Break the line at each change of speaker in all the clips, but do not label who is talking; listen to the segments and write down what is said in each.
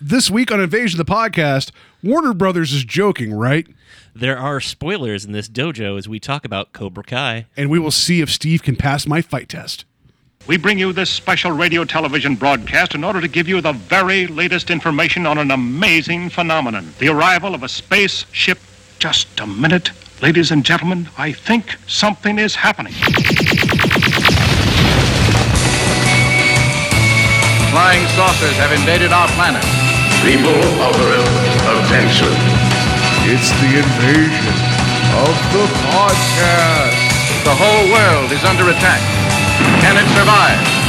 This week on Invasion of the Podcast, Warner Brothers is joking, right?
There are spoilers in this dojo as we talk about Cobra Kai.
And we will see if Steve can pass my fight test.
We bring you this special radio television broadcast in order to give you the very latest information on an amazing phenomenon the arrival of a spaceship. Just a minute, ladies and gentlemen, I think something is happening.
Flying saucers have invaded our planet.
People of Earth, attention.
It's the invasion of the podcast.
The whole world is under attack. Can it survive?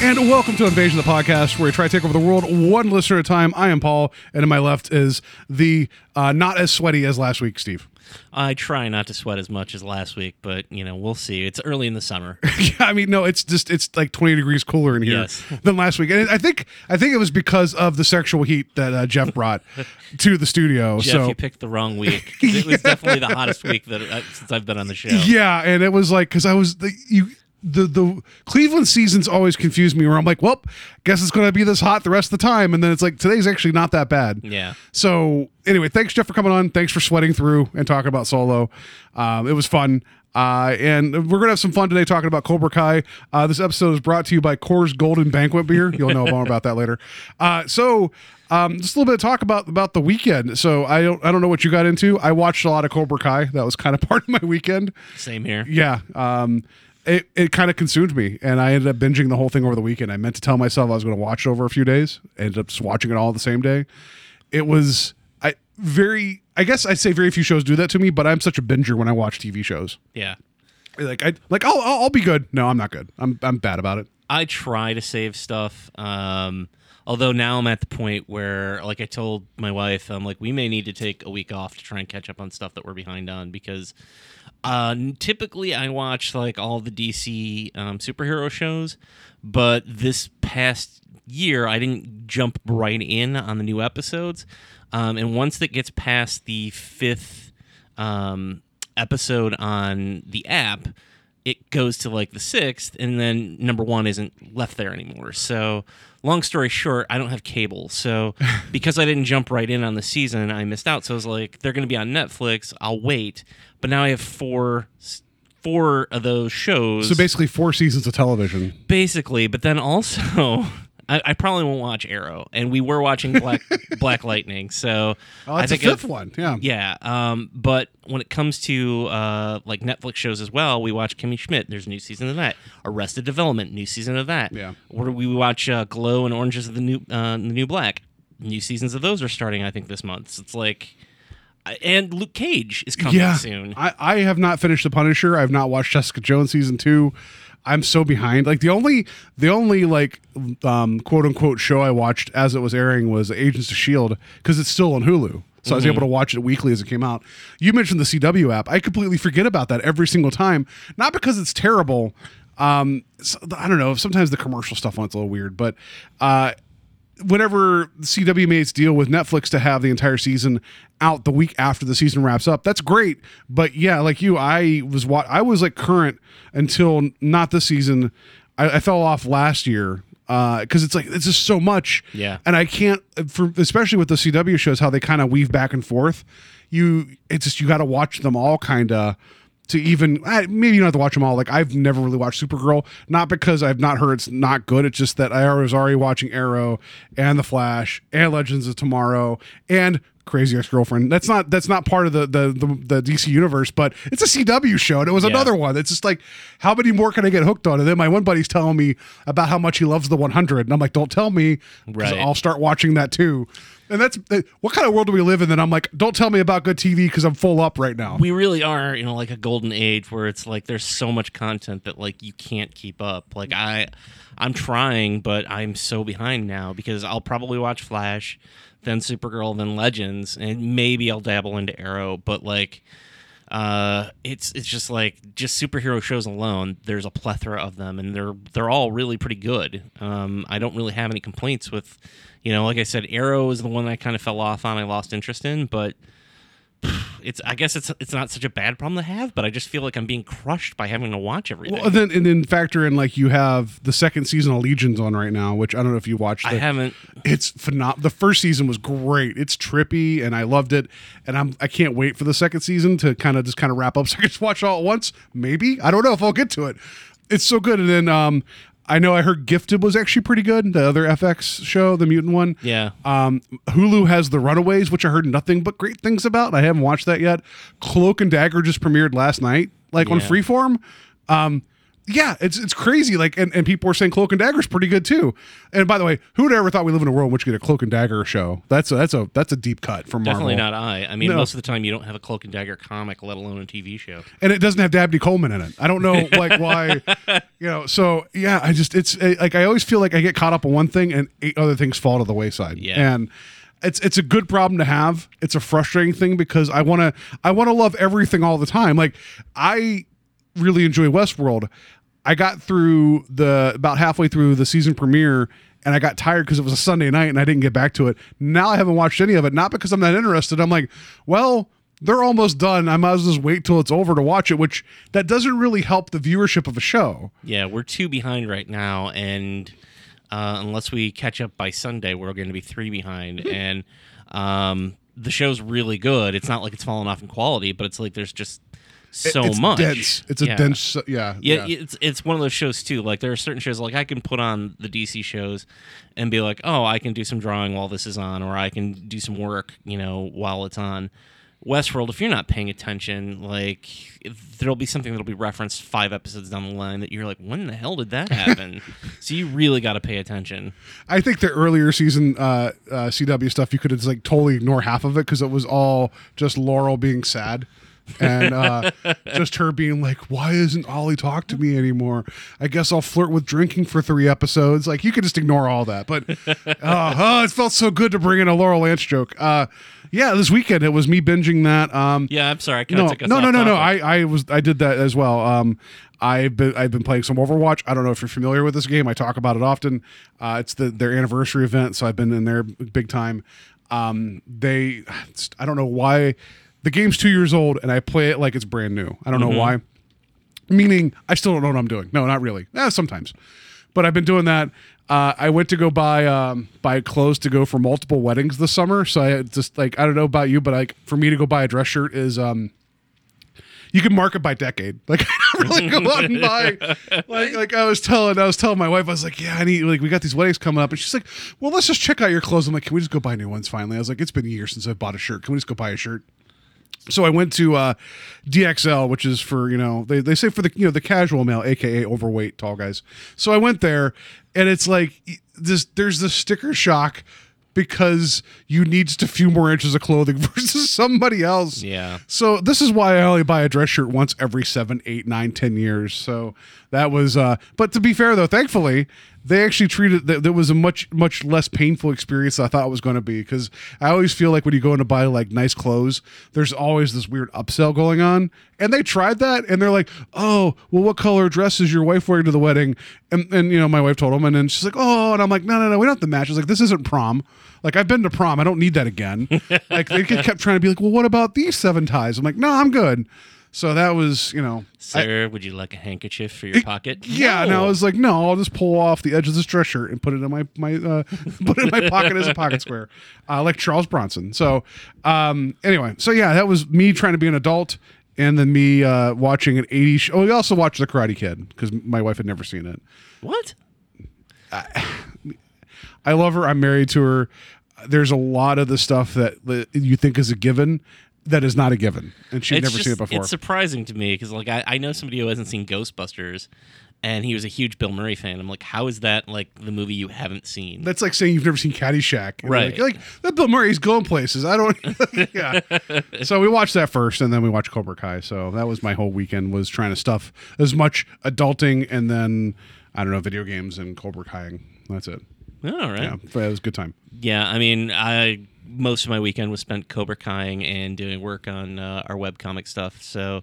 And welcome to Invasion of the Podcast, where we try to take over the world one listener at a time. I am Paul, and to my left is the uh, not as sweaty as last week, Steve.
I try not to sweat as much as last week, but you know we'll see. It's early in the summer.
yeah, I mean, no, it's just it's like twenty degrees cooler in here
Yes.
than last week, and I think I think it was because of the sexual heat that uh, Jeff brought to the studio.
Jeff,
so
you picked the wrong week. It was definitely the hottest week that uh, since I've been on the show.
Yeah, and it was like because I was the you the the Cleveland seasons always confuse me. Where I'm like, well, guess it's going to be this hot the rest of the time, and then it's like today's actually not that bad.
Yeah.
So anyway, thanks Jeff for coming on. Thanks for sweating through and talking about Solo. Um, it was fun. Uh, and we're gonna have some fun today talking about Cobra Kai. Uh, this episode is brought to you by Coors Golden Banquet Beer. You'll know more about that later. Uh, so um, just a little bit of talk about about the weekend. So I don't I don't know what you got into. I watched a lot of Cobra Kai. That was kind of part of my weekend.
Same here.
Yeah. Um, it, it kind of consumed me, and I ended up binging the whole thing over the weekend. I meant to tell myself I was going to watch it over a few days. I Ended up just watching it all the same day. It was I very I guess I'd say very few shows do that to me, but I'm such a binger when I watch TV shows.
Yeah.
Like I like I'll I'll, I'll be good. No, I'm not good. I'm I'm bad about it.
I try to save stuff. Um, although now I'm at the point where, like I told my wife, I'm like, we may need to take a week off to try and catch up on stuff that we're behind on because uh, typically I watch like all the DC um, superhero shows, but this past year I didn't jump right in on the new episodes. Um, and once that gets past the fifth um, episode on the app, it goes to like the sixth, and then number one isn't left there anymore. So, long story short, I don't have cable. So, because I didn't jump right in on the season, I missed out. So, I was like, they're going to be on Netflix. I'll wait. But now I have four. Four of those shows,
So basically, four seasons of television.
basically. But then also, I, I probably won't watch Arrow, and we were watching Black Black Lightning. So
Oh,
I
that's the
think
fifth
if-
one. Yeah.
yeah. Um, but when it comes to uh, like Netflix shows as well, we watch Kimmy Schmidt. There's a new season of that. Arrested Development, new season of that.
Yeah.
Or we watch uh, Glow and Oranges of the New uh, the New Black. New seasons of those are starting, I think, this month. So it's like, and Luke Cage is coming
yeah.
soon.
I, I have not finished The Punisher. I've not watched Jessica Jones season two. I'm so behind. Like the only the only like um, quote unquote show I watched as it was airing was Agents of Shield because it's still on Hulu. So I was able to watch it weekly as it came out. You mentioned the CW app. I completely forget about that every single time. Not because it's terrible. Um, so- I don't know. Sometimes the commercial stuff on it's a little weird, but uh, whenever CW made its deal with Netflix to have the entire season out the week after the season wraps up, that's great. But yeah, like you, I was what I was like current until not this season. I, I fell off last year uh, because it's like it's just so much.
Yeah.
and I can't, for especially with the CW shows, how they kind of weave back and forth. You, it's just you got to watch them all kind of to even maybe you don't have to watch them all. Like I've never really watched Supergirl, not because I've not heard it's not good. It's just that I was already watching Arrow and The Flash and Legends of Tomorrow and Crazy Ex Girlfriend. That's not that's not part of the, the the the DC universe, but it's a CW show and it was
Yeah.
another one. It's just like how many more can I get hooked on? And then my one buddy's telling me about how much he loves the 100, and I'm like, don't tell me,
Right.
I'll start watching that too. And that's what kind of world do we live in? That I'm like, don't tell me about good TV because I'm full up right now.
we really are you know like a golden age where it's like there's so much content that like you can't keep up like i i'm trying but i'm so behind now because i'll probably watch flash then supergirl then legends and maybe i'll dabble into arrow but like uh it's it's just like just superhero shows alone there's a plethora of them and they're they're all really pretty good um i don't really have any complaints with you know like i said arrow is the one i kind of fell off on i lost interest in but it's I guess it's it's not such a bad problem to have, but I just feel like I'm being crushed by having to watch everything.
Well, then and then factor in like you have the second season of Legions on right now, which I don't know if you watched.
I haven't.
It's phenomenal. The first season was great. It's trippy, and I loved it. And I'm I can't wait for the second season to kind of just kind of wrap up, so I can just watch all at once. Maybe I don't know if I'll get to it. It's so good. And then um, I know I heard Gifted was actually pretty good. The other FX show, the mutant one.
Yeah.
Um, Hulu has The Runaways, which I heard nothing but great things about. I haven't watched that yet. Cloak and Dagger just premiered last night, like on Freeform. Um, yeah, it's it's crazy. Like, and, and people are saying Cloak and Dagger is pretty good too. And by the way, who would ever thought we live in a world in which you get a Cloak and Dagger show? That's a that's a that's a deep cut from Marvel.
Definitely not I. I mean,
No.
most of the time you don't have a Cloak and Dagger comic, let alone a TV show.
and it doesn't have Dabney Coleman in it. I don't know like why, you know. So yeah, I just it's like I always feel like I get caught up on one thing and eight other things fall to the wayside.
Yeah.
and it's it's a good problem to have. It's a frustrating thing because I want to I want to love everything all the time. Like I really enjoy Westworld. I got through the about halfway through the season premiere and I got tired because it was a Sunday night and I didn't get back to it. Now I haven't watched any of it, not because I'm not interested. I'm like, well, they're almost done. I might as well just wait till it's over to watch it, which that doesn't really help the viewership of a show.
Yeah, we're two behind right now, and uh, unless we catch up by Sunday, we're going to be three behind. and um, the show's really good. It's not like it's fallen off in quality, but it's like there's just so
it's
much.
dense. It's a
Yeah.
dense, yeah,
Yeah, it's it's one of those shows too. Like there are certain shows like I can put on the DC shows and be like, oh, I can do some drawing while this is on, or I can do some work, you know, while it's on. Westworld, if you're not paying attention, like there'll be something that'll be referenced five episodes down the line that you're like, when the hell did that happen? so you really got to pay attention.
I think the earlier season uh, uh, CW stuff, you could just like totally ignore half of it because it was all just Laurel being sad. And uh, just her being like, "Why isn't Ollie talk to me anymore? I guess I'll flirt with drinking for three episodes." Like you could just ignore all that, but uh, oh, it felt so good to bring in a Laurel Lance joke. Uh, yeah, this weekend it was me binging that. Um,
Yeah, I'm sorry, I
no, no, no, no, no. I, I was, I did that as well. Um, I've been, I've been playing some Overwatch. I don't know if you're familiar with this game. I talk about it often. Uh, it's the their anniversary event, so I've been in there big time. Um, they, I don't know why. The game's two years old, and I play it like it's brand new. I don't know why. Meaning, I still don't know what I'm doing. No, not really. Eh, sometimes, but I've been doing that. Uh, I went to go buy um, buy clothes to go for multiple weddings this summer. So I just like I don't know about you, but like for me to go buy a dress shirt is um, you can mark it by decade. Like I don't really go out and buy. Like like I was telling I was telling my wife I was like yeah I need like we got these weddings coming up and she's like well let's just check out your clothes. I'm like can we just go buy new ones finally? I was like it's been years since I've bought a shirt. Can we just go buy a shirt? So I went to uh, DXL, which is for you know they, they say for the you know the casual male, aka overweight tall guys. So I went there, and it's like this. There's the sticker shock because you need just a few more inches of clothing versus somebody else.
Yeah.
So this is why I only buy a dress shirt once every seven, eight, nine, ten years. So that was. uh But to be fair though, thankfully they actually treated that there was a much much less painful experience than I thought it was going to be because I always feel like when you go in to buy like nice clothes, there's always this weird upsell going on, and they tried that and they're like, oh, well, what color dress is your wife wearing to the wedding? And and you know my wife told them, and then she's like, oh, and I'm like, no, no, no, we don't have to match. It's like this isn't prom. Like I've been to prom, I don't need that again. like they kept trying to be like, well, what about these seven ties? I'm like, no, I'm good. So that was, you know,
Sir, would you like a handkerchief for your pocket?
yeah, and I was like, no, I'll just pull off the edge of this dress shirt and put it in my my uh, put it in my pocket as a pocket square, uh, like Charles Bronson. So, um, anyway, so yeah, that was me trying to be an adult, and then me uh, watching an '80s. Show. Oh, we also watched The Karate Kid because my wife had never seen it.
what?
I love her. I'm married to her. There's a lot of the stuff that you think is a given that is not a given, and she'd
It's
never
just-
seen it before.
It's surprising to me because like I, I know somebody who hasn't seen Ghostbusters, and he was a huge Bill Murray fan. I'm like, how is that like the movie you haven't seen?
That's like saying you've never seen Caddyshack. And
Right.
Like, like that Bill Murray's going places. I don't. yeah. So we watched that first, and then we watched Cobra Kai. So that was my whole weekend was trying to stuff as much adulting and then I don't know video games and Cobra Kai. That's it.
All right.
Yeah,
Yeah.
it was a good time.
Yeah, I mean, I most of my weekend was spent Cobra Kaiing and doing work on uh, our webcomic stuff. So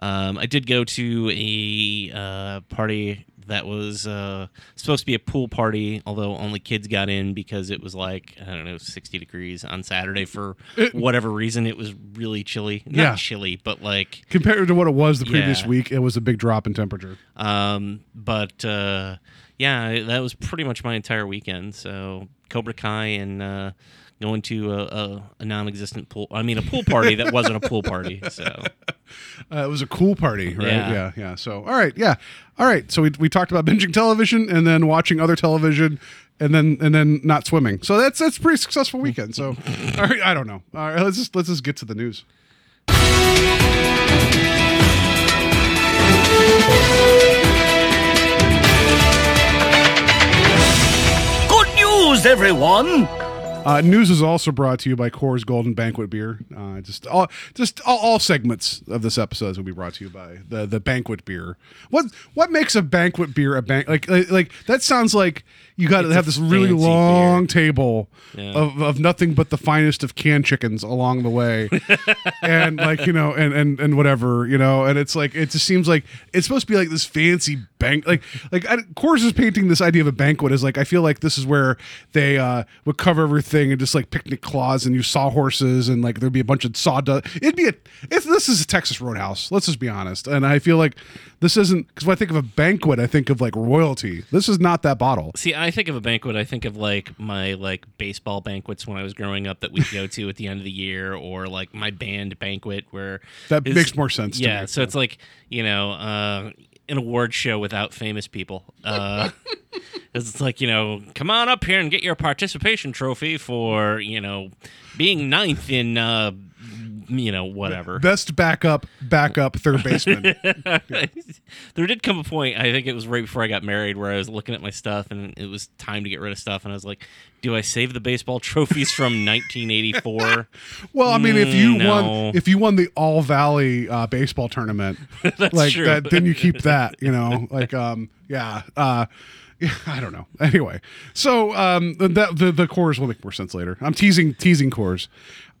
um, I did go to a uh, party that was uh, supposed to be a pool party, although only kids got in because it was like I don't know, sixty degrees on Saturday for whatever reason. It was really chilly, not
Yeah.
chilly, but like
Compared to what it was the previous
Yeah.
week, it was a big drop in temperature.
um, but uh, yeah, that was pretty much my entire weekend. So Cobra Kai and uh, going to a, a, a non-existent pool. I mean, a pool party that wasn't a pool party. So
Uh, it was a cool party, right?
Yeah.
yeah, yeah. So, all right, yeah, all right. So we, we talked about binging television and then watching other television, and then and then not swimming. So that's that's a pretty successful weekend. So, all right, I don't know. All right, let's just let's just get to the news.
Good news, everyone!
Uh, news is also brought to you by Coors Golden Banquet Beer. Uh, just all, just all, all segments of this episode will be brought to you by the the banquet beer. What what makes a banquet beer a bank like like, like that sounds like you got to have this really long
beer.
table
Yeah.
of, of nothing but the finest of canned chickens along the way, and like you know and and and whatever you know, and it's like it just seems like it's supposed to be like this fancy bank like like I, Coors is painting this idea of a banquet as like I feel like this is where they uh would cover everything and just like picnic claws and use sawhorses and like there'd be a bunch of sawdust. It'd be a if this is a Texas Roadhouse. Let's just be honest, and I feel like this isn't because when I think of a banquet, I think of like royalty. This is not that bottle.
See, I think of a banquet. I think of like my like baseball banquets when I was growing up that we'd go to at the end of the year, or like my band banquet where
That makes more sense to
Yeah, so it's like you know uh, an award show without famous people. Uh, it's like you know, come on up here and get your participation trophy for you know being ninth in uh, you know whatever.
Best backup, backup third baseman.
there did come a point, I think it was right before I got married, where I was looking at my stuff and it was time to get rid of stuff. And I was like, do I save the baseball trophies from 1984?
Well, I mean, if you
Mm,
won, if you won the All Valley uh, baseball tournament, like
true.
that, then you keep that. You know, like um, yeah, uh, I don't know. Anyway, so um, the the the Coors will make more sense later. I'm teasing teasing Coors.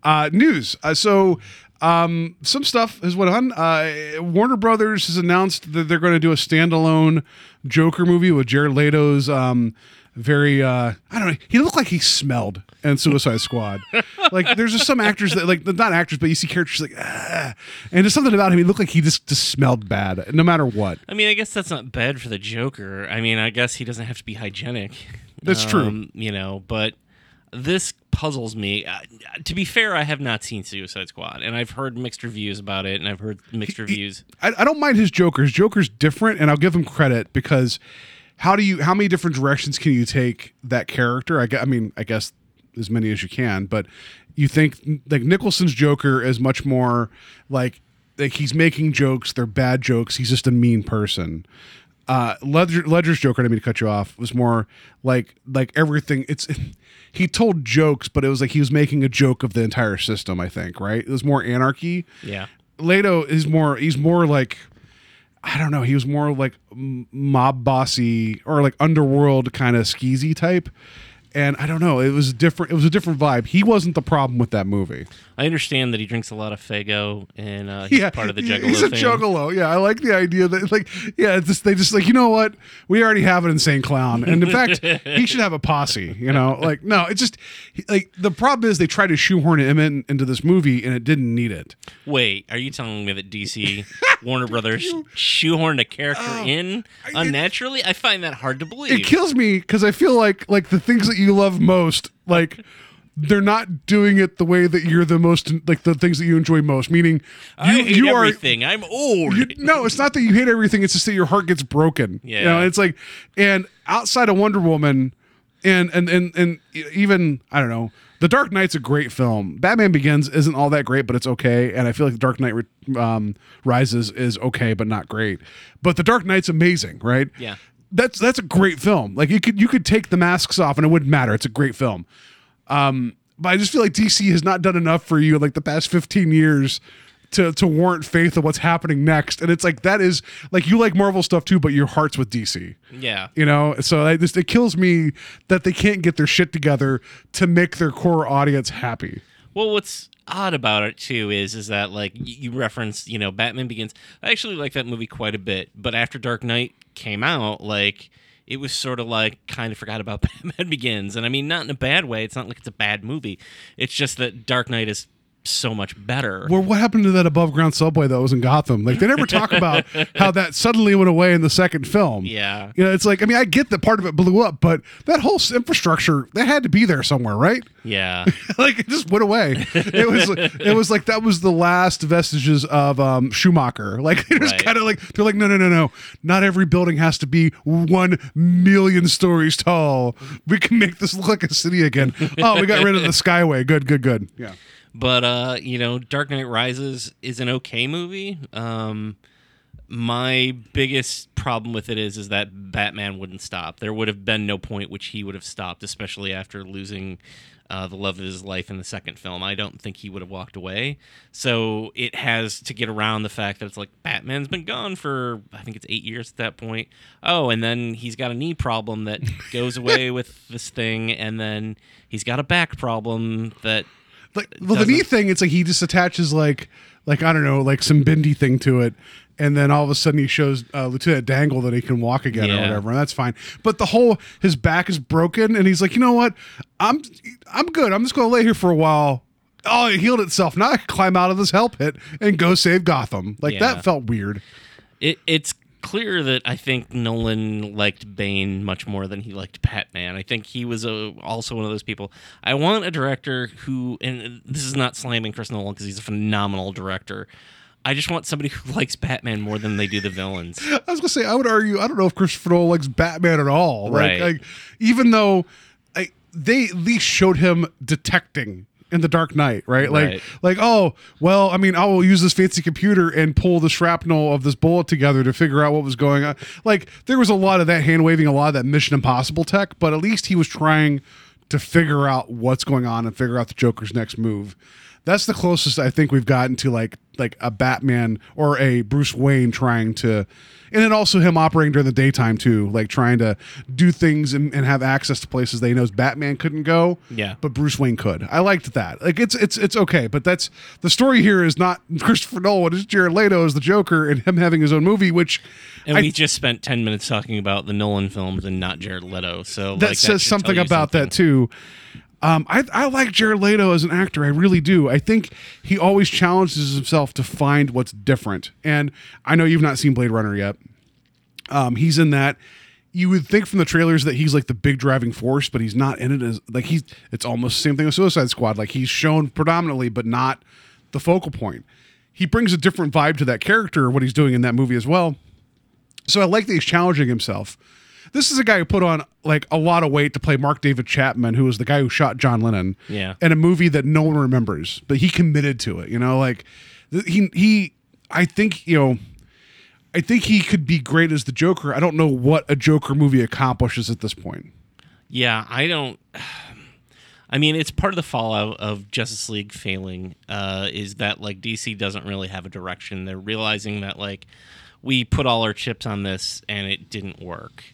Uh, news. Uh, so. Um, some stuff has went on. Uh, Warner Brothers has announced that they're going to do a standalone Joker movie with Jared Leto's um, very uh, I don't know. He looked like he smelled in Suicide Squad. like there's just some actors that like not actors, but you see characters like ah, and there's something about him. He looked like he just just smelled bad, no matter what.
I mean, I guess that's not bad for the Joker. I mean, I guess he doesn't have to be hygienic.
That's true.
Um, You know, but this puzzles me. Uh, to be fair, I have not seen Suicide Squad, and I've heard mixed reviews about it, and I've heard mixed reviews.
I, I don't mind his Joker. His Joker's different, and I'll give him credit because how do you how many different directions can you take that character? I, I mean, I guess as many as you can, but you think like Nicholson's Joker is much more like like he's making jokes. They're bad jokes. He's just a mean person. Uh, Ledger, Ledger's Joker. I didn't mean to cut you off. Was more like like everything. It's he told jokes, but it was like he was making a joke of the entire system. I think right. It was more anarchy.
Yeah.
Leto is more he's more like I don't know, he was more like mob bossy or like underworld kind of skeezy type. And I don't know, it was different it was a different vibe. He wasn't the problem with that movie.
I understand that he drinks a lot of Faygo, and uh, he's part of the Juggalo
He's a
thing.
juggalo. Yeah, I like the idea that like yeah, it's just, they just like, you know what? We already have an insane clown. And in fact, he should have a posse, you know? Like no, it's just like the problem is they tried to shoehorn him in, into this movie and it didn't need it.
Wait, are you telling me that DC Warner Brothers shoehorned a character oh, in unnaturally? I find that hard to believe.
it kills me because I feel like like the things that you love most, like they're not doing it the way that you're the most like the things that you enjoy most. Meaning, you you are.
everything. I'm old.
You, no, it's not that you hate everything. It's just that your heart gets broken. you know,
Yeah.
it's like, and outside of Wonder Woman, and and and and even I don't know, The Dark Knight's a great film. Batman Begins isn't all that great, but it's okay. And I feel like The Dark Knight um, Rises is okay, but not great. But The Dark Knight's amazing, right?
Yeah.
that's that's a great film. Like you could you could take the masks off and it wouldn't matter. It's a great film. Um, but I just feel like DC has not done enough for you like the past 15 years to to warrant faith of what's happening next. And it's like that is like you like Marvel stuff too, but your heart's with DC.
yeah.
You know, so I just it kills me that they can't get their shit together to make their core audience happy.
Well, what's odd about it too is is that like you referenced, you know, Batman Begins. I actually like that movie quite a bit, but after Dark Knight came out, like it was sort of like kind of forgot about Batman Begins, and I mean not in a bad way. It's not like it's a bad movie. It's just that Dark Knight is so much better.
Well, what happened to that above ground subway that was in Gotham? Like they never talk about how that suddenly went away in the second film.
Yeah.
You know, it's like I mean, I get that part of it blew up, but that whole infrastructure that had to be there somewhere, right?
Yeah.
like it just went away. It was it was like that was the last vestiges of um Schumacher. Like it was
Right.
kind of like they're like no no no no. Not every building has to be 1 million stories tall. We can make this look like a city again. Oh, we got rid of the skyway. Good good good. Yeah.
But uh, you know, Dark Knight Rises is an okay movie. Um my biggest problem with it is is that Batman wouldn't stop. There would have been no point which he would have stopped, especially after losing uh, the love of his life in the second film. I don't think he would have walked away. So it has to get around the fact that it's like Batman's been gone for I think it's eight years at that point. Oh, and then he's got a knee problem that goes away with this thing, and then he's got a back problem that
like well the knee
doesn't-
thing it's like he just attaches like like i don't know like some bendy thing to it. And then all of a sudden he shows uh, lieutenant dangle that he can walk again or
Yeah.
whatever and that's fine. But the whole his back is broken and he's like you know what? I'm i'm good. I'm just gonna lay here for a while. Oh it healed itself. Now i can climb out of this hell pit and go save gotham. Like
Yeah.
that felt weird.
It, it's clear that I think Nolan liked Bane much more than he liked Batman. I think he was a, also one of those people. I want a director who, and this is not slamming Chris Nolan because he's a phenomenal director. I just want somebody who likes Batman more than they do the villains.
I was gonna say I would argue I don't know if Christopher Nolan likes Batman at all.
Right.
Like, like even though I, they at least showed him detecting in the Dark Knight, right? Like
Right.
like oh well, I mean I will use this fancy computer and pull the shrapnel of this bullet together to figure out what was going on. Like there was a lot of that hand waving, a lot of that Mission Impossible tech, but at least he was trying to figure out what's going on and figure out the Joker's next move. That's the closest I think we've gotten to like like a Batman or a Bruce Wayne trying to and then also him operating during the daytime too, like trying to do things and, and have access to places they knows Batman couldn't go.
Yeah.
But Bruce Wayne could. I liked that. Like it's it's it's okay, but that's the story here is not Christopher Nolan, it's Jared Leto as the Joker and him having his own movie, which
And
I-
we just spent 10 minutes talking about the Nolan films and not Jared Leto. So
that
like,
says
should
something about that too. Um, I, I like Jared Leto as an actor. I really do. I think he always challenges himself to find what's different. And I know you've not seen Blade Runner yet. Um, he's in that. You would think from the trailers that he's like the big driving force, but he's not in it as like he's. It's almost the same thing with Suicide Squad. Like he's shown predominantly, but not the focal point. He brings a different vibe to that character. What he's doing in that movie as well. So I like that he's challenging himself. This is a guy who put on like a lot of weight to play Mark David Chapman, who was the guy who shot John Lennon.
Yeah.
In a movie that no one remembers, but he committed to it. You know, like he he. I think you know. I think he could be great as the Joker. I don't know what a Joker movie accomplishes at this point.
Yeah, I don't. I mean, it's part of the fallout of Justice League failing. Uh, is that like DC doesn't really have a direction? They're realizing that like we put all our chips on this and it didn't work.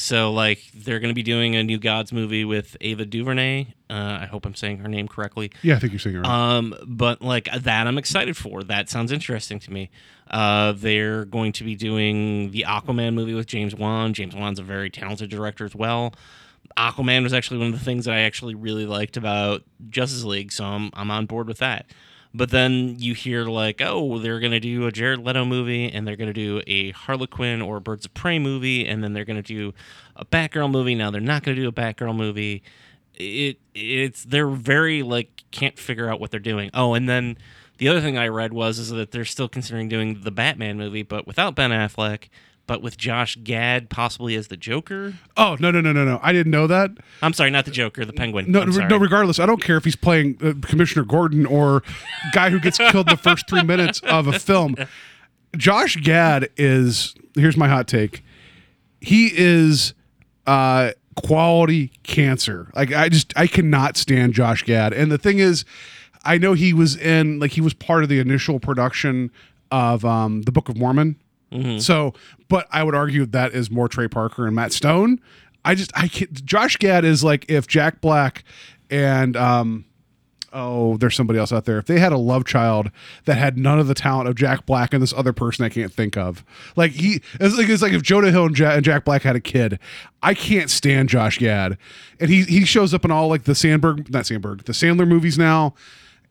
So like they're going to be doing a new Gods movie with Ava DuVernay. Uh, I hope I'm saying her name correctly.
Yeah, I think you're saying it right.
Um, but like that, I'm excited for. That sounds interesting to me. Uh, they're going to be doing the Aquaman movie with James Wan. James Wan's a very talented director as well. Aquaman was actually one of the things that I actually really liked about Justice League, so I'm I'm on board with that. But then you hear like, oh, they're gonna do a Jared Leto movie, and they're gonna do a Harley Quinn or Birds of Prey movie, and then they're gonna do a Batgirl movie. Now they're not gonna do a Batgirl movie. It it's they're very like can't figure out what they're doing. Oh, and then the other thing I read was is that they're still considering doing the Batman movie, but without Ben Affleck, but with Josh Gad possibly as the Joker.
oh no no no no no! I didn't know that.
I'm sorry, not the Joker, the Penguin.
No, no. Regardless, I don't care if he's playing uh, Commissioner Gordon or guy who gets killed the first three minutes of a film. Josh Gad is here's my hot take. He is uh, quality cancer. Like I just I cannot stand Josh Gad. And the thing is, I know he was in like he was part of the initial production of um, the Book of Mormon. So, but I would argue that is more Trey Parker and Matt Stone. I just I can't. Josh Gad is like if Jack Black and um, oh, there's somebody else out there. If they had a love child that had none of the talent of Jack Black and this other person I can't think of, like he, it's like it's like if Jonah Hill and, Ja- and Jack Black had a kid, I can't stand Josh Gad, and he he shows up in all like the Sandberg, not Sandberg, the Sandler movies now.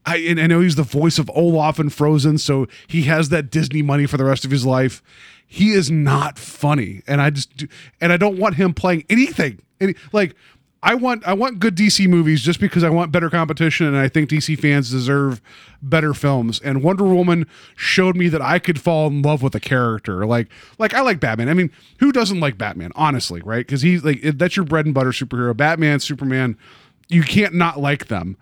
I and I know he's the voice of Olaf and Frozen, so he has that Disney money for the rest of his life. He is not funny, and I just do, and I don't want him playing anything. Any, like I want I want good DC movies just because I want better competition, and I think DC fans deserve better films. And Wonder Woman showed me that I could fall in love with a character. Like like I like Batman. I mean, who doesn't like Batman? Honestly, right? Because he's like that's your bread and butter superhero. Batman, Superman, you can't not like them.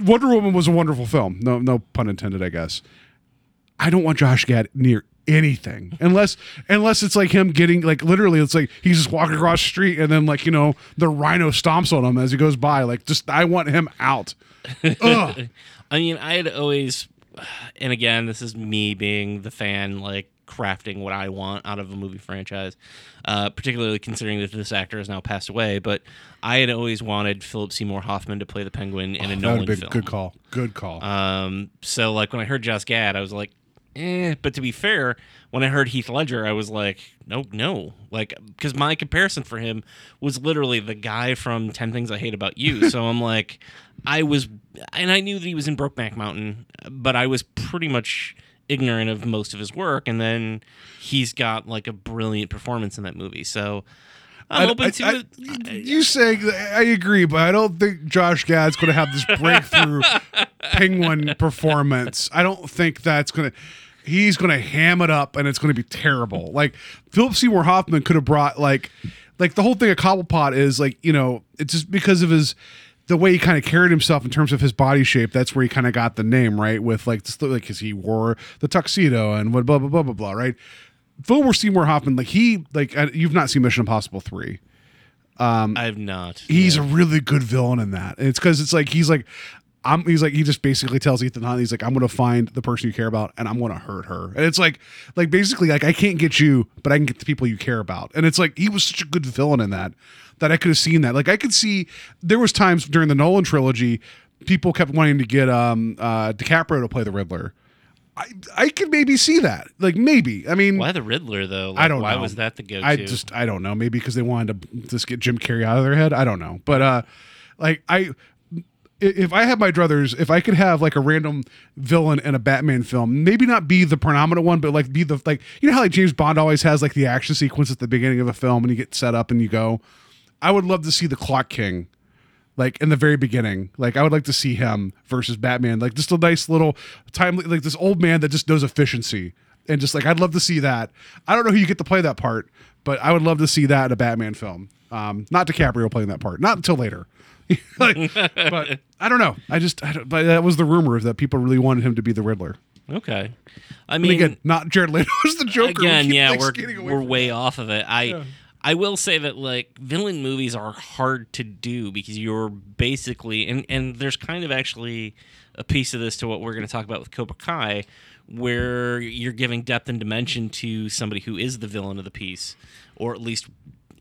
Wonder Woman was a wonderful film. No, no pun intended, I guess. I don't want Josh Gad near anything unless unless it's like him getting like literally it's like he's just walking across the street and then like you know the rhino stomps on him as he goes by like just I want him out.
I mean, I had always, and again, this is me being the fan, like crafting what I want out of a movie franchise, uh, particularly considering that this actor has now passed away. But I had always wanted Philip Seymour Hoffman to play the Penguin in a
That would
Nolan
been
film.
good call. Good call.
Um, so like when I heard Josh Gad, I was like, eh. But to be fair, when I heard Heath Ledger, I was like, no, no, like because my comparison for him was literally the guy from Ten Things I Hate About You. so I'm like, I was, and I knew that he was in Brokeback Mountain, but I was pretty much ignorant of most of his work, and then he's got like a brilliant performance in that movie. So. I'm
I-
open
I-
to
I-
it.
you saying I agree, but I don't think Josh Gad's going to have this breakthrough penguin performance. I don't think that's going to. He's going to ham it up, and it's going to be terrible. Like Philip Seymour Hoffman could have brought like, like the whole thing of Cobblepot is like you know it's just because of his the way he kind of carried himself in terms of his body shape. That's where he kind of got the name right with like just like because he wore the tuxedo and what blah blah blah blah blah right. Philip Seymour Hoffman like he like you've not seen Mission Impossible three Um,
I've not.
he's
no.
a really good villain in that. And it's because it's like he's like I'm he's like he just basically tells Ethan Hunt he's like I'm gonna find the person you care about and I'm gonna hurt her. And it's like like basically like I can't get you, but I can get the people you care about. And it's like he was such a good villain in that that I could have seen that. Like I could see there was times during the Nolan trilogy people kept wanting to get um uh DiCaprio to play the Riddler. I I could maybe see that. Like maybe. I mean
Why the Riddler though?
I don't
why
know.
was that the go-to?
I just I don't know. Maybe because they wanted to just get Jim Carrey out of their head. I don't know. But uh like I if I had my druthers, if I could have like a random villain in a Batman film, maybe not be the predominant one, but like be the like you know how like James Bond always has like the action sequence at the beginning of a film and you get set up and you go. I would love to see the Clock King like in the very beginning. Like I would like to see him versus Batman. Like just a nice little time like this old man that just knows efficiency. And just like I'd love to see that. I don't know who you get to play that part, but I would love to see that in a Batman film. Um, not DiCaprio playing that part, not until later. like, but I don't know. I just, I don't, but that was the rumor that people really wanted him to be the Riddler.
okay. I mean,
again, not Jared Leto was the Joker.
Again,
keep,
yeah,
like,
we're we're way
that.
off of it. I I will say that like villain movies are hard to do because you're basically and and there's kind of actually a piece of this to what we're going to talk about with Cobra Kai where you're giving depth and dimension to somebody who is the villain of the piece or at least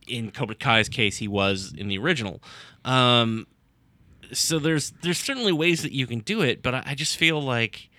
in Cobra Kai's case he was in the original. Um so there's there's certainly ways that you can do it, but I, I just feel like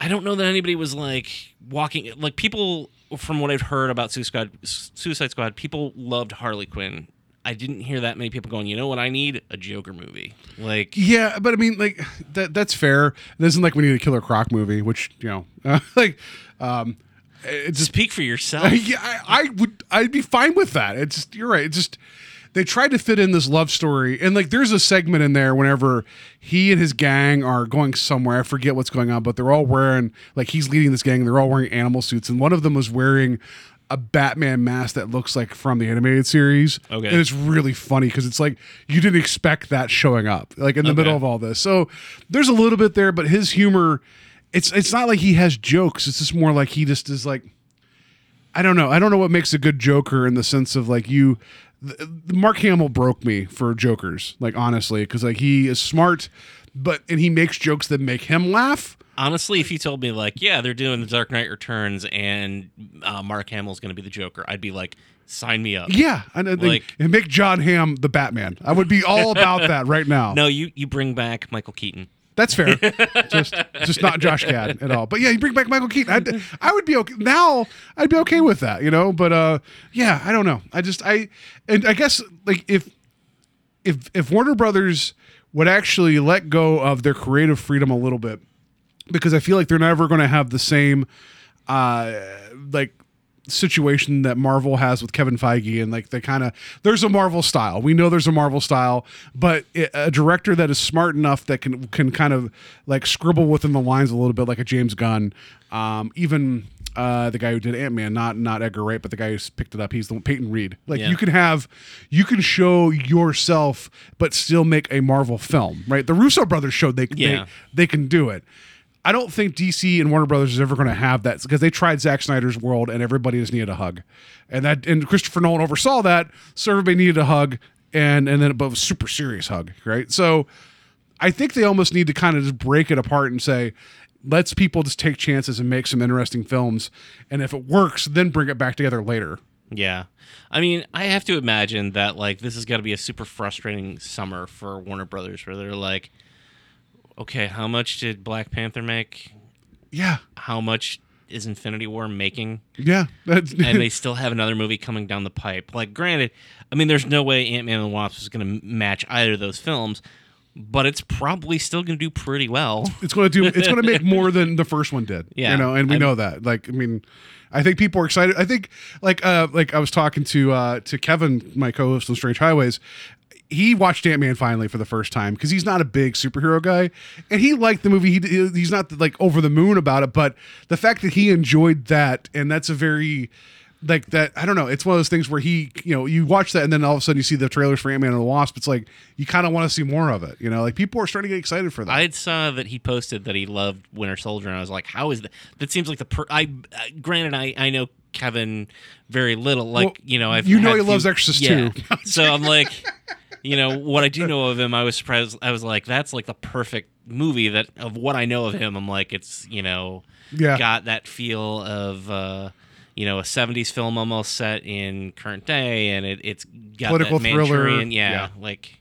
I don't know that anybody was like walking like people from what I've heard about Suicide Squad, Suicide Squad, people loved Harley Quinn. I didn't hear that many people going, you know what I need? A Joker movie. Like
Yeah, but I mean, like that that's fair. It isn't like we need a Killer Croc movie, which you know, uh, like, um, it just
speak for yourself.
yeah, I, I would I'd be fine with that. It's just you're right. It's just they tried to fit in this love story, and like there's a segment in there whenever he and his gang are going somewhere. I forget what's going on, but they're all wearing like he's leading this gang. They're all wearing animal suits, and one of them was wearing a Batman mask that looks like from the animated series.
Okay.
and it's really funny because it's like you didn't expect that showing up like in the middle of all this. So there's a little bit there, but his humor. It's, it's not like he has jokes. It's just more like he just is like I don't know. I don't know what makes a good Joker in the sense of like you. Mark Hamill broke me for Jokers, like honestly, because like he is smart, but and he makes jokes that make him laugh.
Honestly, if you told me like, yeah, they're doing the Dark Knight Returns and uh, Mark Hamill's going to be the Joker, I'd be like, sign me up.
Yeah, and, and,
Like-
and make John Hamm the Batman. I would be all about that right now.
No, you you bring back Michael Keaton.
That's fair. just just not Josh Gad at all. But yeah, you bring back Michael Keaton. I'd, I would be okay now. I'd be okay with that, you know. But uh, yeah, I don't know. I just I and I guess like if if if Warner Brothers would actually let go of their creative freedom a little bit, because I feel like they're never going to have the same uh like situation that Marvel has with Kevin Feige and like the kind of there's a Marvel style. We know there's a Marvel style, but it, a director that is smart enough that can can kind of like scribble within the lines a little bit like a James Gunn. Um even uh, the guy who did Ant Man, not not Edgar Wright, but the guy who's picked it up. He's the one, Peyton Reed. Like
Yeah.
you can have, you can show yourself, but still make a Marvel film, right? The Russo brothers showed they
Yeah.
they, they can do it. I don't think DC and Warner Brothers is ever going to have that because they tried Zack Snyder's world and everybody just needed a hug, and that and Christopher Nolan oversaw that, so everybody needed a hug, and and then but a super serious hug, right? So I think they almost need to kind of just break it apart and say, let's people just take chances and make some interesting films, and if it works, then bring it back together later.
Yeah. I mean, I have to imagine that like this is got to be a super frustrating summer for Warner Brothers where they're like okay, how much did Black Panther make?
Yeah,
How much is Infinity War making?
yeah, that's,
and they still have another movie coming down the pipe. Like, granted, I mean, there's no way Ant Man and the Wasp is going to match either of those films, but it's probably still going to do pretty well.
it's going to do it's going to make more than the first one did
Yeah.
you know and we
I'm-
know that like i mean i think people are excited i think like uh like i was talking to uh to kevin my co-host on strange highways he watched ant-man finally for the first time because he's not a big superhero guy and he liked the movie he, he's not like over the moon about it but the fact that he enjoyed that and that's a very like that i don't know it's one of those things where he you know you watch that and then all of a sudden you see the trailers for ant-man and the wasp it's like you kind of want to see more of it you know like people are starting to get excited for that
I saw that he posted that he loved Winter Soldier, and I was like, "How is that?" That seems like the per. I uh, granted, I I know Kevin very little. Like
Well,
you know, I've
you know he
few-
loves Exorcist
yeah.
too.
so I'm like, you know, what I do know of him, I was surprised. I was like, that's like the perfect movie that of what I know of him. I'm like, it's you know,
Yeah.
got that feel of. uh you know, a '70s film almost set in current day, and it, it's got
Political
that
thriller,
yeah,
yeah.
like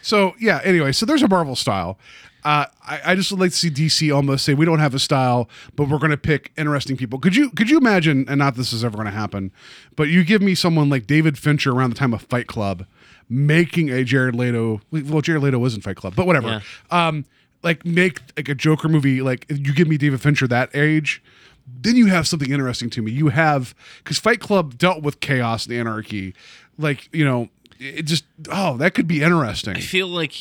So yeah. Anyway, so there's a Marvel style. Uh, I, I just would like to see DC almost say we don't have a style, but we're going to pick interesting people. Could you could you imagine? And not this is ever going to happen, but you give me someone like David Fincher around the time of Fight Club, making a Jared Leto. Well, Jared Leto was in Fight Club, but whatever. Um, like make like a Joker movie. Like you give me David Fincher that age. Then you have something interesting to me. You have because Fight Club dealt with chaos and anarchy, like you know, it just oh that could be interesting.
I feel like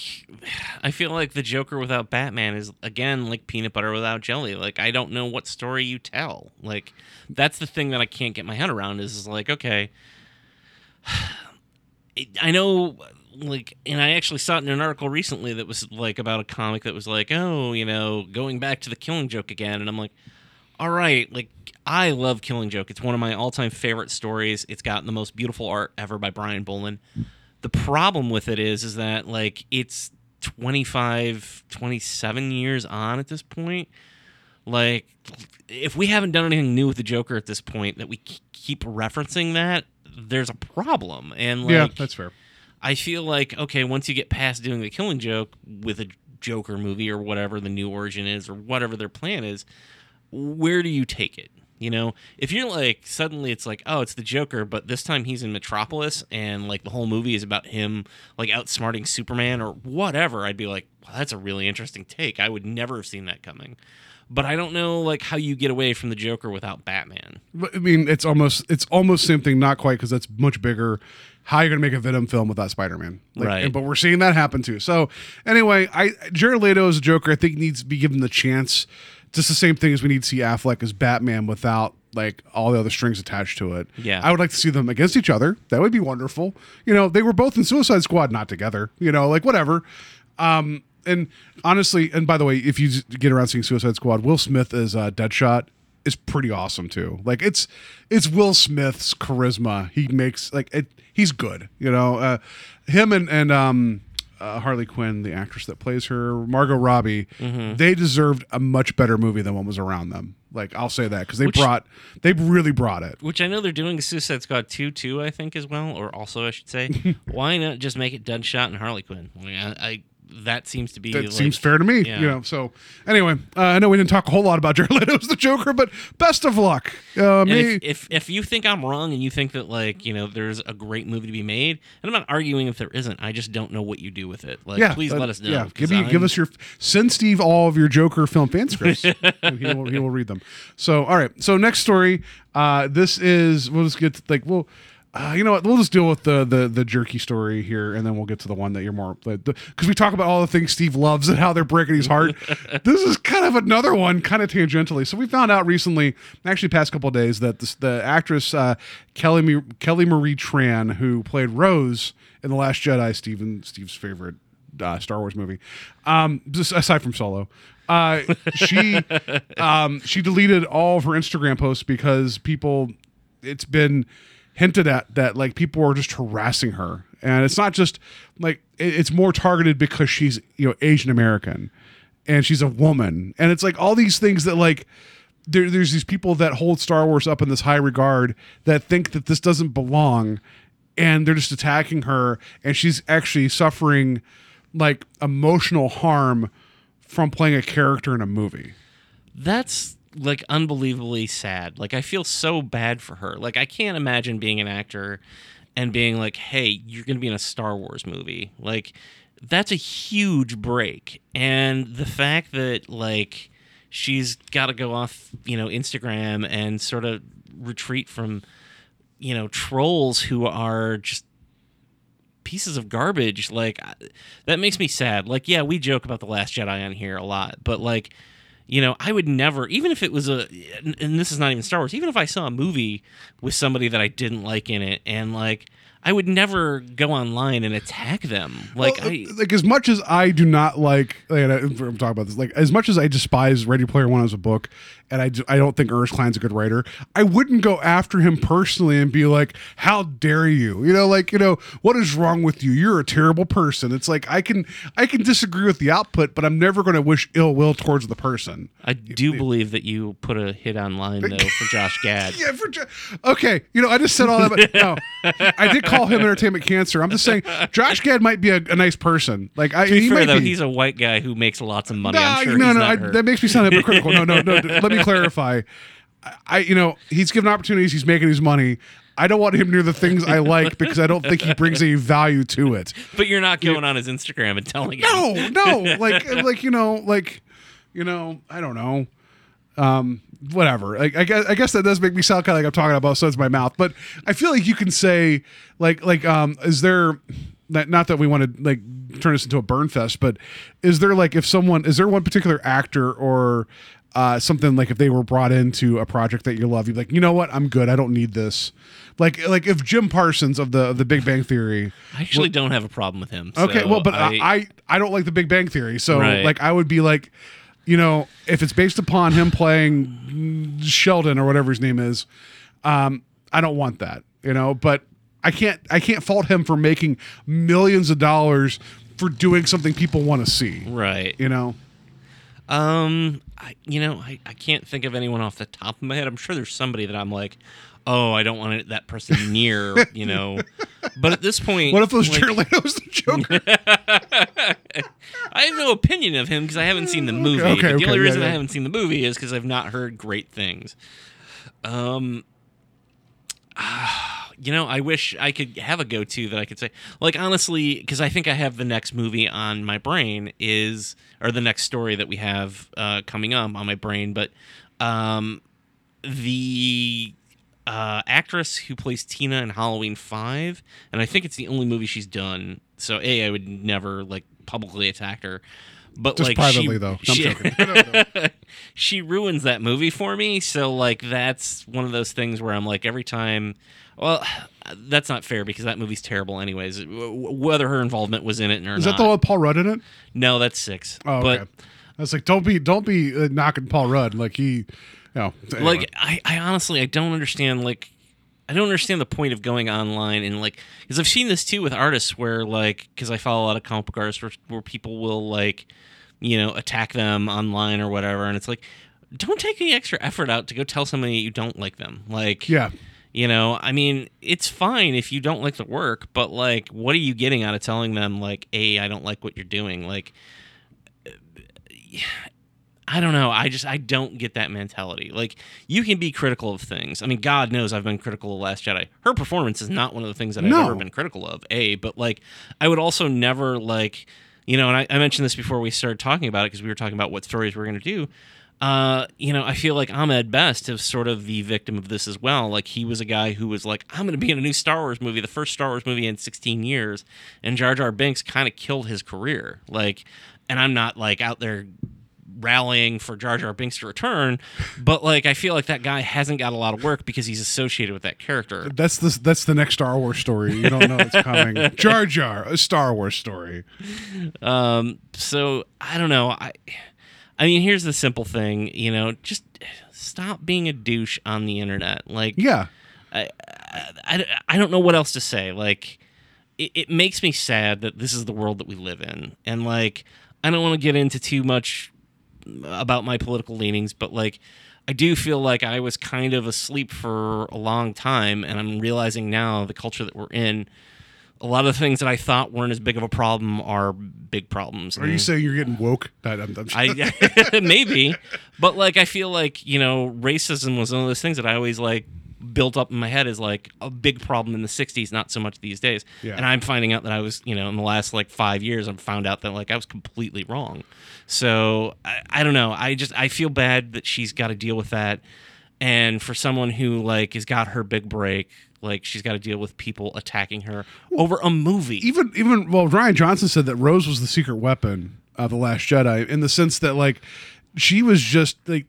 I feel like the Joker without Batman is again like peanut butter without jelly. Like I don't know what story you tell. Like that's the thing that I can't get my head around is is like okay, I know like and I actually saw it in an article recently that was like about a comic that was like, "Oh, you know, going back to the killing joke again." And I'm like, "All right, like I love Killing Joke. It's one of my all-time favorite stories. It's gotten the most beautiful art ever by Brian Bolland." the problem with it is is that like it's 25 27 years on at this point like if we haven't done anything new with the joker at this point that we keep referencing that there's a problem and like
yeah, that's fair.
I feel like okay, once you get past doing the Killing Joke with a Joker movie or whatever the new origin is or whatever their plan is, where do you take it? You know, if you're like suddenly it's like, oh, it's the Joker, but this time he's in Metropolis and like the whole movie is about him like outsmarting Superman or whatever, I'd be like, well, that's a really interesting take. I would never have seen that coming. But I don't know like how you get away from the Joker without Batman.
But, I mean, it's almost it's almost same thing, not quite because that's much bigger. How you gonna make a Venom film without Spider Man?
Right.
But we're seeing that happen too. So anyway, I Jared Leto as a Joker, I think needs to be given the chance. Just the same thing as we need to see Affleck as Batman without like all the other strings attached to it.
Yeah.
I would like to see them against each other. That would be wonderful. You know, they were both in Suicide Squad, not together. You know, like whatever. Um, and honestly, and by the way, if you get around seeing Suicide Squad, Will Smith as uh, Deadshot is pretty awesome too. Like it's it's Will Smith's charisma. He makes like it. He's good. You know, uh, him and and um uh, Harley Quinn, the actress that plays her, Margot Robbie,
Mm-hmm.
they deserved a much better movie than what was around them. Like I'll say that because they
Which-
brought, they really brought it.
Which I know they're doing Suicide Squad 2 too, I think as well, or also I should say. Why not just make it Deadshot and Harley Quinn? I, I that seems to be
That
like,
seems fair to me.
yeah.
You know. So anyway, uh, I know we didn't talk a whole lot about Jared Leto's the Joker, but best of luck. Uh,
if, if if you think I'm wrong and you think that like you know there's a great movie to be made, and I'm not arguing if there isn't, I just don't know what you do with it. Like,
yeah,
please
uh,
let us know.
Yeah, give me, give us your send Steve all of your Joker film fan scripts. and he will he will read them. So all right. So next story. Uh, this is we'll just get to, like we'll. Uh, you know what? We'll just deal with the, the the jerky story here, and then we'll get to the one that you're more because we talk about all the things Steve loves and how they're breaking his heart. this is kind of another one, kind of tangentially. So we found out recently, actually, past couple of days, that this, the actress uh, Kelly Kelly Marie Tran, who played Rose in the Last Jedi, Steven Steve's favorite uh, Star Wars movie. Um, just aside from Solo, uh, she um, she deleted all of her Instagram posts because people. It's been hinted at that like people are just harassing her, and it's not just like it- it's more targeted because she's you know Asian American, and she's a woman, and it's like all these things that like. There, there's these people that hold Star Wars up in this high regard that think that this doesn't belong, and they're just attacking her and she's actually suffering like emotional harm from playing a character in a movie
That's like unbelievably sad. Like I feel so bad for her. Like I can't imagine being an actor and being like, "Hey, you're going to be in a Star Wars movie." Like that's a huge break. And the fact that like she's got to go off, you know, Instagram and sort of retreat from you know, trolls who are just pieces of garbage like that makes me sad like yeah we joke about the last jedi on here a lot but like you know i would never even if it was a and this is not even star wars even if i saw a movie with somebody that i didn't like in it and like i would never go online and attack them. Like
Well,
i
like as much as I do not like, and I- I'm talking about this, like as much as I despise Ready Player One as a book, and I, I don't think Ernest Cline's a good writer, I wouldn't go after him personally and be like, "How dare you?" You know, like you know, what is wrong with you? You're a terrible person. It's like I can I can disagree with the output, but I'm never going to wish ill will towards the person.
i do believe that you put a hit online though for josh gad
Yeah, for Jo- okay, you know, I just said all that, but no, I did call him entertainment cancer. I'm just saying, Josh Gad might be a, a nice person. Like, I,
to be
he
fair
might
though
be.
he's a white guy who makes lots of money
No,
i'm sure
no,
he's
no.
not
I, that makes me sound hypocritical. no, no, no. Let me clarify. I- you know, he's given opportunities. He's making his money. I don't want him near the things I like because I don't think he brings any value to it.
but you're not going on his instagram and telling him
No, no. Like, like you know, like, you know, I don't know. Um, whatever. Like, I guess, I guess that does make me sound kind of like I'm talking about both sides of my mouth. But I feel like you can say, like, like, um, is there? Not, not that we want to like turn this into a burn fest, but is there like if someone is there one particular actor or uh, something like if they were brought into a project that you love, you'd be like, you know what, I'm good. I don't need this. Like, like if Jim Parsons of the of the Big Bang Theory,
I actually don't have a problem with him.
Okay, well, but I, I I don't like the Big Bang Theory, so
Right.
like I would be like, you know, if it's based upon him playing Sheldon or whatever his name is, um, I don't want that, you know. But I can't I can't fault him for making millions of dollars for doing something people want to see,
right.
you know.
Um, I, you know, I, I can't think of anyone off the top of my head. I'm sure there's somebody that I'm like, oh, I don't want that person near, you know. But at this point,
What if it was
like,
Jared Leto's the Joker?
I have no opinion of him because I haven't seen the movie.
okay,
but the
okay,
only
yeah,
reason I haven't seen the movie is because I've not heard great things. Um, ah, you know, I wish I could have a go-to that I could say. Like honestly, because I think I have the next movie on my brain is, or the next story that we have uh, coming up on my brain. But um, the uh, actress who plays Tina in Halloween Five, and I think it's the only movie she's done. So a, I would never like publicly attack her. But
Just
like
privately
she,
though. No, I'm
she-
joking.
she ruins that movie for me. So like that's one of those things where I'm like every time. Well, that's not fair because that movie's terrible, anyways. w- w- Whether her involvement was in it or
Is
not.
that the one with Paul Rudd in it?
No, that's six.
Oh,
but
okay. I was like, don't be don't be uh, knocking Paul Rudd like he, you know, anyway.
like I, I honestly I don't understand like I don't understand the point of going online and like because I've seen this too with artists where like because I follow a lot of comic artists where, where people will like you know attack them online or whatever, and it's like don't take any extra effort out to go tell somebody you don't like them. Like
Yeah.
you know, I mean, it's fine if you don't like the work, but like, what are you getting out of telling them like, "Hey, I don't like what you're doing"? Like, I don't know. I just I don't get that mentality. Like, you can be critical of things. I mean, God knows I've been critical of Last Jedi. Her performance is not one of the things that I've
No.
ever been critical of. A, but like, I would also never like, you know, and I, I mentioned this before we started talking about it because we were talking about what stories we are going to do uh, you know, I feel like Ahmed Best is sort of the victim of this as well. Like he was a guy who was like, I'm going to be in a new Star Wars movie, the first Star Wars movie in 16 years, and Jar Jar Binks kind of killed his career. Like, and I'm not like out there rallying for Jar Jar Binks to return, but like I feel like that guy hasn't got a lot of work because he's associated with that character.
That's the that's the next Star Wars story. You don't know it's coming. Jar Jar, a Star Wars story.
Um, so I don't know. I, I mean, here's the simple thing. You know, just stop being a douche on the internet. Like,
Yeah.
I, I, I don't know what else to say. Like, it, it makes me sad that this is the world that we live in. And, like, I don't want to get into too much about my political leanings, but, like, I do feel like I was kind of asleep for a long time. And I'm realizing now the culture that we're in, a lot of the things that I thought weren't as big of a problem are big problems.
Are you saying you're getting woke? That- I'm- I'm-
I maybe, but like I feel like you know racism was one of those things that I always like built up in my head as like a big problem in the 60s not so much these days.
Yeah.
and i'm finding out that i was you know in the last like five years i've found out that like i was completely wrong. So I, I don't know. I just i feel bad that she's got to deal with that. And for someone who like has got her big break like she's got to deal with people attacking her over a movie.
even even well, Rian Johnson said that Rose was the secret weapon of the Last Jedi in the sense that like she was just like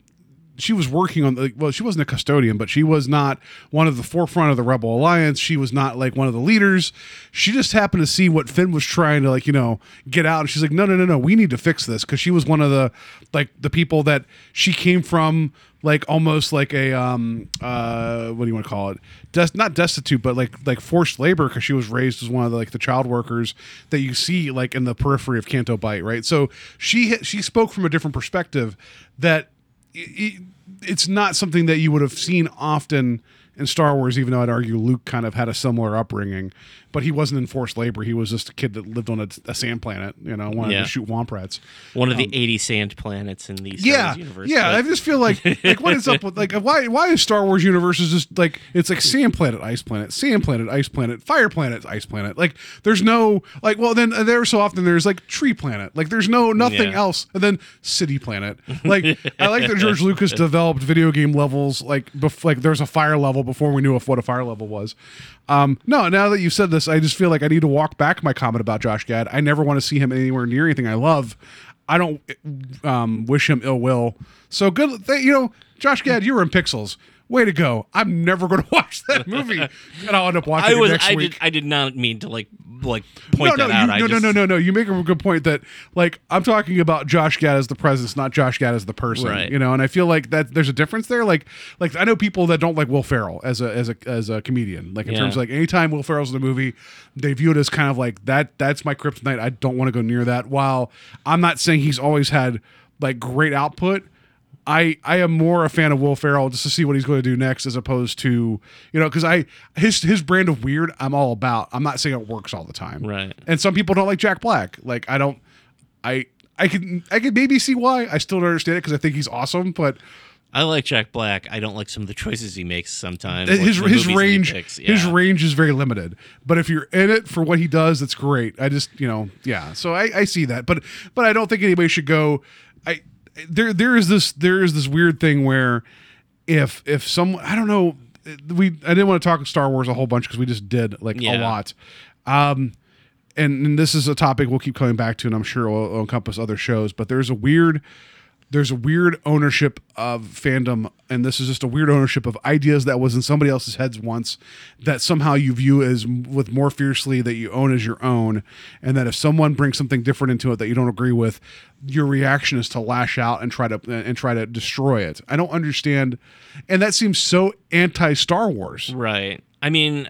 she was working on the well she wasn't a custodian but she was not one of the forefront of the rebel alliance. She was not like one of the leaders. She just happened to see what finn was trying to like you know get out. And she's like no no no no we need to fix this because she was one of the like the people that she came from like almost like a um uh what do you want to call it? Des- not destitute but like like forced labor because she was raised as one of the, like the child workers that you see like in the periphery of Canto Bight right? So she she spoke from a different perspective that it, it's not something that you would have seen often in Star Wars, even though I'd argue Luke kind of had a similar upbringing, but he wasn't in forced labor. He was just a kid that lived on a, a sand planet, you know, wanted
Yeah.
to shoot womp rats.
one of the 80 sand planets in the Star
Yeah,
Wars universe
yeah.
but-
I just feel like like what is up with like why why is Star Wars universe is just like it's like sand planet, ice planet, sand planet, ice planet, fire planet, ice planet. Like there's no like well then uh, there so often there's like tree planet. Like there's no nothing
Yeah.
else and then city planet. Like I like that George Lucas developed video game levels like bef- like there's a fire level before we knew of what a fire level was. Um, no, now that you've said this, I just feel like I need to walk back my comment about Josh Gad. I never want to see him anywhere near anything I love. I don't um, wish him ill will. So good, you know, Josh Gad, you were in Pixels. Way to go! I'm never going to watch that movie, and I'll end up watching
I was
it next
I
week.
did I did not mean to like like point
no, no,
that out.
you, no,
just,
no, no, no, no. You make a good point that, like, I'm talking about Josh Gad as the presence, not Josh Gad as the person.
Right.
You know, and I feel like that there's a difference there. Like, like I know people that don't like Will Ferrell as a as a as a comedian. Like in
Yeah.
terms of like anytime Will Ferrell's in a movie, they view it as kind of like that. That's my kryptonite. I don't want to go near that. While I'm not saying he's always had like great output. I I am more a fan of Will Ferrell just to see what he's going to do next, as opposed to you know because I his his brand of weird I'm all about. I'm not saying it works all the time,
Right.
And some people don't like Jack Black. Like I don't, I I can I can maybe see why. I still don't understand it because I think he's awesome, but
I like Jack Black. I don't like some of the choices he makes sometimes.
his his
movies that he
range
picks.
his range is very limited. But if you're in it for what he does, it's great. I just you know yeah. So I, I see that, but but I don't think anybody should go. I there there is this there is this weird thing where if if someone I don't know we I didn't want to talk Star Wars a whole bunch because we just did like a lot. Um, and, and this is a topic we'll keep coming back to, and I'm sure will encompass other shows. But there's a weird, there's a weird ownership of fandom, and this is just a weird ownership of ideas that was in somebody else's heads once, that somehow you view as with more fiercely that you own as your own, and that if someone brings something different into it that you don't agree with, your reaction is to lash out and try to and try to destroy it. I don't understand, and that seems so anti Star Wars.
Right. I mean,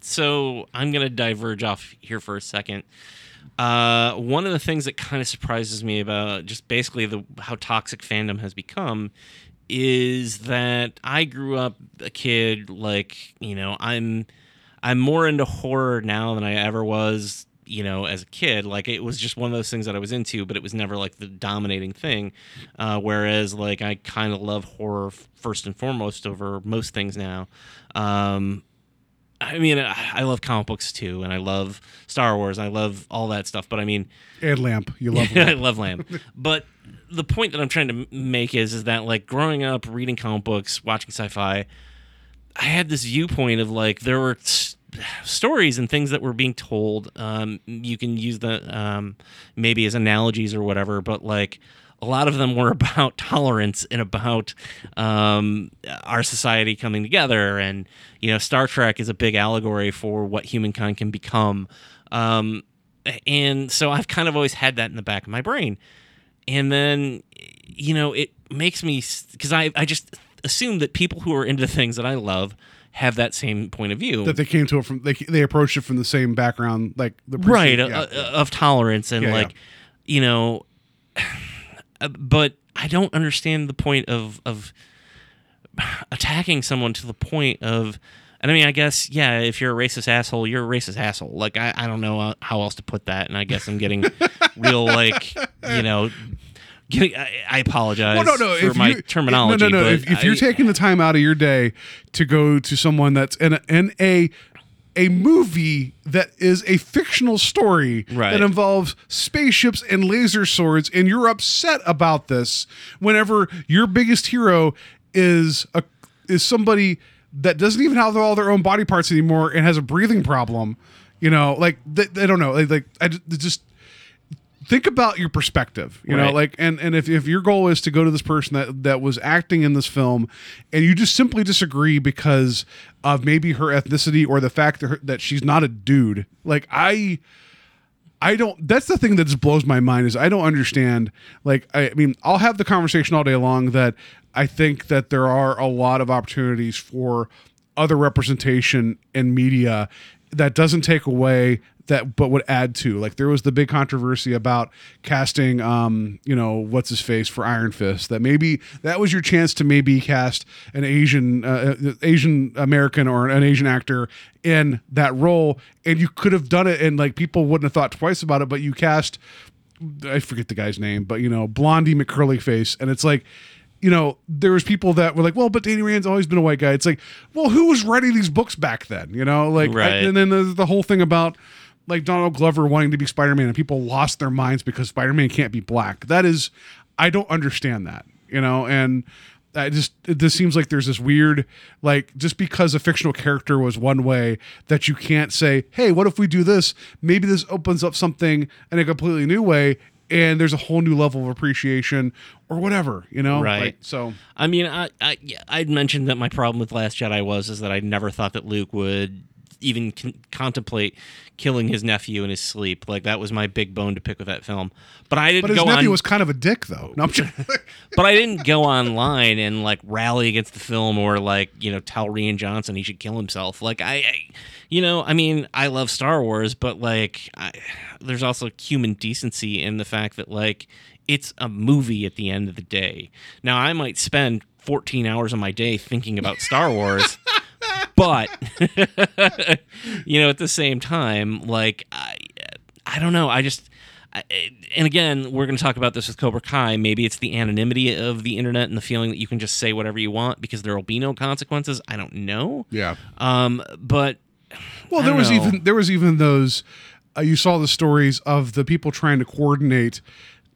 so I'm gonna diverge off here for a second. Uh, one of the things that kind of surprises me about just basically the how toxic fandom has become is that I grew up a kid like you know I'm I'm more into horror now than I ever was you know as a kid. Like it was just one of those things that I was into but it was never like the dominating thing. Uh, whereas like I kind of love horror first and foremost over most things now. Um, I mean I love comic books too and I love Star Wars I love all that stuff but I mean
And Lamp, you love
I love Lamp. But the point that I'm trying to make is is that like growing up reading comic books, watching sci-fi, I had this viewpoint of like there were s- stories and things that were being told. Um, you can use the um, maybe as analogies or whatever, but like a lot of them were about tolerance and about um, our society coming together. And you know, Star Trek is a big allegory for what humankind can become. Um, and so I've kind of always had that in the back of my brain. And then, you know, it makes me because I I just assume that people who are into things that I love have that same point of view.
that they came to it from they they approached it from the same background, like the
right uh,
yeah.
uh, of tolerance and
Yeah,
like
yeah.
you know uh, but i don't understand the point of of attacking someone to the point of and i mean i guess yeah if you're a racist asshole you're a racist asshole like i, I don't know uh, how else to put that and i guess i'm getting real like you know getting, I, I apologize
Well, no, no.
for
if
my
you,
terminology
No, no, no. If, if you're taking the time out of your day to go to someone that's in a, in a a movie that is a fictional story
Right.
that involves spaceships and laser swords, and you're upset about this whenever your biggest hero is a is somebody that doesn't even have all their own body parts anymore and has a breathing problem. You know, like they, they don't know. Like, like I just think about your perspective you know like and and if, if your goal is to go to this person that that was acting in this film and you just simply disagree because of maybe her ethnicity or the fact that her, that she's not a dude like i I don't. That's the thing that just blows my mind is I don't understand. Like, I, I mean, I'll have the conversation all day long that I think that there are a lot of opportunities for other representation in media that doesn't take away that, but would add to. Like, there was the big controversy about casting, um, you know, what's his face for Iron Fist. That maybe that was your chance to maybe cast an Asian, uh, Asian American or an Asian actor in that role, and you could have done it, and like people wouldn't have thought twice about it. But you cast, I forget the guy's name, but you know, Blondie McCurly face, and it's like. You know, there was people that were like, "Well, but Danny Rand's always been a white guy." It's like, well, who was writing these books back then? You know, like, I- and then there's the whole thing about like Donald Glover wanting to be Spider Man, and people lost their minds because Spider Man can't be black. That is, I don't understand that. You know, and I just it just seems like there's this weird like just because a fictional character was one way that you can't say, hey, what if we do this? Maybe this opens up something in a completely new way. And there's a whole new level of appreciation, or whatever, you know.
Right.
Like, so
I mean, I, I I'd mentioned that my problem with Last Jedi was is that I never thought that Luke would even con- contemplate killing his nephew in his sleep. Like that was my big bone to pick with that film. But I didn't
but his
go
nephew
on.
was kind of a dick, though. No, I'm just,
but I didn't go online and like rally against the film or like you know tell Rian Johnson he should kill himself. Like I, I you know, I mean, I love Star Wars, but like, I, there's also human decency in the fact that like it's a movie at the end of the day. Now I might spend 14 hours of my day thinking about Star Wars. But you know, at the same time, like I, I don't know. I just, I, and again, we're going to talk about this with Cobra Kai. Maybe it's the anonymity of the internet and the feeling that you can just say whatever you want because there will be no consequences. I don't know.
yeah.
Um, but
Well, there was
know.
even there was even those. Uh, you saw the stories of the people trying to coordinate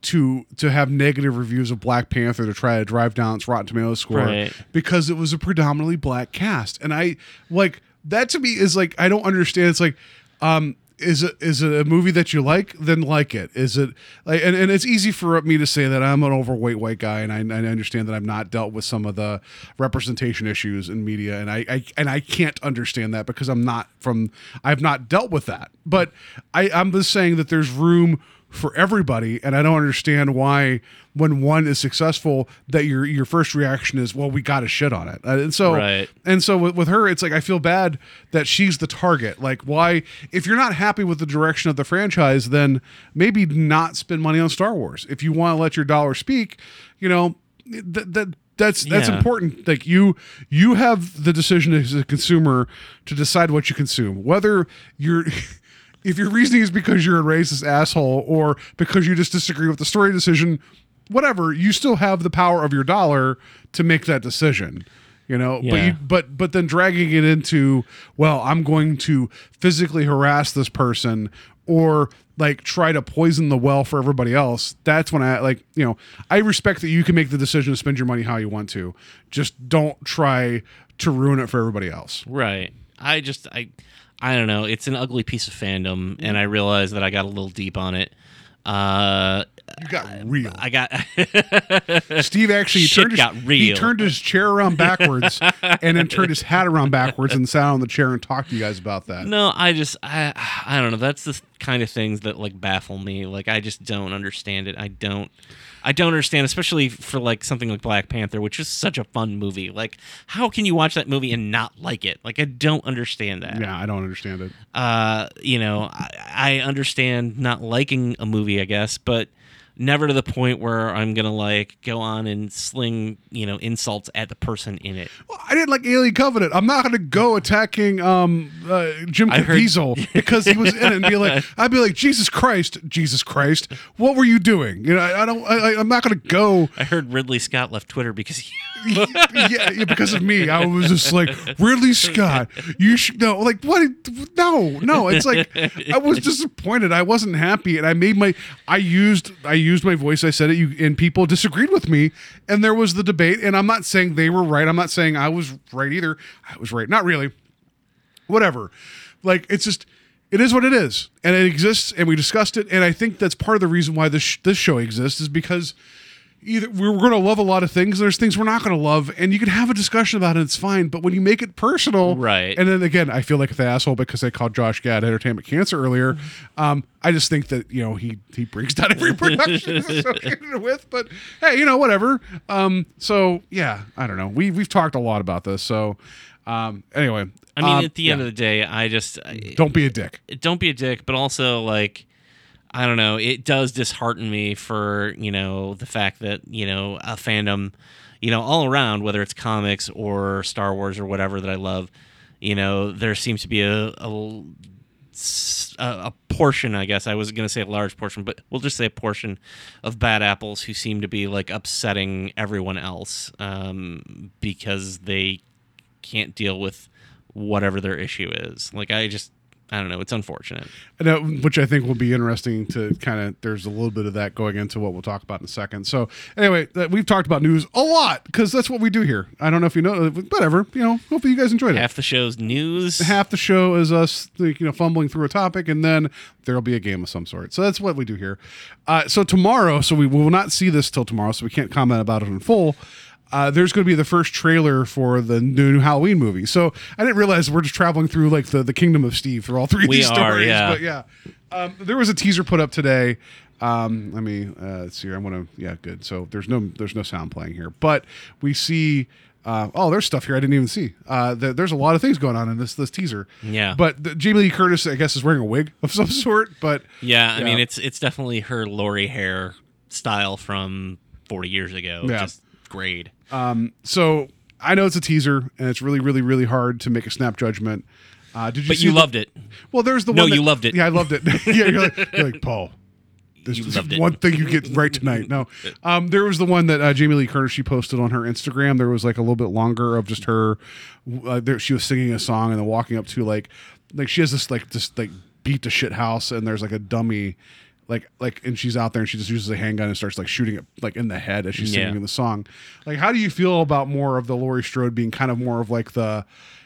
to to have negative reviews of Black Panther to try to drive down its Rotten Tomatoes score
Right.
because it was a predominantly black cast, and I like that to me is like I don't understand. It's like, um, is it is it a movie that you like? Then like it. Is it like and, and it's easy for me to say that I'm an overweight white guy, and I, I understand that I've not dealt with some of the representation issues in media, and I, I and I can't understand that because I'm not from I've not dealt with that. But I I'm just saying that there's room for everybody and I don't understand why when one is successful that your your first reaction is well we got to shit on it. And so
Right.
and so with, with her it's like I feel bad that she's the target. Like why if you're not happy with the direction of the franchise then maybe not spend money on Star Wars. If you want to let your dollar speak, you know, that that that's that's
Yeah.
important. Like you you have the decision as a consumer to decide what you consume. Whether you're if your reasoning is because you're a racist asshole or because you just disagree with the story decision, whatever, you still have the power of your dollar to make that decision. You know, but you but but then dragging it into, well, I'm going to physically harass this person or like try to poison the well for everybody else. That's when I like, you know, I respect that you can make the decision to spend your money how you want to. Just don't try to ruin it for everybody else.
Right. I just I I don't know. It's an ugly piece of fandom, and I realized that I got a little deep on it. Uh,
You got real.
I got
Steve actually turned his,
got
he turned his chair around backwards and then turned his hat around backwards and sat on the chair and talked to you guys about that.
no. I just I I don't know. That's the kind of things that like baffle me. Like I just don't understand it. I don't. I don't understand, especially for like something like Black Panther, which is such a fun movie. Like, how can you watch that movie and not like it? Like, I don't understand that.
Yeah, I don't understand it.
uh, you know, I, I understand not liking a movie, I guess, but never to the point where I'm gonna like go on and sling, you know, insults at the person in it.
Well, I didn't like Alien Covenant. I'm not going to go attacking um, uh, Jim
I heard-
Caviezel because he was in it and be like, I'd be like, Jesus Christ, Jesus Christ, what were you doing? You know, I, I don't, I, I'm not going to go.
I heard Ridley Scott left Twitter because he,
yeah, yeah, because of me. I was just like, Ridley Scott, you should know. Like, what? No, no. It's like I was disappointed. I wasn't happy, and I made my. I used. I used my voice. I said it. You and people disagreed with me, and there was the debate. And I'm not saying they were right. I'm not saying I was right either. I was right. Not really. Whatever. Like it's just. It is what it is, and it exists, and we discussed it, and I think that's part of the reason why this sh- this show exists is because either we're going to love a lot of things. There's things we're not going to love and you can have a discussion about it it's fine but when you make it personal
Right.
and then again i feel like the asshole because i called josh gad entertainment cancer earlier. Um, i just think that you know he he brings down every production associated with but hey you know whatever. Um, so yeah i don't know. We, we've talked a lot about this so um, anyway
I mean,
um,
at the end
yeah.
of the day, I just I,
don't be a dick.
Don't be a dick, but also like I don't know, it does dishearten me for, you know, the fact that, you know, a fandom, you know, all around, whether it's comics or Star Wars or whatever that I love, you know, there seems to be a a, a portion, I guess. I was to say a large portion, but we'll just say a portion of bad apples who seem to be like upsetting everyone else um, because they can't deal with whatever their issue is. Like I just I don't know, it's unfortunate.
Which I think will be interesting to kind of. There's a little bit of that going into what we'll talk about in a second. So anyway, we've talked about news a lot because that's what we do here. I don't know if you know, whatever. You know, hopefully you guys enjoyed it.
Half the show's news.
Half the show is us, you know, fumbling through a topic, and then there'll be a game of some sort. So that's what we do here. Uh, so tomorrow, so we will not see this till tomorrow, so we can't comment about it in full. Uh, there's going to be the first trailer for the new Halloween movie. So I didn't realize we're just traveling through like the, the kingdom of Steve through all three of
We
these
are,
stories.
yeah.
But yeah, um, there was a teaser put up today. Um, let me uh, let's see. here. I want to. Yeah, good. So there's no there's no sound playing here, but we see. Uh, oh, there's stuff here I didn't even see. Uh, th- there's a lot of things going on in this this teaser.
Yeah.
But the, Jamie Lee Curtis, I guess, is wearing a wig of some sort. But
yeah, I
Yeah.
mean it's it's definitely her Laurie hair style from 40 years ago.
Yeah.
Just great.
so I know it's a teaser, and it's really, really, really hard to make a snap judgment. Uh, did you?
But you
the-
loved it.
Well, there's the
No,
one. that-
you loved it.
Yeah, I loved it. yeah, you're like, you're like Paul. This
You
is one thing you get right tonight. No, um, there was the one that uh, Jamie Lee Curtis she posted on her Instagram. There was like a little bit longer of just her. Uh, there, she was singing a song and then walking up to like, like she has this like this like beat to shit house and there's like a dummy. Like, like, and she's out there, and she just uses a handgun and starts like shooting it like in the head as she's
Yeah.
singing the song. Like, how do you feel about more of the Laurie Strode being kind of more of like the,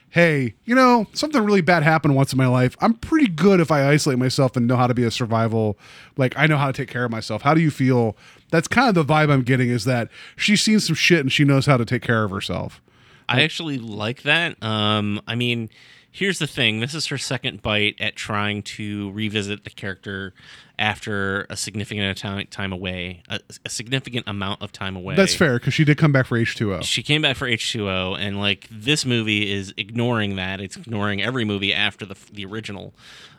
hey, you know, something really bad happened once in my life. I'm pretty good if I isolate myself and know how to be a survival. Like I know how to take care of myself. How do you feel? That's kind of the vibe I'm getting is that she's seen some shit and she knows how to take care of herself.
I actually like that. Um, I mean, here's the thing: this is her second bite at trying to revisit the character after a significant time away, a, a significant amount of time away.
That's fair because she did come back for H2O.
She came back for H2O, and like this movie is ignoring that. It's ignoring every movie after the the original.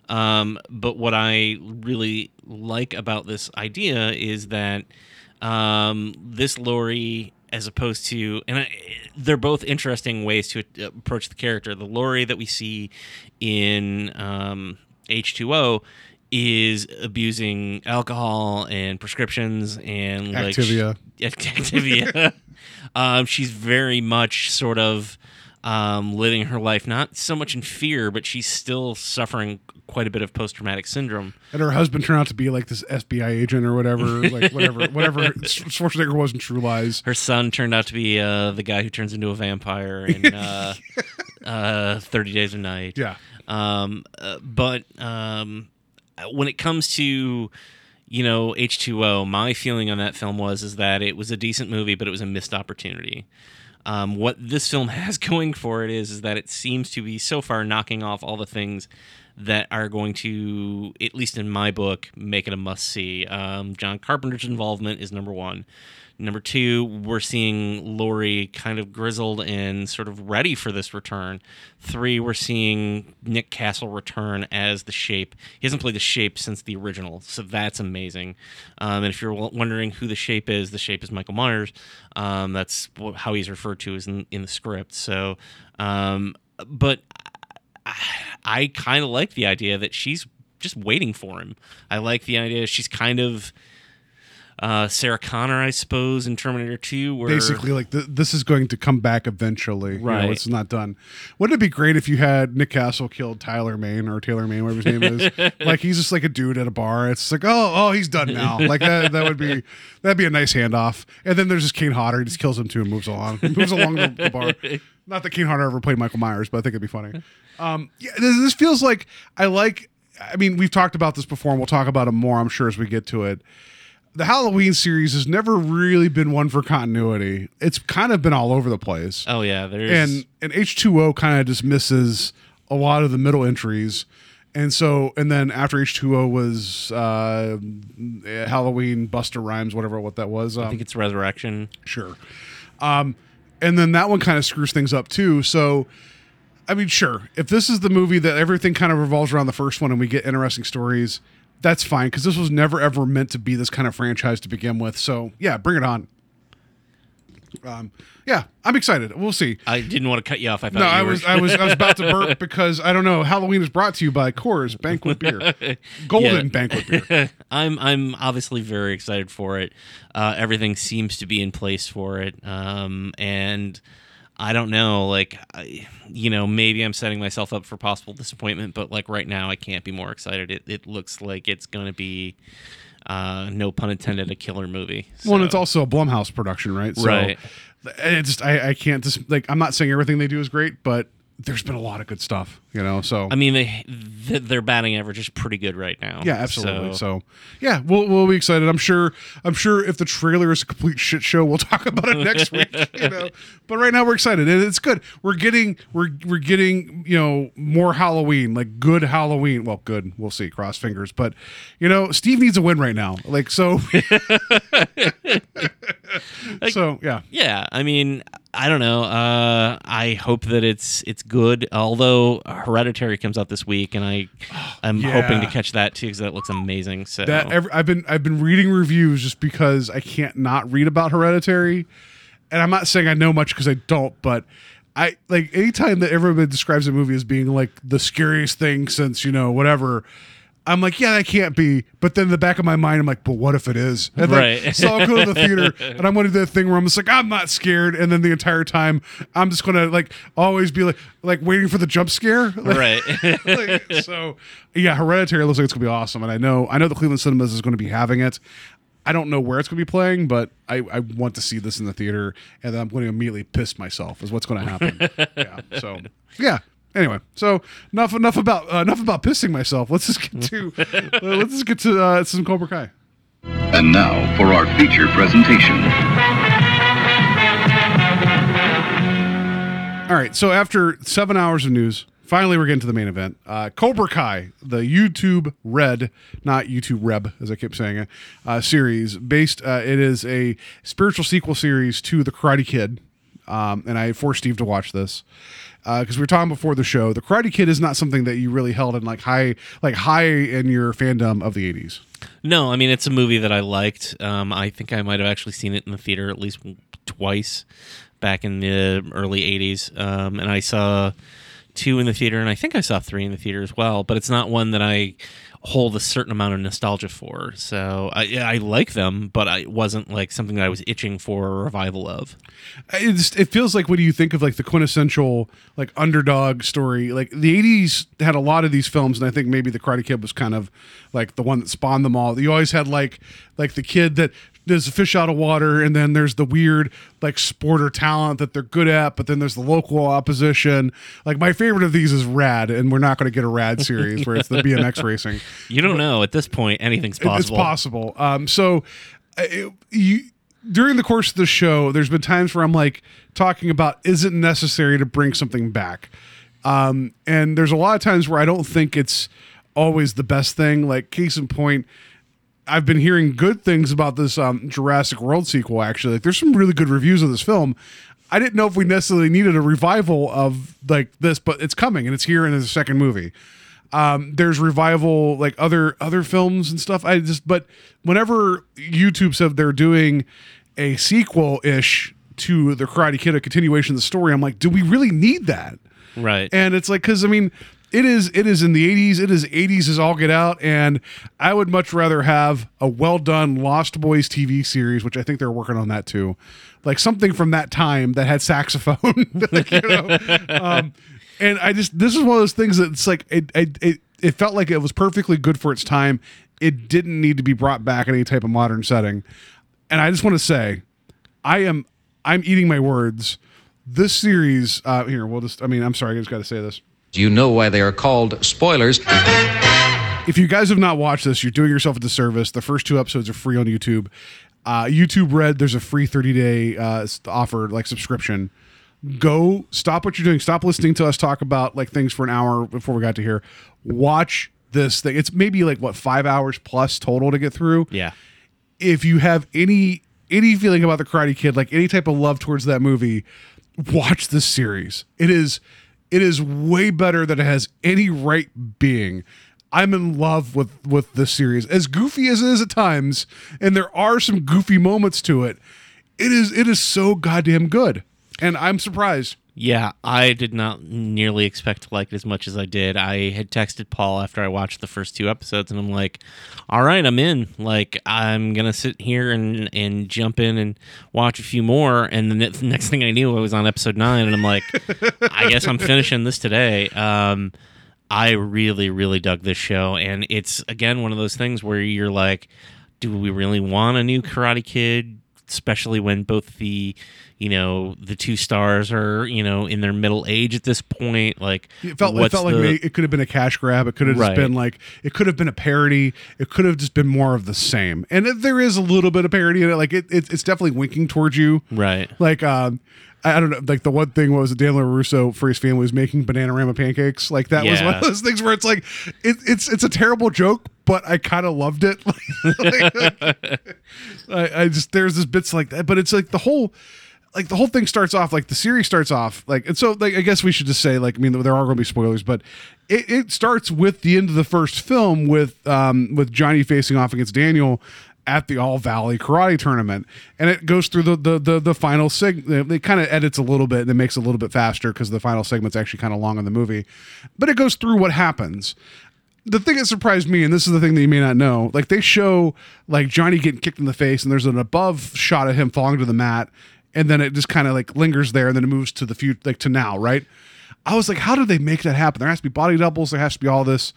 Um, but what I really like about this idea is that um, this Laurie, as opposed to, and I, they're both interesting ways to uh, approach the character. The Laurie that we see in um, H2O is abusing alcohol and prescriptions and like
Activia.
Activia. um, she's very much sort of um, living her life not so much in fear, but she's still suffering quite a bit of post traumatic syndrome.
and her husband turned out to be like this FBI agent or whatever, like whatever, whatever Schwarzenegger was in True Lies.
Her son turned out to be uh, the guy who turns into a vampire in uh, uh, Thirty Days of Night.
Yeah.
Um, uh, but um, when it comes to you know H2O, my feeling on that film was is that it was a decent movie, but it was a missed opportunity. Um, what this film has going for it is is that it seems to be so far knocking off all the things that are going to, at least in my book, make it a must see. Um, John Carpenter's involvement is number one. Number two, we're seeing Laurie kind of grizzled and sort of ready for this return. Three, we're seeing Nick Castle return as the Shape. He hasn't played the Shape since the original, so that's amazing. Um, and if you're wondering who the Shape is, the Shape is Michael Myers. Um, that's how he's referred to as in, in the script. So, um, but I, I kind of like the idea that she's just waiting for him. I like the idea she's kind of uh, Sarah Connor, I suppose, in Terminator 2, where
Basically, like th- this is going to come back eventually. You know,
Right.
it's not done. Wouldn't it be great if you had Nick Castle killed Tyler Mane or Taylor Mane, whatever his name is? like he's just like a dude at a bar. It's like, oh, oh, he's done now. Like that, that would be that'd be a nice handoff. And then there's just Kane Hodder. He just kills him too and moves along. moves along the, the bar. Not that Kane Hodder ever played Michael Myers, but I think it'd be funny. Um, yeah, this, this feels like I like. I mean, we've talked about this before, and we'll talk about it more. I'm sure as we get to it the Halloween series has never really been one for continuity. It's kind of been all over the place.
Oh yeah, there's
And and H2O kind of just misses a lot of the middle entries. And so and then after H2O was uh Halloween Busta Rhymes whatever what that was. Um,
I think it's Resurrection.
Sure. Um, and then that one kind of screws things up too. So, I mean, sure, if this is the movie that everything kind of revolves around the first one and we get interesting stories, that's fine because this was never ever meant to be this kind of franchise to begin with. So, yeah, bring it on. Um, yeah, I'm excited. We'll see.
I didn't want to cut you off. I thought
No, I was, I was, I was about to burp because I don't know. Halloween is brought to you by Coors Banquet Beer, Golden Banquet Beer.
I'm I'm obviously very excited for it. Uh, everything seems to be in place for it, um, and I don't know, like I, you know, maybe I'm setting myself up for possible disappointment, but like right now, I can't be more excited. It it looks like it's going to be, uh, no pun intended, a killer movie.
Well, and it's also a Blumhouse production, right? So
Right.
It just I, I can't just like I'm not saying everything they do is great, but there's been a lot of good stuff, you know. So
I mean, they th- their batting average is pretty good right now.
yeah, absolutely.
So,
So, yeah, we'll we'll be excited. I'm sure. I'm sure if the trailer is a complete shit show, we'll talk about it next week. You know, but right now we're excited and it's good. We're getting we're we're getting you know more Halloween, like good Halloween. Well, good. We'll see. Cross fingers. But you know, Steve needs a win right now. Like so. so yeah.
yeah, I mean, I don't know. Uh, I hope that it's it's good. Although Hereditary comes out this week, and I I'm
Yeah.
hoping to catch that too because that looks amazing. So
that every, I've been I've been reading reviews just because I can't not read about Hereditary, and I'm not saying I know much because I don't, but I like anytime that everybody describes a movie as being like the scariest thing since you know whatever. I'm like, yeah, that can't be. But then in the back of my mind, I'm like, but what if it is? And then,
Right.
so I'll go to the theater and I'm going to do that thing where I'm just like, I'm not scared. And then the entire time, I'm just going to like always be like, like waiting for the jump scare. Like,
right.
like, so yeah, Hereditary looks like it's gonna be awesome, and I know I know the Cleveland Cinemas is going to be having it. I don't know where it's going to be playing, but I, I want to see this in the theater, and then I'm going to immediately piss myself. Is what's going to happen. yeah. So yeah. Anyway, so enough enough about uh, enough about pissing myself. Let's just get to uh, let's just get to uh, some Cobra Kai.
And now for our feature presentation.
All right. So after seven hours of news, finally, we're getting to the main event. Uh, Cobra Kai, the YouTube Red, not YouTube Reb, as I keep saying it, uh, series. Based, uh, it is a spiritual sequel series to The Karate Kid. Um, and I forced Steve to watch this because we were talking before the show. The Karate Kid is not something that you really held in like high, like high in your fandom of the '80s.
No, I mean it's a movie that I liked. Um, I think I might have actually seen it in the theater at least twice back in the early '80s, um, and I saw two in the theater, and I think I saw three in the theater as well. But it's not one that I hold a certain amount of nostalgia for. So I, I like them, but I, wasn't like something that I was itching for a revival of.
It, it feels like what do you think of like the quintessential like underdog story, like the '80s had a lot of these films, and I think maybe the Karate Kid was kind of like the one that spawned them all. You always had like like the kid that there's a fish out of water, and then there's the weird like sporter talent that they're good at, but then there's the local opposition. Like my favorite of these is Rad, and we're not going to get a Rad series where it's the BMX racing.
You don't know at this point anything's possible.
It's possible. Um, so it, you during the course of the show, there's been times where I'm like talking about is it necessary to bring something back, um, and there's a lot of times where I don't think it's always the best thing. Like case in point. I've been hearing good things about this um, Jurassic World sequel. Actually, like there's some really good reviews of this film. I didn't know if we necessarily needed a revival of like this, but it's coming and it's here in the second movie. Um, there's revival like other other films and stuff. I just but whenever YouTube said they're doing a sequel ish to the Karate Kid, a continuation of the story, I'm like, do we really need that?
Right.
And it's like because I mean, it is it is in the 80s. It is 80s as all get out, and I would much rather have a well done Lost Boys TV series, which I think they're working on that too, like something from that time that had saxophone. like, you know? um, and I just this is one of those things that it's like it, it it it felt like it was perfectly good for its time. It didn't need to be brought back in any type of modern setting. And I just want to say, I am I'm eating my words. This series, uh, here we'll just. I mean, I'm sorry, I just got to say this.
Do you know why they are called spoilers.
If you guys have not watched this, you're doing yourself a disservice. The first two episodes are free on YouTube. Uh, YouTube Red, there's a free 30 day uh, offer, like subscription. Go stop what you're doing. Stop listening to us talk about like things for an hour before we got to here. Watch this thing. It's maybe like what five hours plus total to get through.
Yeah.
If you have any any feeling about the Karate Kid, like any type of love towards that movie, watch this series. It is it is way better than it has any right being. I'm in love with with this series. As goofy as it is at times, and there are some goofy moments to it, it is it is so goddamn good. And I'm surprised.
Yeah, I did not nearly expect to like it as much as I did. I had texted Paul after I watched the first two episodes, and I'm like, "All right, I'm in. Like, I'm gonna sit here and and jump in and watch a few more." And the ne- next thing I knew, I was on episode nine, and I'm like, "I guess I'm finishing this today." Um, I really, really dug this show, and it's again one of those things where you're like, "Do we really want a new Karate Kid?" Especially when both the you know the two stars are you know in their middle age at this point like
It felt, it felt like
the-
may- it could have been a cash grab. It could have just been like it could have been a parody. It could have just been more of the same. And it, there is a little bit of parody in it. Like it, it it's definitely winking towards you.
right
Like um, I, don't know. Like the one thing was Dan Russo for his family was making Bananarama pancakes. Like that was one of those things where it's like it, it's it's a terrible joke, but I kind of loved it. Like, I, I just there's this bits like that, but it's like the whole like the whole thing starts off like the series starts off like and so like I guess we should just say like I mean there are going to be spoilers, but it, it starts with the end of the first film with um with Johnny facing off against Daniel at the All Valley Karate Tournament, and it goes through the the the, the final sig. It kind of edits a little bit and it makes it a little bit faster because the final segment's actually kind of long in the movie, but it goes through what happens the thing that surprised me, and this is the thing that you may not know, like they show like Johnny getting kicked in the face, and there's an above shot of him falling to the mat, and then it just kind of like lingers there, and then it moves to the future, like to now, right? I was like, how did they make that happen? There has to be body doubles, there has to be all this.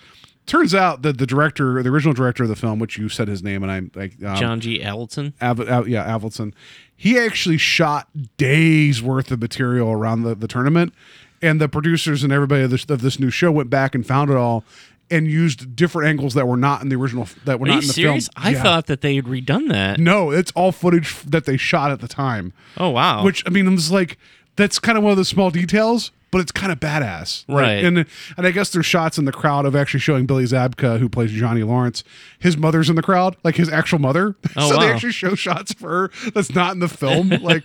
Turns out that the director, the original director of the film, which you said his name, and i'm like um,
john g Avildsen.
Av- Av- yeah, Avildsen. He actually shot days worth of material around the, the tournament, and the producers and everybody of this, of this new show went back and found it all and used different angles that were not in the original that were
are
not in the
serious
film.
i
Yeah.
thought that they had redone that
no, it's all footage that they shot at the time.
oh wow
Which I mean, I'm just like that's kind of one of the small details, but it's kind of badass, Like,
Right.
and and I guess there's shots in the crowd of actually showing Billy Zabka, who plays Johnny Lawrence, his mother's in the crowd, like his actual mother.
Oh,
so they actually show shots for her that's not in the film. Like,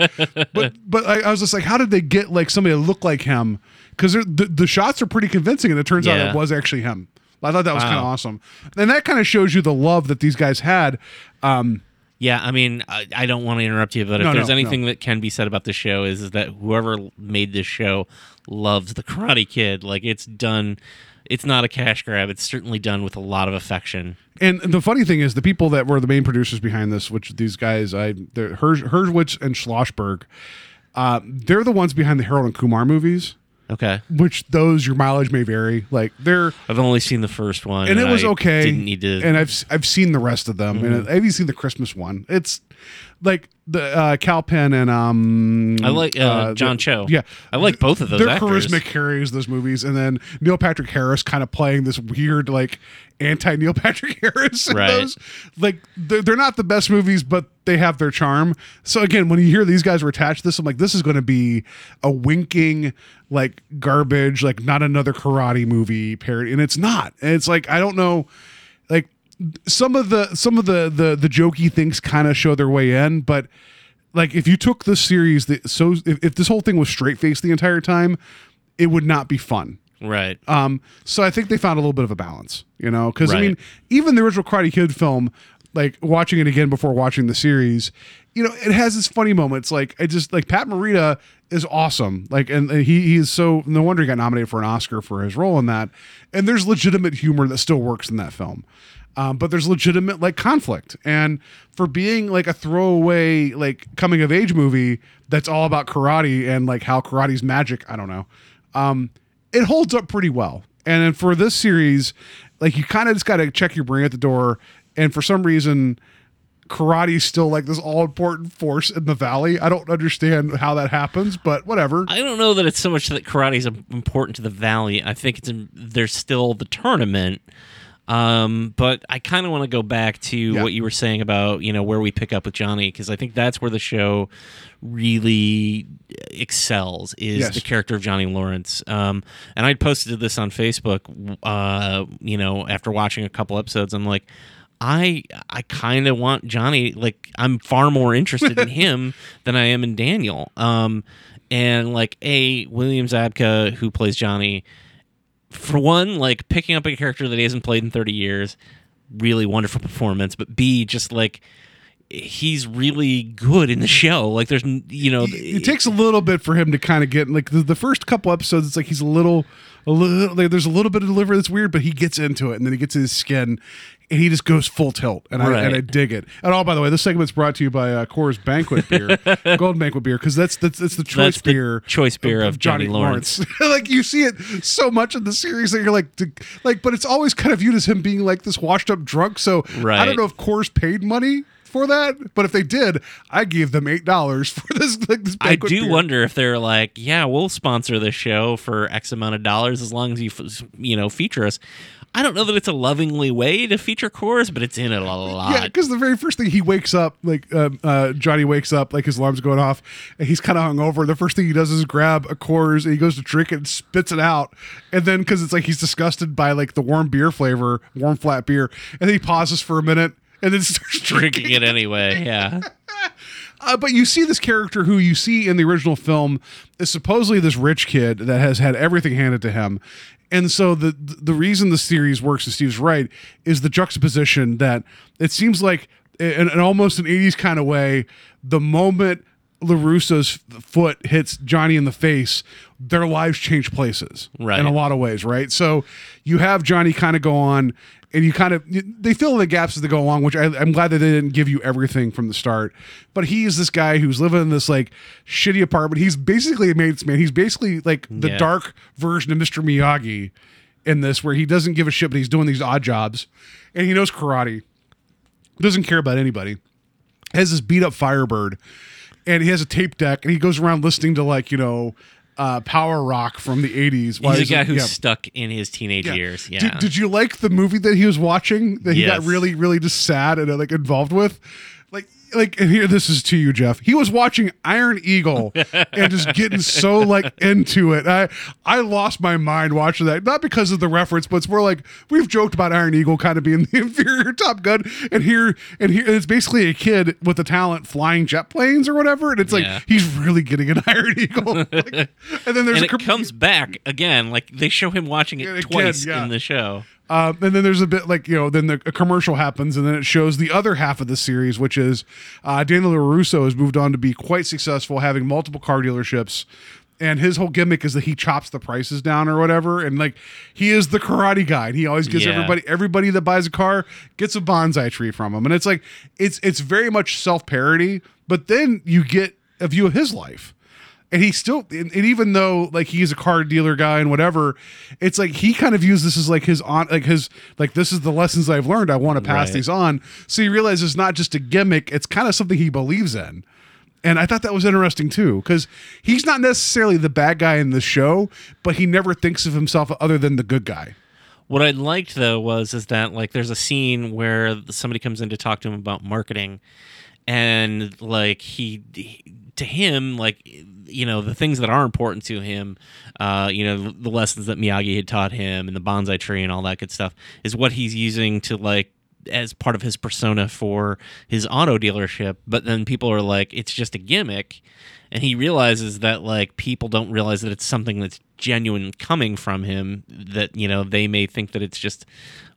but but I, I was just like, how did they get like somebody to look like him? Because the the shots are pretty convincing, and it turns out it was actually him. I thought that was kind of awesome, and that kind of shows you the love that these guys had. Um,
Yeah, I mean, I, I don't want to interrupt you, but if
No,
there's
no,
anything
no.
that can be said about the show is, is that whoever made this show loves the Karate Kid. Like it's done. It's not a cash grab. It's certainly done with a lot of affection.
And the funny thing is, the people that were the main producers behind this, which these guys, I, Hurwitz and Schlossberg, uh, they're the ones behind the Harold and Kumar movies.
Okay,
Which those your mileage may vary. Like they're
I've only seen the first one,
and it was
I
okay.
Didn't need to.
And I've I've seen the rest of them, and
Mm-hmm.
I've even seen the Christmas one. It's like the uh, Kal Penn and um.
I like uh, John
the-
Cho.
Yeah,
I like both of those
Their
actors.
charisma carries those movies, and then Neil Patrick Harris kind of playing this weird like anti Neil Patrick Harris. in
Right.
Those. Like they're, they're not the best movies, but they have their charm. So again, when you hear these guys were attached to this, I'm like, this is going to be a winking like garbage, like not another karate movie parody, and it's not. And it's like I don't know, like some of the some of the the the jokey things kind of show their way in, but like if you took this series that so if, if this whole thing was straight faced the entire time, it would not be fun.
right.
Um, so I think they found a little bit of a balance, you know, because I
Right.
mean, even the original Karate Kid film, like watching it again before watching the series, you know, it has its funny moments. Like I just like Pat Morita is awesome. Like, and, and he he is so no wonder he got nominated for an Oscar for his role in that. And there's legitimate humor that still works in that film. Um, but there's legitimate like conflict, and for being like a throwaway like coming of age movie that's all about karate and like how karate's magic. I don't know. Um, it holds up pretty well. And then for this series, like you kind of just got to check your brain at the door. And for some reason, karate is still like this all important force in the valley. I don't understand how that happens, but whatever.
I don't know that it's so much that karate is important to the valley. I think it's in, there's still the tournament. Um, but I kind of want to go back to
Yeah.
what you were saying about you know where we pick up with Johnny because I think that's where the show really excels is
Yes.
the character of Johnny Lawrence. Um, and I posted this on Facebook. Uh, you know, after watching a couple episodes, I'm like. I I kind of want Johnny like I'm far more interested in him than I am in Daniel. Um and like a William Zabka who plays Johnny for one like picking up a character that he hasn't played in 30 years really wonderful performance but B just like he's really good in the show like there's you know
it takes a little bit for him to kind of get like the, the first couple episodes. It's like he's a little, a little. There's a little bit of delivery that's weird, but he gets into it, and then he gets in his skin, and he just goes full tilt, and I
Right.
and I dig it. And all by the way, this segment's brought to you by uh, Coors Banquet Beer, Golden Banquet Beer, because that's that's that's the choice
That's the
beer,
choice beer of Johnny Lawrence.
like you see it so much in the series that you're like, to, like, but it's always kind of viewed as him being like this washed up drunk. So I don't know if Coors paid money. For that, but if they did, I gave them eight dollars for this. Like, this
I do
beer.
wonder if they're like, yeah, we'll sponsor this show for X amount of dollars as long as you, you know, feature us. I don't know that it's a lovingly way to feature Coors, but it's in it a lot.
Yeah, because the very first thing he wakes up, like uh, uh, Johnny wakes up, like his alarm's going off, and he's kind of hungover. The first thing he does is grab a Coors, and he goes to drink it and spits it out. And then because it's like he's disgusted by like the warm beer flavor, warm flat beer, and then he pauses for a minute and then starts drinking,
Drinking it anyway. Yeah.
Uh, but you see this character who you see in the original film is supposedly this rich kid that has had everything handed to him. And so the the reason the series works, and Steve's right, is the juxtaposition that it seems like in, in almost an 80s kind of way, the moment LaRusso's foot hits Johnny in the face, their lives change places.
Right.
In a lot of ways, right? So you have Johnny kind of go on and you kind of they fill in the gaps as they go along, which I, I'm glad that they didn't give you everything from the start. But he is this guy who's living in this like shitty apartment. He's basically a maintenance man. He's basically like the
Yeah.
dark version of Mr. Miyagi in this, where he doesn't give a shit, but he's doing these odd jobs, and he knows karate. Doesn't care about anybody. Has this beat up Firebird, and he has a tape deck, and he goes around listening to like you know. Uh, power rock from the 80s. Why
He's a guy
it-
who's
yeah.
stuck in his teenage
Yeah.
years. Yeah.
Did, did you like the movie that he was watching that he got really, really just sad and uh, like involved with? Like here this is to you jeff he was watching iron eagle and just getting so like into it i i lost my mind watching that not because of the reference but it's more like we've joked about iron eagle kind of being the inferior top gun and here and here it's basically a kid with the talent flying jet planes or whatever and it's
Yeah.
like he's really getting an iron eagle Like, and then there's
and
a
it
com-
comes back again. Like they show him watching it twice
yeah.
in the show.
Um, and then there's a bit like you know, then the a commercial happens, and then it shows the other half of the series, which is uh, Daniel LaRusso has moved on to be quite successful, having multiple car dealerships. And his whole gimmick is that he chops the prices down or whatever, and like he is the karate guy. And he always gives
Yeah.
everybody everybody that buys a car gets a bonsai tree from him, and it's like it's it's very much self parody. But then you get a view of his life and he still and, and even though like he's a car dealer guy and whatever it's like he kind of views this as like his on like his like this is the lessons i've learned. I want to pass
Right.
these on. So he realizes it's not just a gimmick. It's kind of something he believes in. And i thought that was interesting too because he's not necessarily the bad guy in the show but he never thinks of himself other than the good guy.
What I liked though was is that like there's a scene where somebody comes in to talk to him about marketing, and like he, he- to him like you know the things that are important to him, uh, you know the lessons that Miyagi had taught him and the bonsai tree and all that good stuff is what he's using to like as part of his persona for his auto dealership. But then people are like, it's just a gimmick. And he realizes that like people don't realize that it's something that's genuine coming from him. That you know they may think that it's just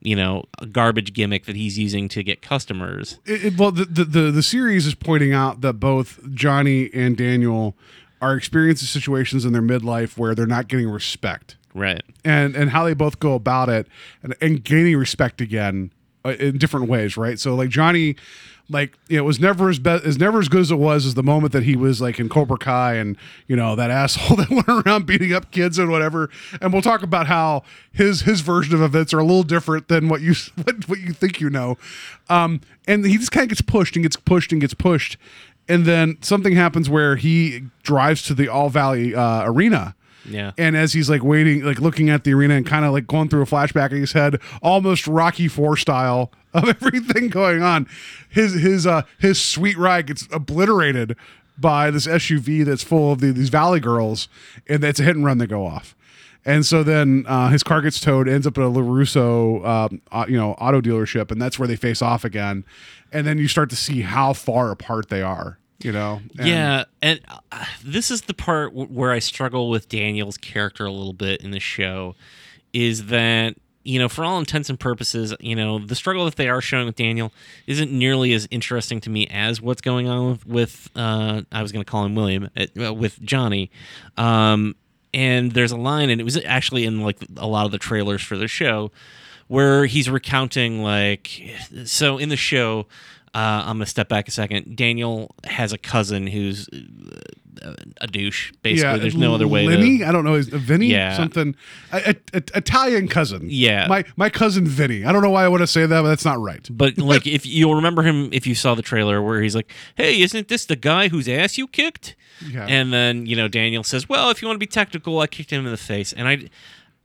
you know a garbage gimmick that he's using to get customers.
it, it- well the, the the the series is pointing out that both johnny and daniel are experiencing situations in their midlife where they're not getting respect.
Right.
and and how they both go about it and, and gaining respect again uh, in different ways right? So like johnny like you it was never as best as never as good as it was as the moment that he was like in cobra kai and you know that asshole that went around beating up kids and whatever. And we'll talk about how his his version of events are a little different than what you what, what you think you know. Um and he just kind of gets pushed and gets pushed and gets pushed and then something happens where he drives to the all valley uh, arena
Yeah.
and as he's like waiting, like looking at the arena and kind of like going through a flashback in his head, almost Rocky Four style of everything going on, his his uh his sweet ride gets obliterated by this SUV that's full of the, these Valley girls, and it's a hit and run that go off. And so then uh, his car gets towed, ends up at a Larusso, uh, you know, auto dealership, and that's where they face off again. And then you start to see how far apart they are, you know. And-
yeah, and uh, this is the part w- where I struggle with Daniel's character a little bit in the show, is that you know, for all intents and purposes, you know, the struggle that they are showing with Daniel isn't nearly as interesting to me as what's going on with, with uh, I was going to call him William, uh, with Johnny. Um, and there's a line, and it was actually in like a lot of the trailers for the show, where he's recounting like, so in the show. Uh, I'm gonna step back a second. Daniel has a cousin who's a douche. Basically, there's no other way.
Lenny,
to,
I don't know, is Vinny
Yeah.
something? Italian cousin.
Yeah.
my my cousin Vinny. I don't know why I want to say that, but that's not right.
But like, if you'll remember him, if you saw the trailer where he's like, "Hey, isn't this the guy whose ass you kicked?"
Yeah.
And then you know Daniel says, "Well, if you want to be technical, I kicked him in the face." And I,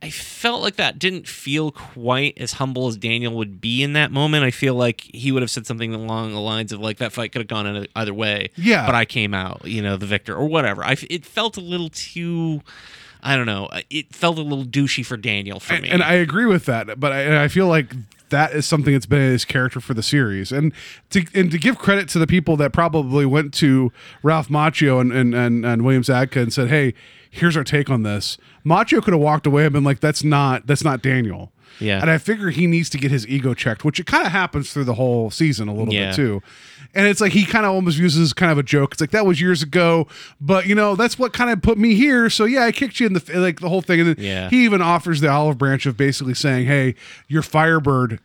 I felt like that didn't feel quite as humble as Daniel would be in that moment. I feel like he would have said something along the lines of like, "That fight could have gone either way."
Yeah.
But I came out, you know, the victor or whatever. I it felt a little too. I don't know. Uh, it felt a little douchey for Daniel for
and,
me.
and I agree with that, but I, I feel like that is something that's been his character for the series. And to and to give credit to the people that probably went to Ralph Macchio and and and, and William Zabka and said, "Hey, here's our take on this." Macchio could have walked away and been like, "That's not that's not Daniel."
Yeah.
And I figure he needs to get his ego checked, which it kind of happens through the whole season a little
Yeah.
bit too. And it's like he kind of almost uses kind of a joke. It's like that was years ago, but you know that's what kind of put me here. So yeah, I kicked you in the like the whole thing. And then
Yeah.
he even offers the olive branch of basically saying, "Hey, your Firebird,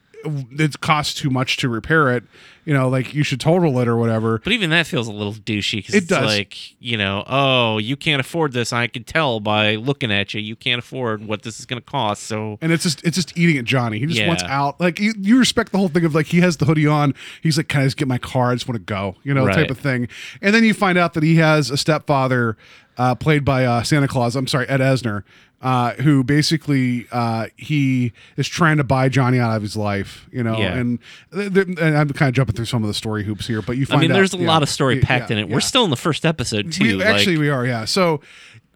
it costs too much to repair it. You know, like you should total it or whatever."
But even that feels a little douchey because
It
it's
does.
like, you know, oh, you can't afford this. I can tell by looking at you. You can't afford what this is going to cost. So,
and it's just it's just eating at Johnny. He just
Yeah.
wants out. Like you, you respect the whole thing of like he has the hoodie on. He's like, "Can I just get my car? I just want to go," you know,
Right.
type of thing. And then you find out that he has a stepfather uh, played by uh, Santa Claus. I'm sorry, Ed Asner, uh, who basically uh, he is trying to buy Johnny out of his life, you know.
Yeah.
And, th- th- and I'm kind of jumping through some of the story hoops here, but you
I
find
mean,
out-
there's a
yeah,
lot of story
yeah,
packed in it.
yeah.
We're still in the first episode too.
We,
like-
actually, we are, yeah. So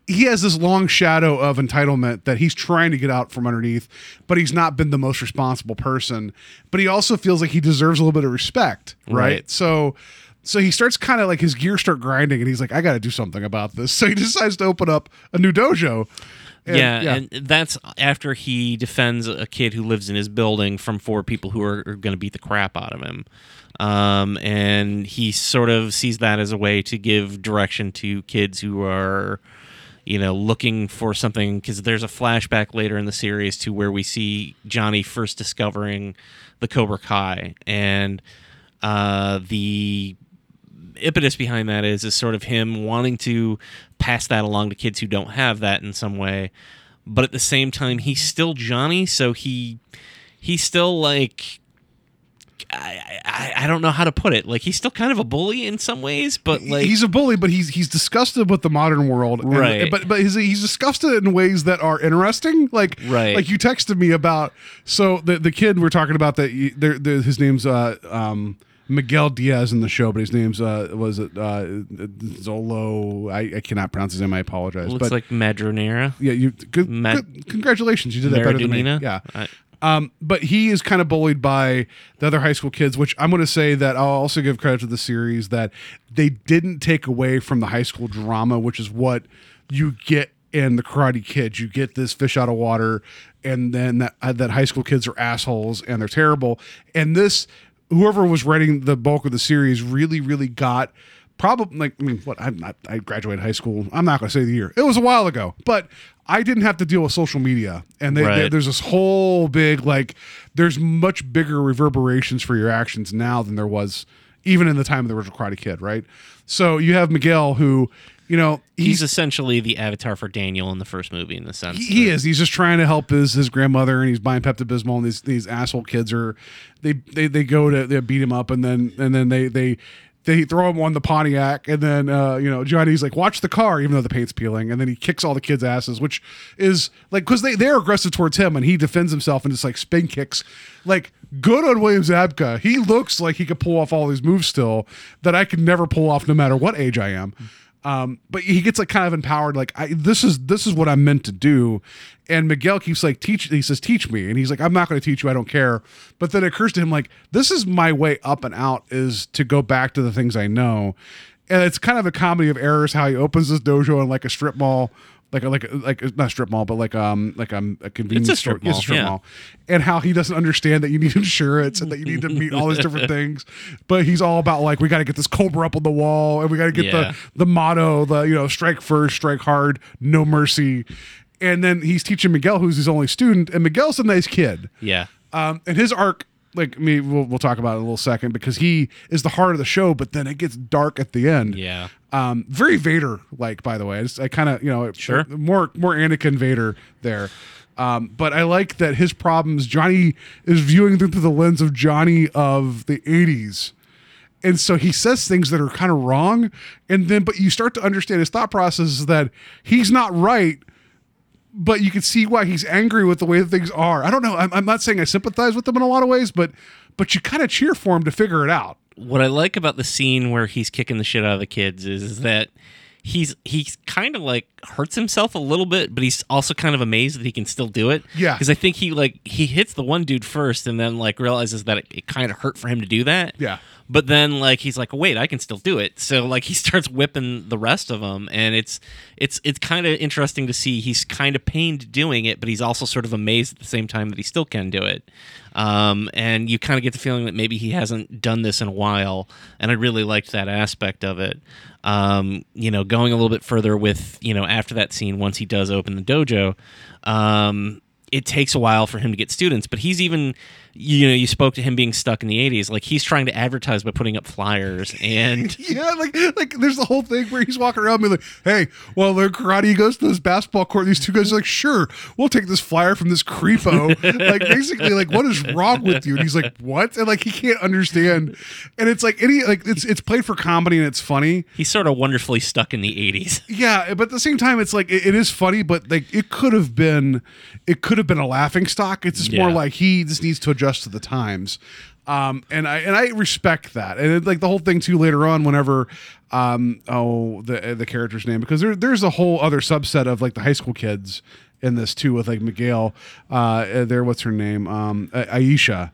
he has this long shadow of entitlement that he's trying to get out from underneath, but he's not been the most responsible person. But he also feels like he deserves a little bit of respect, right?
Right.
So. So he starts kind of like his gears start grinding, and he's like, "I got to do something about this." So he decides to open up a new dojo. And-
yeah, and that's after he defends a kid who lives in his building from four people who are, are going to beat the crap out of him. Um, and he sort of sees that as a way to give direction to kids who are, you know, looking for something. Because there's a flashback later in the series to where we see Johnny first discovering the Cobra Kai, and uh, the impetus behind that is is sort of him wanting to pass that along to kids who don't have that in some way but at the same time he's still johnny so he he's still like I, I I don't know how to put it. Like he's still kind of a bully in some ways, but like
he's a bully, but he's he's disgusted with the modern world, and-
Right.
But but he's, he's disgusted in ways that are interesting. Like
Right.
like you texted me about. So the the kid we're talking about that you- his name's uh um. Miguel Diaz in the show, but his name's uh was it uh Xolo? I, I cannot pronounce his name. I apologize.
looks
but
like Madronera.
yeah, you good,
Ma-
good- congratulations, you did that better than me. Yeah.
I-
Um, but he is kind of bullied by the other high school kids, which I'm going to say that I'll also give credit to the series that they didn't take away from the high school drama, which is what you get in the Karate Kids. You get this fish out of water, and then that uh, that high school kids are assholes and they're terrible. And this, whoever was writing the bulk of the series, really, really got probably like I mean, what I'm not. I graduated high school. I'm not going to say the year. It was a while ago, but I didn't have to deal with social media, and they, they- there's this whole big like. There's much bigger reverberations for your actions now than there was even in the time of the original Karate Kid, right? So you have Miguel, who you know
he's
he's.
essentially the avatar for Daniel in the first movie in the sense
he, he is. He's just trying to help his his grandmother, and he's buying Pepto Bismol. And these these asshole kids are, they they they go to they beat him up, and then and then they they they throw him on the Pontiac, and then uh, you know Johnny's like, watch the car, even though the paint's peeling, and then he kicks all the kids' asses, which is like because they they're aggressive towards him, and he defends himself and just like spin kicks, like good on William Zabka. He looks like he could pull off all these moves still that I could never pull off, no matter what age I am. Um, but he gets like kind of empowered, like I, this is this is what I'm meant to do. And Miguel keeps like teach. He says, "Teach me," and he's like, "I'm not going to teach you. I don't care." But then it occurs to him like, "This is my way up and out is to go back to the things I know." And it's kind of a comedy of errors how he opens this dojo in like a strip mall, like a, like a, like a, not strip mall, but like um like um, a convenience
It's a strip
store. It's a
mall,
strip
yeah.
mall, and how he doesn't understand that you need insurance and that you need to meet all these different things. But he's all about like we got to get this cobra up on the wall, and we got to get
Yeah.
the the motto, the you know, strike first, strike hard, no mercy. And then he's teaching Miguel, who's his only student, and Miguel's a nice kid.
yeah
Um, and his arc, like me, we'll, we'll talk about it in a little second because he is the heart of the show. But then it gets dark at the end.
yeah
Um, very Vader like, by the way. I, just, I kind of, you know,
Sure.
more more Anakin Vader there. Um, but I like that his problems. Johnny is viewing them through the lens of Johnny of the '80s, and so he says things that are kind of wrong. And then, but you start to understand his thought process is that he's not right. But you can see why he's angry with the way that things are. I don't know. I'm, I'm not saying I sympathize with him in a lot of ways, but but you kind of cheer for him to figure it out.
what I like about the scene where he's kicking the shit out of the kids is, is that he's he's kind of like hurts himself a little bit, but he's also kind of amazed that he can still do it.
Yeah.
because I think he like he hits the one dude first, and then like realizes that it, it kind of hurt for him to do that.
Yeah.
But then like he's like, wait, I can still do it. So like he starts whipping the rest of them, and it's it's it's kind of interesting to see. He's kind of pained doing it, but he's also sort of amazed at the same time that he still can do it. Um, and you kind of get the feeling that maybe he hasn't done this in a while, and I really liked that aspect of it. Um, you know, going a little bit further with you know after that scene, once he does open the dojo, um, it takes a while for him to get students, but he's even you know, you spoke to him being stuck in the 80s. Like he's trying to advertise by putting up flyers and
yeah, like like there's the whole thing where he's walking around being like, "Hey, well, the karate he goes to this basketball court. These two guys are like, "Sure, we'll take this flyer from this creepo." like basically, like, what is wrong with you? And he's like, "What?" And like he can't understand. And it's like any like it's it's played for comedy and it's funny.
he's sort of wonderfully stuck in the 80s.
Yeah, but at the same time, it's like it, it is funny, but like it could have been, it could have been a laughing stock. It's just more like he just needs to adjust to the times, um, and I and I respect that, and it, like the whole thing too later on, whenever, um, oh the the character's name because there there's a whole other subset of like the high school kids in this too with like Miguel, uh, there what's her name, um, Aisha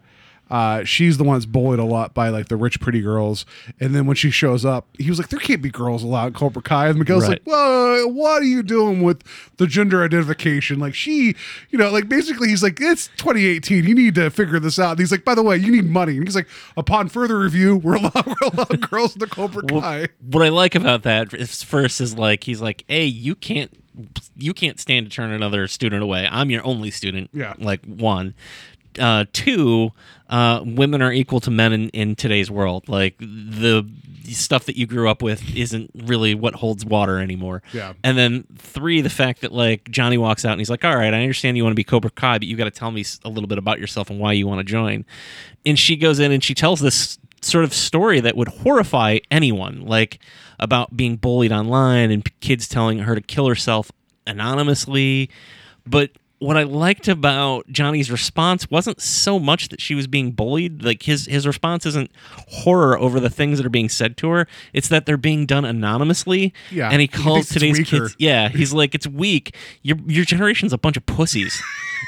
uh, she's the one that's bullied a lot by like the rich pretty girls. And then when she shows up, he was like, "There can't be girls allowed in Cobra Kai." And Miguel's
Right.
like, "Well, what are you doing with the gender identification?" Like she, you know, like basically he's like, "It's 2018. You need to figure this out." And he's like, "By the way, you need money." And he's like, "Upon further review, we're allowed, we're allowed girls in the Cobra Kai."
What I like about that is first is like he's like, "Hey, you can't you can't stand to turn another student away. I'm your only student."
Yeah.
Like one. Uh, two, uh, women are equal to men in, in today's world. Like the stuff that you grew up with isn't really what holds water anymore.
Yeah.
And then three, the fact that like Johnny walks out and he's like, "All right, I understand you want to be Cobra Kai, but you got to tell me a little bit about yourself and why you want to join." And she goes in and she tells this sort of story that would horrify anyone, like about being bullied online and p- kids telling her to kill herself anonymously. But what I liked about Johnny's response wasn't so much that she was being bullied. Like his his response isn't horror over the things that are being said to her. It's that they're being done anonymously.
Yeah,
And he calls today's kids. Yeah, he's like, it's weak. Your your generation's a bunch of pussies.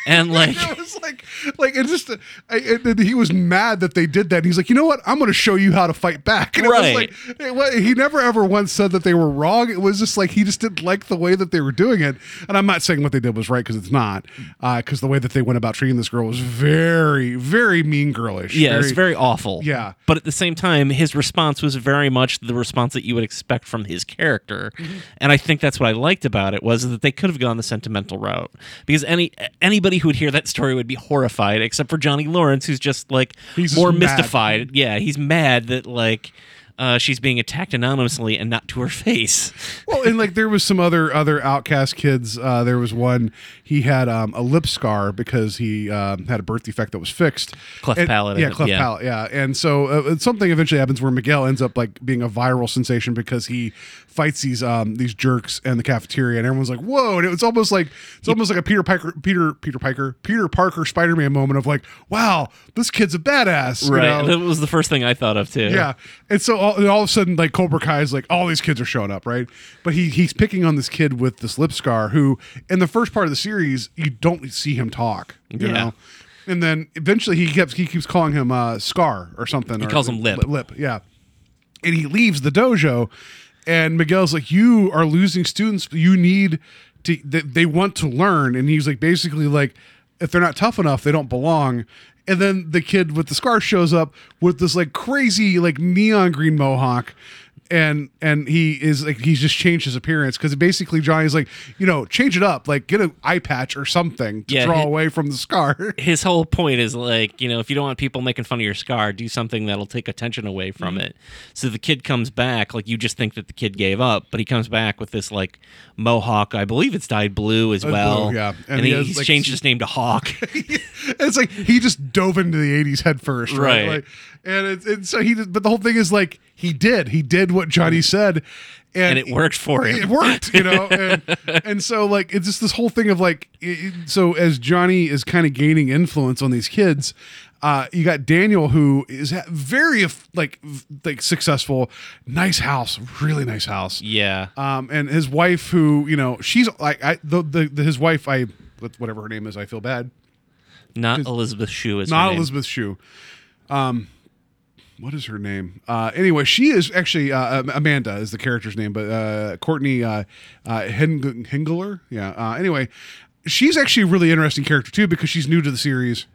And like
it was like, like it just, I, it- he was mad that they did that. And he's like, you know what? I'm going to show you how to fight back. And
Right.
it was like, it he never ever once said that they were wrong. It was just like he just didn't like the way that they were doing it. And I'm not saying what they did was right because it's not, because the way that they went about treating this girl was very, very mean girlish.
Yeah, it's very awful.
Yeah.
But at the same time, his response was very much the response that you would expect from his character.
Mm-hmm.
And I think that's what I liked about it was that they could have gone the sentimental route. Because any anybody who would hear that story would be horrified, except for Johnny Lawrence, who's just like
He's
more
mad.
mystified. Yeah, he's mad that like uh, she's being attacked anonymously and not to her face.
well, and like there was some other other outcast kids. Uh, there was one he had um, a lip scar because he um, had a birth defect that was fixed.
Cleft
And-
palate,
Yeah, cleft
yeah.
palate. Yeah, and so uh, something eventually happens where Miguel ends up like being a viral sensation because he fights these um these jerks in the cafeteria, and everyone's like, "Whoa!" And it was almost like it's almost like a Peter Piker, Peter Peter Piker, Peter Parker Spider Man moment of like, "Wow, this kid's a badass." you
Right.
know?
That was the first thing I thought of too.
Yeah, and so all, all of a sudden, like Cobra Kai is like all these kids are showing up, right? But he he's picking on this kid with this lip scar, who in the first part of the series you don't see him talk, you
Yeah.
know. And then eventually he keeps he keeps calling him uh, Scar or something. He
calls him Lip.
Lip, yeah. And he leaves the dojo, and Miguel's like, "You are losing students. You need to. They, they want to learn." And he's like, basically like, if they're not tough enough, they don't belong. And then the kid with the scar shows up with this like crazy like neon green mohawk. And and he is like he's just changed his appearance because basically Johnny's like you know change it up like get an eye patch or something to
Yeah,
draw
he-
away from the scar.
his whole point is like, you know, if you don't want people making fun of your scar, do something that'll take attention away
Mm-hmm.
from it. So the kid comes back, like you just think that the kid gave up, but he comes back with this like mohawk. I believe it's dyed blue as
Uh, blue,
well.
yeah.
and,
And he
he,
has,
he's
like,
changed his name to Hawk.
it's like he just dove into the 80s head first right,
Right.
Like, and it's and so he did, but the whole thing is like he did he did what johnny said
and it worked for him.
it worked you know and, and so like it's just this whole thing of like it- so as johnny is kind of gaining influence on these kids uh, you got Daniel, who is very like like successful, nice house, really nice house.
yeah.
Um, and his wife, who you know, she's like I the, the, the his wife, I whatever her name is, I feel bad.
Not Elizabeth Shue is
Not. Elizabeth Shue. Um, what is her name? Uh, anyway, she is actually uh, Amanda is the character's name, but uh, Courtney uh, uh, Heng- Henggeler. Yeah. Uh, anyway, she's actually a really interesting character too because she's new to the series.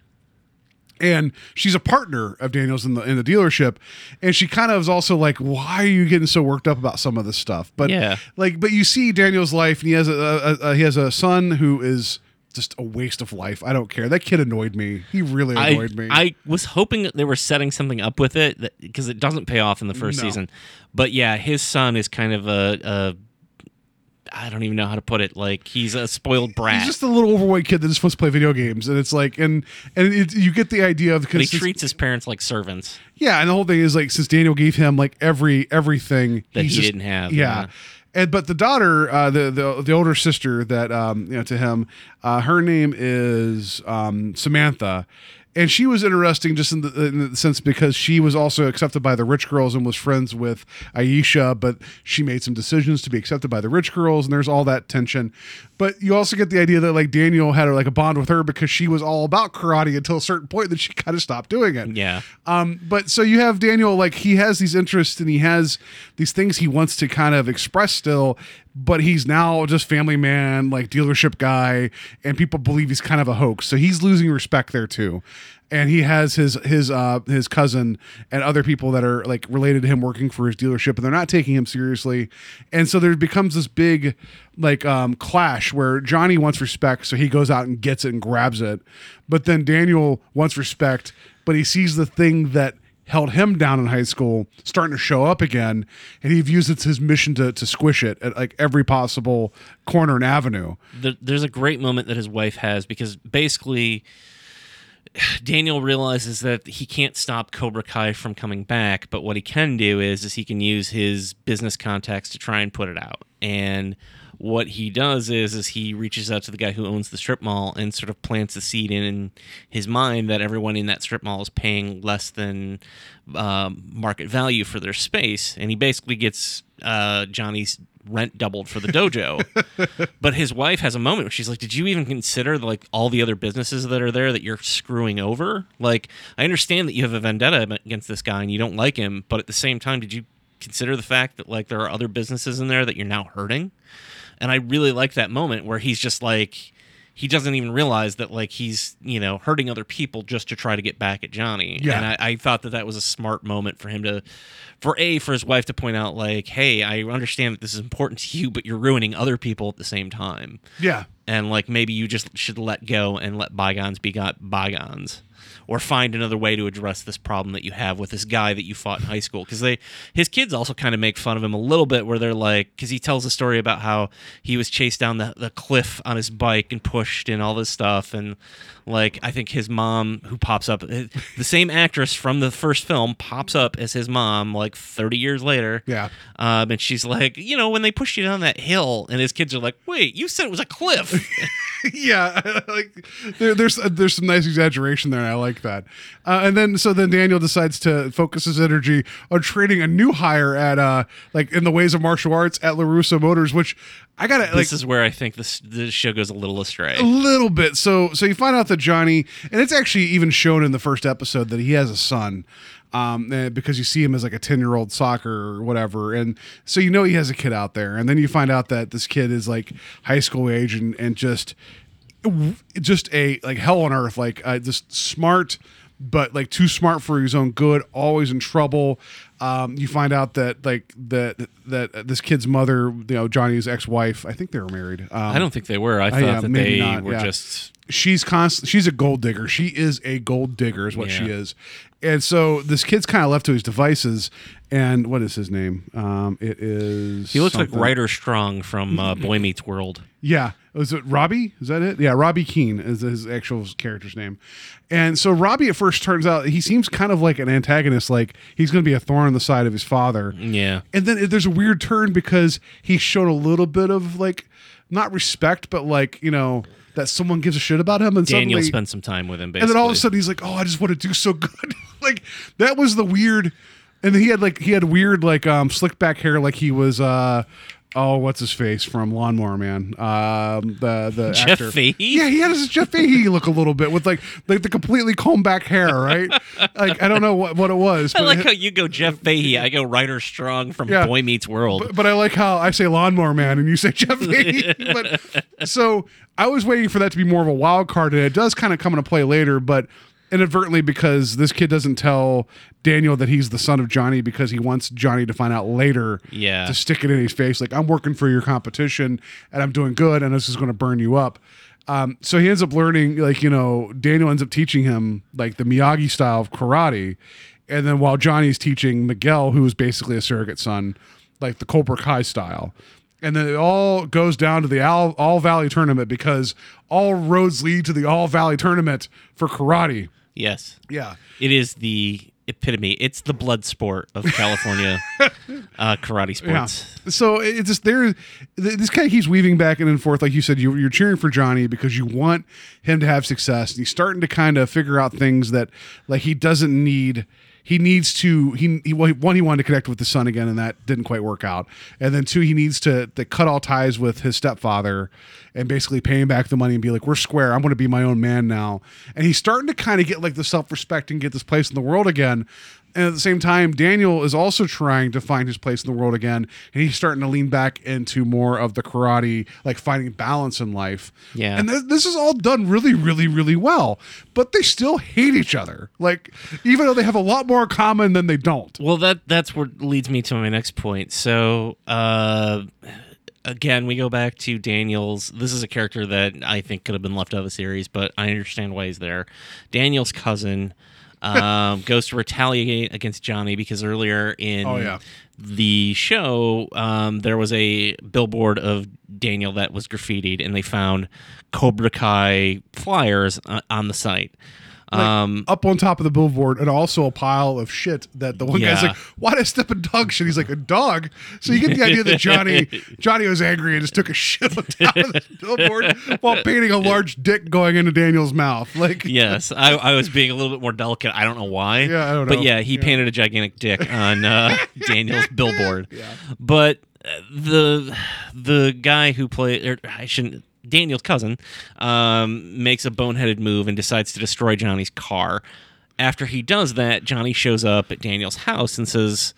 And she's a partner of Daniel's in the in the dealership, and she kind of is also like, "Why are you getting so worked up about some of this stuff?" But
Yeah.
like, but you see Daniel's life, and he has a, a, a he has a son who is just a waste of life. I don't care. That kid annoyed me. He really
I,
annoyed me.
I was hoping that they were setting something up with it because it doesn't pay off in the first
No.
season. But yeah, his son is kind of a, a I don't even know how to put it. Like he's a spoiled brat.
He's just a little overweight kid that's supposed to play video games, and it's like, and and it, you get the idea of
because he treats his parents like servants.
yeah, and the whole thing is like since Daniel gave him like every everything
That he
just-
didn't have,
yeah.
yeah.
And but the daughter, uh, the the the older sister that um you know to him, uh, her name is um Samantha, and she was interesting just in the, in the sense because she was also accepted by the rich girls and was friends with Aisha, but she made some decisions to be accepted by the rich girls, and there's all that tension. But you also get the idea that like Daniel had like a bond with her because she was all about karate until a certain point that she kind of stopped doing it.
Yeah.
Um, but so you have Daniel, like he has these interests and he has these things he wants to kind of express still, but he's now just family man, like dealership guy, and people believe he's kind of a hoax. So he's losing respect there too. And he has his his uh his cousin and other people that are like related to him working for his dealership, and they're not taking him seriously. And so there becomes this big like um clash where Johnny wants respect, so he goes out and gets it and grabs it. But then Daniel wants respect, but he sees the thing that held him down in high school starting to show up again and he views it's his mission to, to squish it at like every possible corner and avenue
There- there's a great moment that his wife has because basically Daniel realizes that he can't stop Cobra Kai from coming back, but what he can do is is he can use his business contacts to try and put it out. And what he does is is he reaches out to the guy who owns the strip mall and sort of plants the seed in his mind that everyone in that strip mall is paying less than um, market value for their space, and he basically gets uh, Johnny's rent doubled for the dojo. but his wife has a moment where she's like, "Did you even consider like all the other businesses that are there that you're screwing over? Like, I understand that you have a vendetta against this guy and you don't like him, but at the same time, did you consider the fact that like there are other businesses in there that you're now hurting?" And I really like that moment where he's just like he doesn't even realize that like he's you know hurting other people just to try to get back at Johnny.
Yeah.
And I, I thought that that was a smart moment for him to, for a for his wife to point out like, hey, I understand that this is important to you, but you're ruining other people at the same time.
yeah
And like maybe you just should let go and let bygones be got bygones. Or find another way to address this problem that you have with this guy that you fought in high school. Because they, his kids also kind of make fun of him a little bit, where they're like, because he tells a story about how he was chased down the, the cliff on his bike and pushed and all this stuff. And like, I think his mom, who pops up, eh, the same actress from the first film, pops up as his mom like 30 years later.
Yeah.
Um, and she's like, you know, when they pushed you down that hill, and his kids are like, wait, you said it was a cliff.
yeah like there, there's uh, there's some nice exaggeration there i like that uh, and then so then daniel decides to focus his energy on training a new hire at uh like in the ways of martial arts at larusso motors which i gotta like
this is where I think this this show goes a little astray.
a little bit. So so you find out that Johnny, and it's actually even shown in the first episode that he has a son. Um, eh, because you see him as like a 10 year old soccer or whatever. And so you know he has a kid out there. And then you find out that this kid is like high school age and, and just, just a like hell on earth, like uh, just smart, but like too smart for his own good, always in trouble. Um, you find out that like that that this kid's mother, you know, Johnny's ex wife, I think they were married. Um,
I don't think they were. I thought
yeah,
that they
not,
were
yeah.
just
she's constant she's a gold digger she is a gold digger is what she is and so this kid's kind of left to his devices and what is his name um it is
he looks
something-
like Ryder Strong from uh, Boy Meets World.
yeah was it robby is that it yeah robby keene is his actual character's name and so robby at first turns out he seems kind of like an antagonist like he's going to be a thorn in the side of his father
Yeah.
and then there's a weird turn because he's shown a little bit of like not respect but like you know that someone gives a shit about him and
Daniel
suddenly
spent some time with him,
and then all of a sudden he's like, "Oh, I just want to do so good." like that was the weird. And he had like he had weird like um slick back hair, like he was uh oh what's his face from Lawnmower Man, um the the
Jeff
actor.
Fahey?
Yeah, he had his Jeff Fahey look a little bit with like like the completely combed back hair, right? like I don't know what what it was.
I like
it-
how you go Jeff Fahey. I go Ryder Strong from
Yeah.
Boy Meets World.
but, but I like how I say lawnmower man and you say Jeff Fahey. but so I was waiting for that to be more of a wild card, and it does kind of come into play later, but inadvertently because this kid doesn't tell Daniel that he's the son of Johnny because he wants Johnny to find out later.
Yeah.
To stick it in his face, like I'm working for your competition and I'm doing good, and this is going to burn you up. Um, so he ends up learning, like, you know, Daniel ends up teaching him like the Miyagi style of karate. And then while Johnny's teaching Miguel, who is basically a surrogate son, like the Cobra Kai style. And then it all goes down to the All, all Valley tournament because all roads lead to the All Valley tournament for karate.
Yes.
Yeah.
It is the epitome. It's the blood sport of California uh, karate sports.
Yeah. So it's just there. This guy keeps weaving back and forth, like you said. You, you're cheering for Johnny because you want him to have success, and he's starting to kind of figure out things that like he doesn't need. He needs to. He, he one he wanted to connect with the son again, and that didn't quite work out. And then two, he needs to, to cut all ties with his stepfather, and basically pay him back the money and be like, "We're square. I'm going to be my own man now." And he's starting to kind of get like the self respect and get this place in the world again. And at the same time, Daniel is also trying to find his place in the world again, and he's starting to lean back into more of the karate, like finding balance in life.
Yeah.
and th- this is all done really, really, really well. But they still hate each other, like even though they have a lot more common than they don't.
Well, that that's what leads me to my next point. So, uh, again, we go back to Daniel's. This is a character that I think could have been left out of the series, but I understand why he's there. Daniel's cousin um, goes to retaliate against Johnny because earlier in
Oh, yeah.
the show, um, there was a billboard of Daniel that was graffitied, and they found Cobra Kai flyers uh, on the site.
Like,
Um,
up on top of the billboard, and also a pile of shit that the one guy's like, "Why did I step in dog shit?" He's like, "A dog." So you get the idea that Johnny Johnny was angry and just took a shit on top of the billboard while painting a large dick going into Daniel's mouth. Like,
yes, I, I was being a little bit more delicate. I don't know why.
Yeah, I don't know.
But yeah, he
Yeah.
painted a gigantic dick on uh, Daniel's billboard. Yeah. But uh, the the guy who played, or I shouldn't. Daniel's cousin um, makes a boneheaded move and decides to destroy Johnny's car. After he does that, Johnny shows up at Daniel's house and says,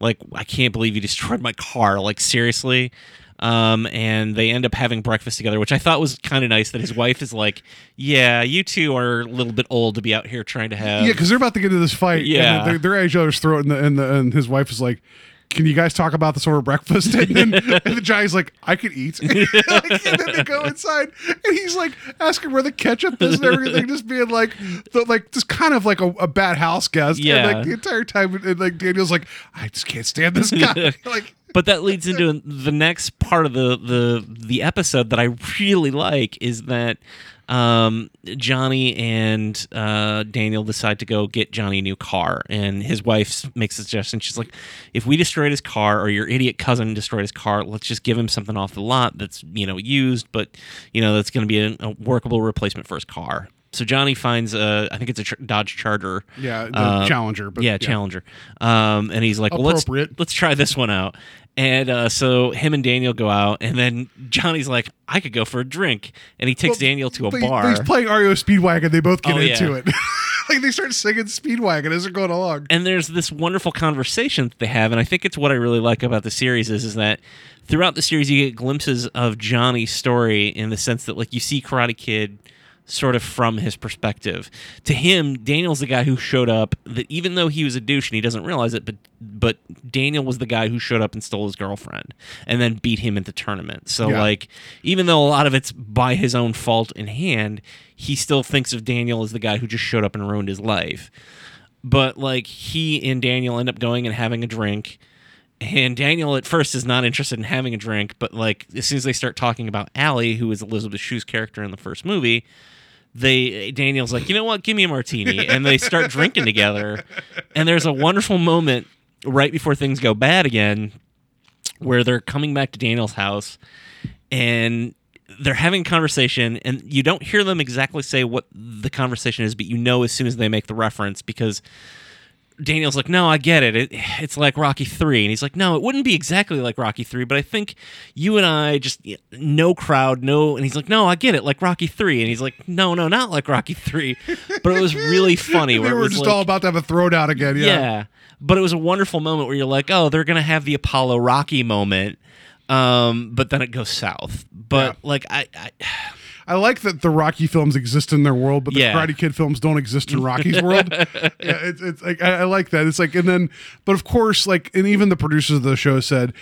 "Like, I can't believe you destroyed my car. Like, seriously." Um, and they end up having breakfast together, which I thought was kind of nice. That his wife is like, "Yeah, you two are a little bit old to be out here trying to have."
yeah, because they're about to get into this fight.
Yeah.
and they're, they're at each other's throat, and, the, and, the, and his wife is like. Can you guys talk about this over breakfast? And then and the Johnny's like, I could eat. and then they go inside, and he's like asking where the ketchup is and everything, just being like, the, like just kind of like a, a bad house guest.
Yeah.
And like the entire time, and like Daniel's like, I just can't stand this guy. like,
but that leads into the next part of the the the episode that I really like is that um, Johnny and uh, Daniel decide to go get Johnny a new car, and his wife makes a suggestion. She's like, "If we destroyed his car, or your idiot cousin destroyed his car, let's just give him something off the lot that's you know used, but you know that's going to be a, a workable replacement for his car." So Johnny finds a, I think it's a Ch- Dodge Charger.
Yeah, the
Uh,
Challenger, but
yeah,
yeah.
Challenger. Um, and he's like, well, let's let's try this one out. And uh, so him and Daniel go out, and then Johnny's like, I could go for a drink, and he takes
Well,
Daniel to a
he-
bar.
He's playing REO Speedwagon. They both get
Oh,
into
yeah.
it. like they start singing Speedwagon as they're going along.
and there's this wonderful conversation that they have, and I think it's what I really like about the series is is that throughout the series you get glimpses of Johnny's story in the sense that like you see Karate Kid sort of from his perspective. To him, Daniel's the guy who showed up that even though he was a douche and he doesn't realize it, but but Daniel was the guy who showed up and stole his girlfriend and then beat him at the tournament. So
Yeah.
like even though a lot of it's by his own fault in hand, he still thinks of Daniel as the guy who just showed up and ruined his life but like he and Daniel end up going and having a drink. And Daniel at first is not interested in having a drink, but like as soon as they start talking about Allie, who is Elizabeth Shue's character in the first movie, they Daniel's like, you know what, give me a martini, and they start drinking together. And there's a wonderful moment right before things go bad again, where they're coming back to Daniel's house, and they're having a conversation and you don't hear them exactly say what the conversation is but you know as soon as they make the reference because Daniel's like, no, I get it. it. It's like Rocky Three, and he's like, no, it wouldn't be exactly like Rocky Three, but I think you and I just no crowd, no. And he's like, no, I get it, like Rocky Three, and he's like, no, no, not like Rocky Three, but it was really funny. It
were just
like-
all about to have a throwdown again. Yeah.
yeah. But it was a wonderful moment where you're like, oh, they're gonna have the Apollo Rocky moment, um, but then it goes south. But like I, I
I like that the Rocky films exist in their world, but the
Yeah.
Karate Kid films don't exist in Rocky's world. Yeah, it's, it's like I, I like that. It's like, and then, but of course, like, and even the producers of the show said,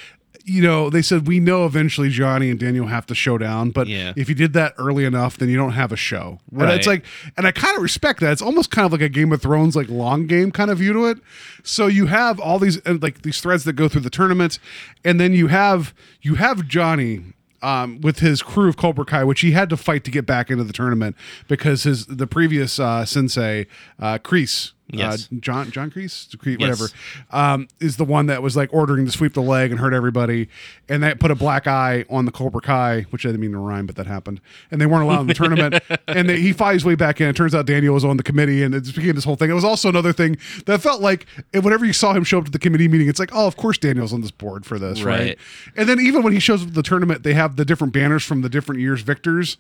you know, they said we know eventually Johnny and Daniel have to show down, but
Yeah.
if you did that early enough, then you don't have a show. And it's like, and I kind of respect that. It's almost kind of like a Game of Thrones, like long game kind of view to it. So you have all these like these threads that go through the tournament, and then you have you have Johnny. Um, with his crew of Cobra Kai, which he had to fight to get back into the tournament because his the previous uh, sensei, uh, Kreese,
Yes.
uh, John John Kreese
Yes.
whatever, um, is the one that was like ordering to sweep the leg and hurt everybody, and that put a black eye on the Cobra Kai, which I didn't mean to rhyme, but that happened, and they weren't allowed in the tournament, and they, he fought his way back in. It turns out Daniel was on the committee, and it just became this whole thing. It was also another thing that felt like whenever you saw him show up to the committee meeting, it's like, oh, of course Daniel's on this board for this, right?
Right.
And then even when he shows up to the tournament, they have the different banners from the different years victors.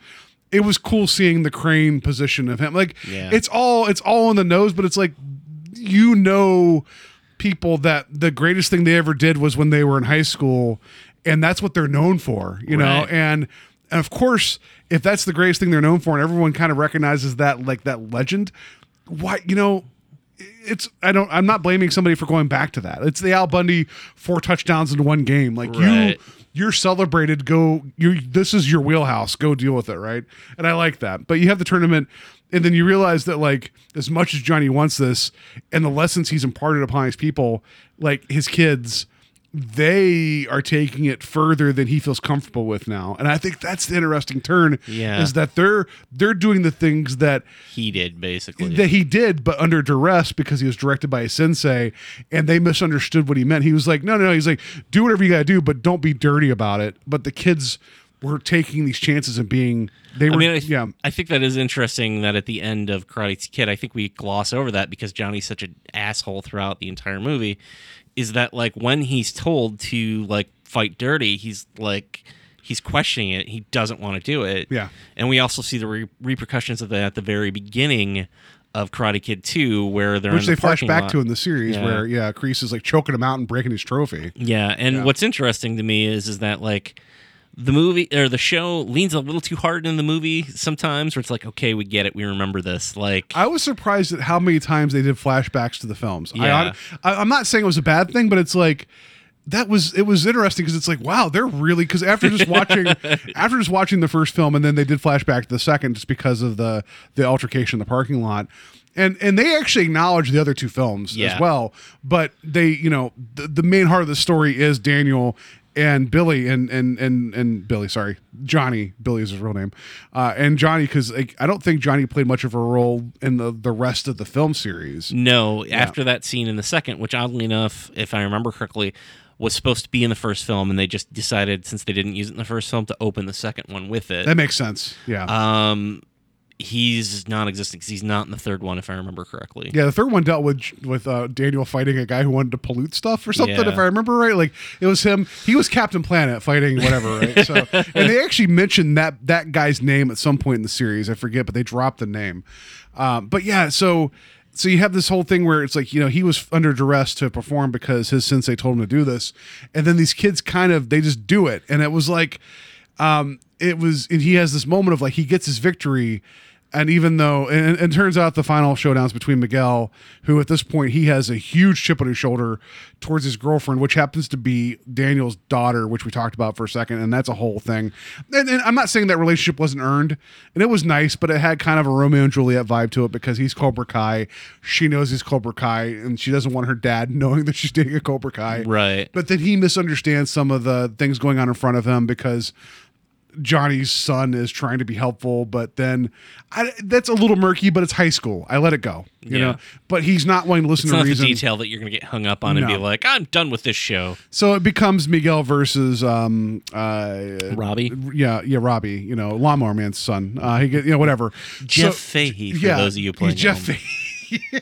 It was cool seeing the crane position of him. Like
Yeah.
it's all it's all on the nose, but it's like you know people that the greatest thing they ever did was when they were in high school and that's what they're known for you know and and of course if that's the greatest thing they're known for and everyone kind of recognizes that like that legend why you know it's I don't I'm not blaming somebody for going back to that. It's the Al Bundy four touchdowns in one game. Like you
Right.
You're celebrated, go you this is your wheelhouse. Go deal with it, right? And I like that. But you have the tournament and then you realize that like as much as Johnny wants this and the lessons he's imparted upon his people, like his kids, they are taking it further than he feels comfortable with now. And I think that's the interesting turn.
Yeah.
Is that they're they're doing the things that
He did basically.
that he did, but under duress because he was directed by a sensei, and they misunderstood what he meant. He was like, "No, no, no." He's like, "Do whatever you got to do, but don't be dirty about it." But the kids were taking these chances and being they were
I mean, I, th-
yeah
I think that is interesting that at the end of Karate Kid, I think we gloss over that because Johnny's such an asshole throughout the entire movie. Is that like when he's told to like fight dirty, he's like he's questioning it. He doesn't want to do it.
Yeah.
and we also see the re- repercussions of that at the very beginning of Karate Kid Two, where they're
which they
the
flash back
lot.
to in the series
Yeah.
where yeah Kreese is like choking him out and breaking his trophy.
Yeah, and
Yeah.
what's interesting to me is is that like the movie or the show leans a little too hard in the movie sometimes, where it's like, okay, we get it, we remember this. Like,
I was surprised at how many times they did flashbacks to the films. I,
Yeah.
I, I'm not saying it was a bad thing, but it's like that was it was interesting because it's like wow they're really because after just watching after just watching the first film and then they did flashback to the second just because of the the altercation in the parking lot and and they actually acknowledge the other two films
Yeah.
as well but they you know the, the main heart of the story is Daniel and Billy and and and and Billy, sorry, Johnny. Billy is his real name, uh, and Johnny because like, I don't think Johnny played much of a role in the the rest of the film series.
no, after that scene in the second, which oddly enough, if I remember correctly, was supposed to be in the first film, and they just decided since they didn't use it in the first film to open the second one with it.
That makes sense. Yeah,
um, he's non-existent because he's not in the third one, if I remember correctly.
yeah. The third one dealt with with uh, Daniel fighting a guy who wanted to pollute stuff or something.
Yeah.
If I remember right, like it was him. He was Captain Planet fighting whatever. Right. So and they actually mentioned that that guy's name at some point in the series. I forget, but they dropped the name. Um, but yeah, so. So you have this whole thing where it's like you know he was under duress to perform because his sensei told him to do this, and then these kids kind of they just do it, and it was like, um, it was and he has this moment of like he gets his victory, and even though and, and it turns out the final showdowns between Miguel, who at this point he has a huge chip on his shoulder towards his girlfriend, which happens to be Daniel's daughter, which we talked about for a second, and that's a whole thing. And, and I'm not saying that relationship wasn't earned, and it was nice, but it had kind of a Romeo and Juliet vibe to it because he's Cobra Kai, she knows he's Cobra Kai, and she doesn't want her dad knowing that she's dating a Cobra Kai.
Right.
But then he misunderstands some of the things going on in front of him because Johnny's son is trying to be helpful, but then I, that's a little murky. But it's high school. I let it go, you
Yeah.
know. But he's not wanting to listen
It's
to
not the
reason.
detail that you're going to get hung up on and be like, I'm done with this show.
So it becomes Miguel versus um uh
Robbie?
yeah yeah Robbie you know Lawnmower Man's son uh he get you know whatever
Jeff
So-
Fahey, for those of you
he's
playing
Jeff. Fahey.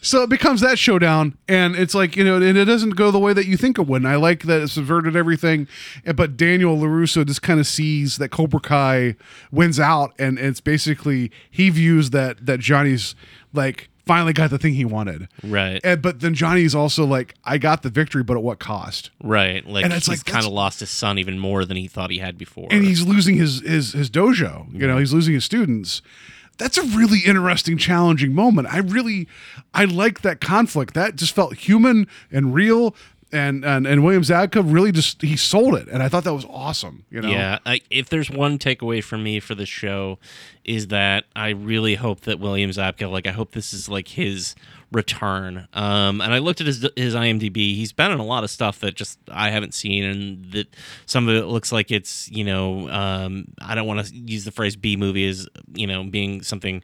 so it becomes that showdown and it's like you know and it doesn't go the way that you think it would and I like that it subverted everything but Daniel LaRusso just kind of sees that Cobra Kai wins out and it's basically he views that that Johnny's like finally got the thing he wanted
Right.
and, but then Johnny's also like I got the victory but at what cost
Right. Like
And it's
he's
like,
kind of lost his son even more than he thought he had before.
and he's losing his his his dojo. You know, he's losing his students. That's a really interesting, challenging moment. I really, I like that conflict. That just felt human and real. and and and William Zabka really just he sold it, and I thought that was awesome. You know,
Yeah, I, if there's one takeaway for me for the show, is that I really hope that William Zabka, like, I hope this is like his return. Um, and I looked at his his IMDb. He's been in a lot of stuff that just I haven't seen, and that some of it looks like it's you know um, I don't want to use the phrase B movie as you know being something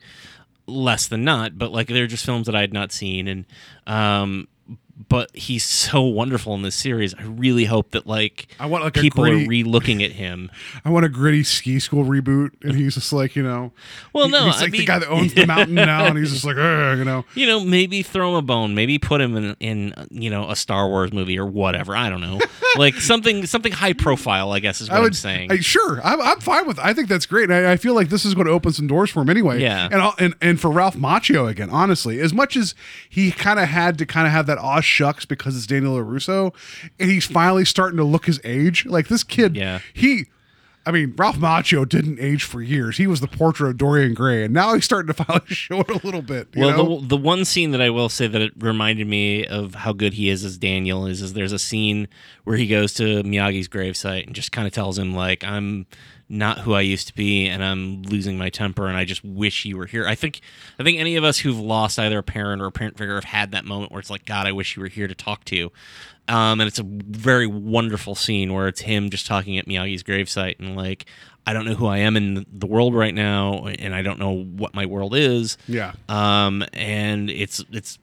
less than not, but like they're just films that I had not seen, and um, but he's so wonderful in this series. I really hope that like
I want, like,
people
gritty-
are re-looking at him.
I want a gritty ski school reboot, and he's just like you know,
Well,
he-
no,
he's
I
like the
mean-
guy that owns the mountain now, and he's just like, you know,
you know, maybe throw him a bone, maybe put him in, in you know a Star Wars movie or whatever. I don't know, like something something high profile. I guess is what
I would
saying.
I, sure, I'm, I'm fine with. I think that's great. I, I feel like this is going to open some doors for him anyway.
Yeah.
and I'll- and and for Ralph Macchio again. Honestly, as much as he kind of had to kind of have that aw shucks because it's Daniel LaRusso, and he's finally starting to look his age. Like this kid,
Yeah.
he. I mean, Ralph Macchio didn't age for years. He was the portrait of Dorian Gray, and now he's starting to finally show it a little bit. You
well,
know?
the, the one scene that I will say that it reminded me of how good he is as Daniel is, is there's a scene where he goes to Miyagi's gravesite and just kind of tells him like, "I'm not who I used to be, and I'm losing my temper, and I just wish you were here." I think, I think any of us who've lost either a parent or a parent figure have had that moment where it's like, "God, I wish you were here to talk to." Um, and it's a very wonderful scene where it's him just talking at Miyagi's gravesite and like, I don't know who I am in the world right now, and I don't know what my world is.
Yeah.
Um, and it's it's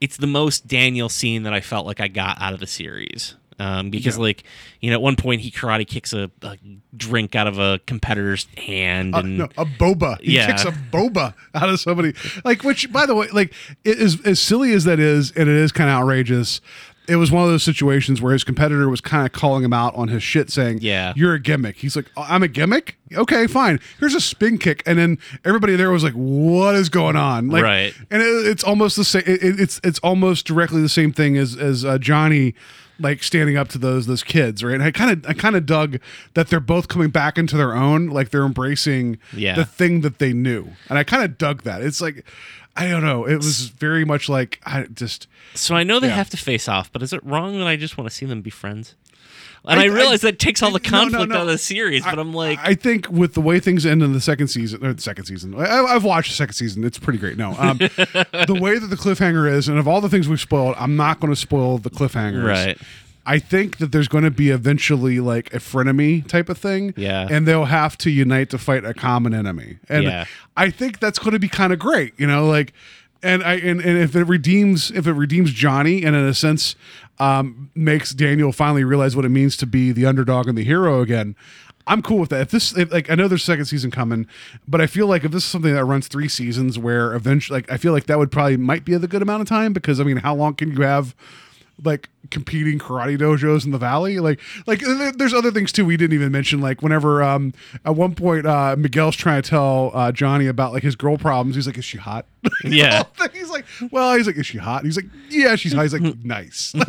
it's the most Daniel scene that I felt like I got out of the series. Um, because
Yeah.
like you know, at one point he karate kicks a, a drink out of a competitor's hand,
Uh,
and
no, a boba. He
Yeah.
kicks a boba out of somebody. Like, which, by the way, like, it is as silly as that is, and it is kind of outrageous. It was one of those situations where his competitor was kind of calling him out on his shit, saying,
Yeah.
you're a gimmick." He's like, "Oh, "I'm a gimmick? Okay, fine. Here's a spin kick," and then everybody there was like, "What is going on?" Like,
Right.
And it, it's almost the same. It, it's it's almost directly the same thing as as uh, Johnny. Like standing up to those those kids, right? And I kind of I kind of dug that they're both coming back into their own, like they're embracing
Yeah.
the thing that they knew. And I kind of dug that. It's like, I don't know. It was very much like, I just,
so I know they
Yeah.
have to face off, but is it wrong that I just want to see them be friends? And
I-
I, realize
I-
that takes all the
no, no,
conflict
no.
out of the series, but I'm like,
I think with the way things end in the second season, or the second season, I, I've watched the second season. It's pretty great. No, um, the way that the cliffhanger is, and of all the things we've spoiled, I'm not going to spoil the cliffhangers.
Right.
I think that there's going to be eventually like a frenemy type of thing.
Yeah.
And they'll have to unite to fight a common enemy. And
Yeah.
I think that's going to be kind of great, you know, like, and I and, and if it redeems if it redeems Johnny and in a sense um, makes Daniel finally realize what it means to be the underdog and the hero again. I'm cool with that. If this, if, like, I know there's a second season coming, but I feel like if this is something that runs three seasons, where eventually, like, I feel like that would probably might be a good amount of time because I mean, how long can you have like competing karate dojos in the valley? Like, like there's other things too we didn't even mention. Like, whenever um at one point uh Miguel's trying to tell uh Johnny about like his girl problems, he's like, "Is she hot?"
Yeah.
he's like, "Well," he's like, "Is she hot?" He's like, "Yeah, she's hot." He's like, "Nice."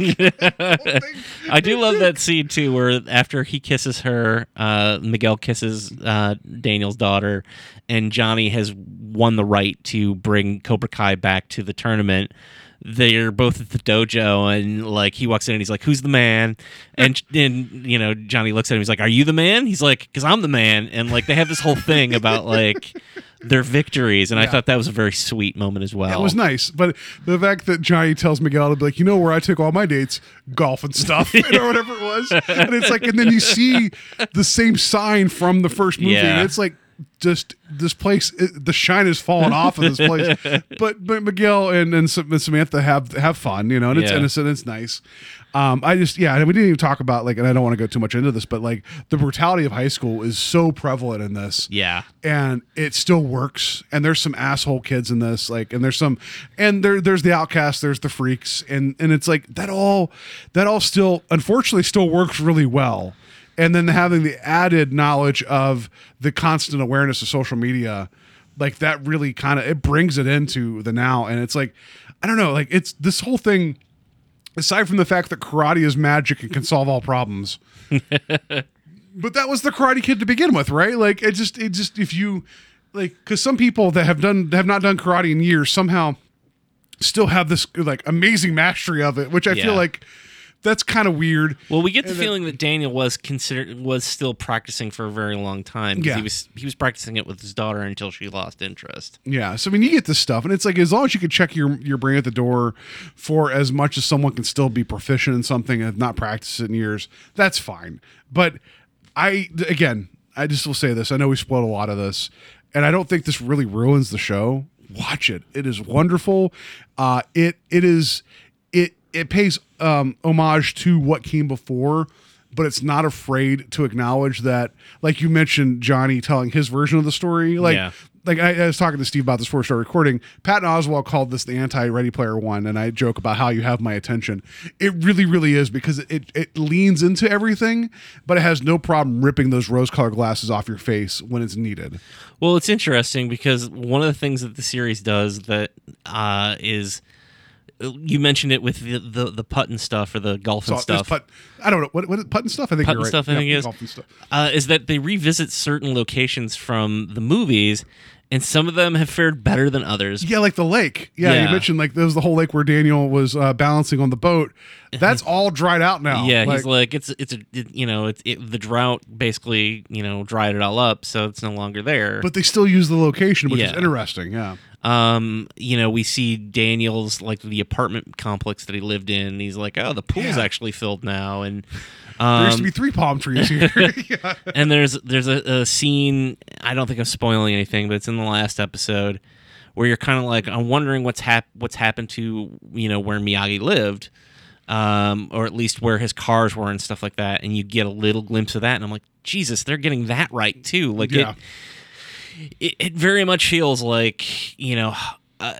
I do love that scene too, where after he kisses her, uh, Miguel kisses uh, Daniel's daughter, and Johnny has won the right to bring Cobra Kai back to the tournament. They're both at the dojo, and like he walks in and he's like, "Who's the man?" And and you know Johnny looks at him. He's like, "Are you the man?" He's like, "Cause I'm the man." And like they have this whole thing about like their victories, and I thought that was a very sweet moment as well.
It was nice, but the fact that Johnny tells Miguel to be like, you know where I took all my dates, golf and stuff, you know, whatever it was, and it's like, and then you see the same sign from the first movie,
Yeah.
and it's like, just this place, it, the shine is falling off of this place. But but Miguel and and Samantha have have fun, you know, and it's
Yeah.
innocent, it's nice. Um, I just yeah, we didn't even talk about like, and I don't want to go too much into this, but like the brutality of high school is so prevalent in this
Yeah.
and it still works and there's some asshole kids in this like and there's some and there there's the outcasts there's the freaks and and it's like that all that all still unfortunately still works really well and then having the added knowledge of the constant awareness of social media like that really kind of it brings it into the now. And it's like i don't know like it's this whole thing aside from the fact that karate is magic and can solve all problems but that was the karate kid to begin with right? Like it just it just if you like because some people that have done have not done karate in years somehow still have this like amazing mastery of it which i feel like that's kind of weird.
Well, we get the
And
feeling that Daniel was considered was still practicing for a very long time.
Yeah.
he was he was practicing it with his daughter until she lost interest.
Yeah, so I mean, you get this stuff, and it's like as long as you can check your your brain at the door for as much as someone can still be proficient in something and have not practiced it in years, that's fine. But I again, I just will say this: I know we spoiled a lot of this, and I don't think this really ruins the show. Watch it; it is wonderful. Uh, it it is it it pays um, homage to what came before. But it's not afraid to acknowledge that, like you mentioned, Johnny telling his version of the story. Like,
Yeah.
like I, I was talking to Steve about this before we started recording. Patton Oswalt called this the anti Ready Player One, and I joke about how you have my attention. It really, really is because it it leans into everything, but it has no problem ripping those rose colored glasses off your face when it's needed.
Well, it's interesting because one of the things that the series does that uh, is you mentioned it with the, the the putt and stuff or the golf and
it's
stuff.
Putt, I don't know what what is putt and stuff. I think
Putt and
right.
stuff, I
Yeah,
think is.
golf and stuff.
uh, is that they revisit certain locations from the movies, and some of them have fared better than others.
Yeah, like the lake. Yeah, you mentioned like there was the whole lake where Daniel was uh, balancing on the boat. That's all dried out now.
Yeah, he's like it's it's a it, you know it's it, the drought basically you know dried it all up, so it's no longer there.
but they still use the location, which is interesting. Yeah.
um, you know, we see Daniel's like the apartment complex that he lived in. He's like, oh, the pool's
Yeah.
actually filled now, and
There
um,
used to be three palm trees here. yeah.
and there's there's a, a scene. I don't think I'm spoiling anything, but it's in the last episode where you're kind of like, I'm wondering what's hap- what's happened to you know where Miyagi lived, um, or at least where his cars were and stuff like that. And you get a little glimpse of that, and I'm like, Jesus, they're getting that right too. Like
Yeah.
it, it, it very much feels like you know. Uh,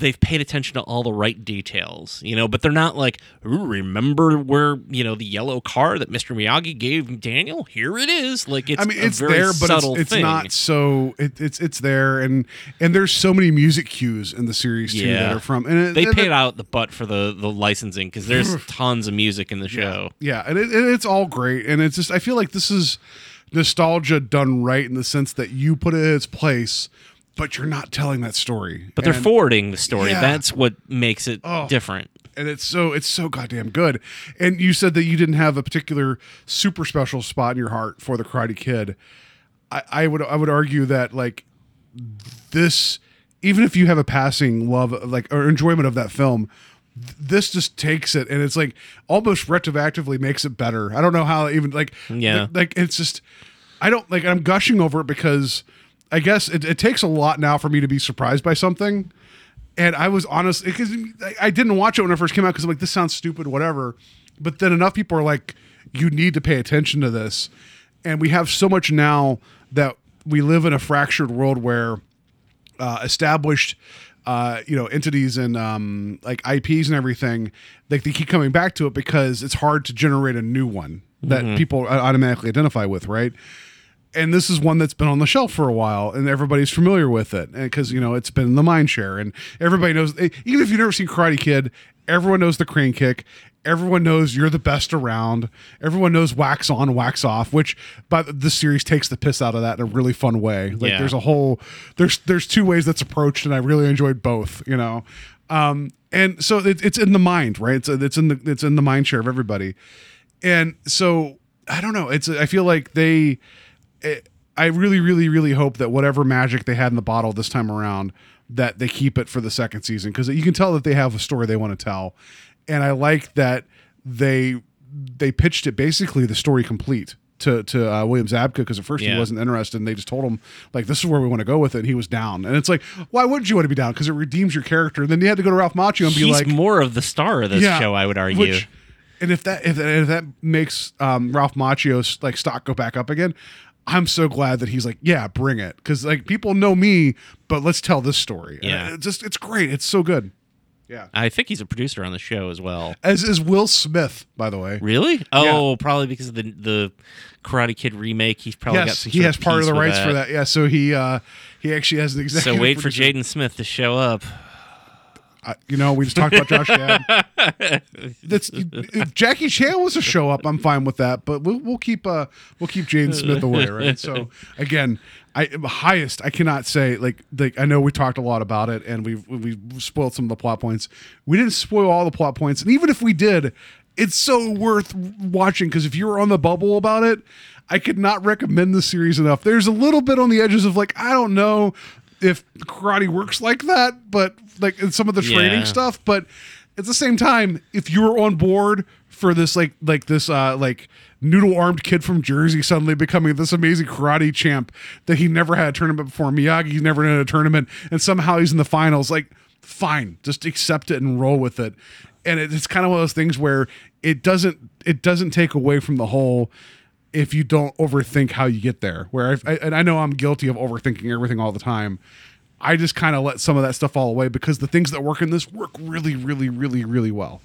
they've paid attention to all the right details, you know, but they're not like, "Ooh, remember where, you know, the yellow car that Mr. Miyagi gave Daniel? Here it is. Like, it's
I mean,
a
it's
very
there, but it's,
subtle
it's
thing.
not so. It, it's it's there, and and there's so many music cues in the series too that are from. And it,
They
and
paid
it-
out the butt for the the licensing because there's tons of music in the show.
Yeah, and it, and it's all great, and it's just I feel like this is nostalgia done right in the sense that you put it in its place, but you're not telling that story.
But they're forwarding the story.
Yeah.
That's what makes it
Oh.
different.
and it's so it's so goddamn good. And you said that you didn't have a particular super special spot in your heart for the Karate Kid. I, I would I would argue that like this, even if you have a passing love like or enjoyment of that film, this just takes it and it's like almost retroactively makes it better. I don't know how even like
Yeah.
like, like, it's just I don't like I'm gushing over it because I guess it, it takes a lot now for me to be surprised by something. And I was honest because I- I didn't watch it when it first came out because I'm like, this sounds stupid, whatever. But then enough people are like, you need to pay attention to this. And we have so much now that we live in a fractured world where uh, established uh, you know entities and um, like IPs and everything like they keep coming back to it because it's hard to generate a new one that people automatically identify with right and this is one that's been on the shelf for a while and everybody's familiar with it because you know it's been in the mind share and everybody knows eh, even if you've never seen karate kid everyone knows the crane kick everyone knows you're the best around everyone knows wax on wax off which but the series takes the piss out of that in a really fun way. Like
Yeah.
there's a whole there's there's two ways that's approached and i really enjoyed both you know? Um and so it, it's in the mind right? It's it's in the it's in the mind share of everybody. And so i don't know it's i feel like they it, I really, really, really hope that whatever magic they had in the bottle this time around, that they keep it for the second season because you can tell that they have a story they want to tell, and I like that they they pitched it basically the story complete to to uh, William Zabka because at first he wasn't interested and they just told him like this is where we want to go with it and he was down. And it's like why wouldn't you want to be down? Because it redeems your character and then you had to go to Ralph Macchio and be
He's
like
more of the star of this
yeah,
show, I would argue.
which- and if that if, if that makes um, Ralph Macchio's like stock go back up again, I'm so glad that he's like, yeah, bring it, because like people know me, but let's tell this story. And
Yeah.
it's just it's great. It's so good. Yeah,
I think he's a producer on the show as well.
as is Will Smith, by the way.
Really? Oh, probably because of the the Karate Kid remake. He's probably got
yes,
some
he has
of
part of the rights for that. Yeah, so he uh he actually has the an
So wait for. Jaden Smith to show up.
I- you know, we just talked about Josh Gad. That's if Jackie Chan was to show up, I'm fine with that. But we'll, we'll keep uh we'll keep Jaden Smith away, right? So again, I highest I cannot say like like I know we talked a lot about it and we've we spoiled some of the plot points. We didn't spoil all the plot points, and even if we did, it's so worth watching because if you were on the bubble about it, I could not recommend the series enough. There's a little bit on the edges of like I don't know if karate works like that, but like in some of the training
Yeah.
stuff, but at the same time, if you were on board for this like like this uh like noodle armed kid from Jersey suddenly becoming this amazing karate champ that he never had a tournament before, Miyagi's never in a tournament, and somehow he's in the finals, like fine, just accept it and roll with it. And it- it's kind of one of those things where it doesn't it doesn't take away from the whole if you don't overthink how you get there. Where I've, I, and I know I'm guilty of overthinking everything all the time. I just kind of let some of that stuff fall away because the things that work in this work really, really, really, really well.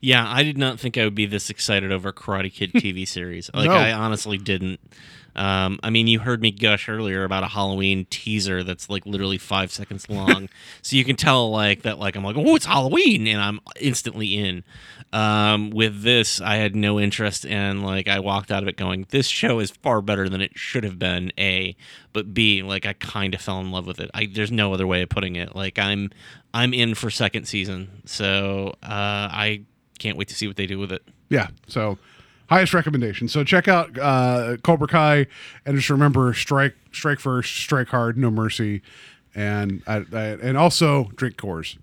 Yeah, I did not think I would be this excited over Karate Kid TV series. Like
No.
I honestly didn't. Um, I mean, you heard me gush earlier about a Halloween teaser that's like literally five seconds long, so you can tell like that. Like I'm like, oh, it's Halloween, and I'm instantly in. Um, with this, I had no interest, and like I walked out of it going, this show is far better than it should have been. A, but B, like I kind of fell in love with it. I there's no other way of putting it. Like I'm I'm in for second season, so uh, I can't wait to see what they do with it.
Yeah. So highest recommendation. So check out uh, Cobra Kai and just remember strike, strike first, strike hard, no mercy. And I, I, and also drink Coors.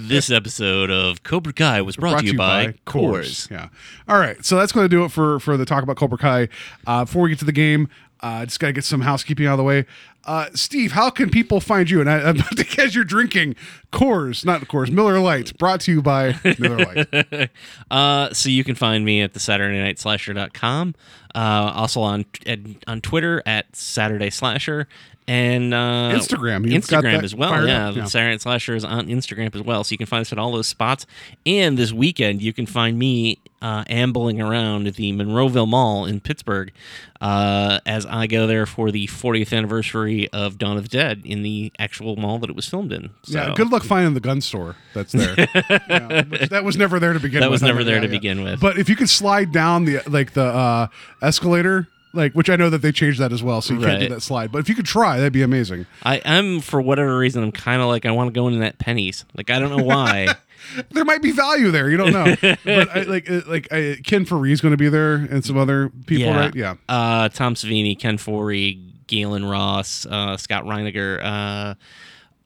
this episode of Cobra Kai was brought, to you by, Coors.
Yeah. All right. So that's going to do it for for the talk about Cobra Kai. Uh, before we get to the game, uh, just got to get some housekeeping out of the way. Uh, Steve, how can people find you? And I'm about to as you're drinking Coors, not Coors, Miller Lite, brought to you by Miller Lite.
Uh, so you can find me at the Saturday Night Slasher.com. Uh, also on at, on Twitter at Saturday Slasher and uh,
Instagram. You've
Instagram as well. Yeah,
yeah.
Saturday Night Slasher is on Instagram as well. So you can find us at all those spots. And this weekend, you can find me uh, ambling around the Monroeville Mall in Pittsburgh uh, as I go there for the 40th anniversary of Dawn of the Dead in the actual mall that it was filmed in. So.
Yeah, good luck finding the gun store that's there. Yeah, that was never there to begin
That
with.
was never
I know,
there
yeah,
to
yeah.
begin with.
But if you could slide down the like the uh, escalator, like which I know that they changed that as well, so you can't do that slide. But if you could try, that'd be amazing.
I, I'm for whatever reason I'm kind of like I want to go into that Penney's. Like I don't know why.
There might be value there. You don't know. but I, like uh, like uh, Ken Foree going to be there and some other people, right? Yeah.
Uh, Tom Savini, Ken Foree, Gaylen Ross, uh, Scott Reiniger, uh,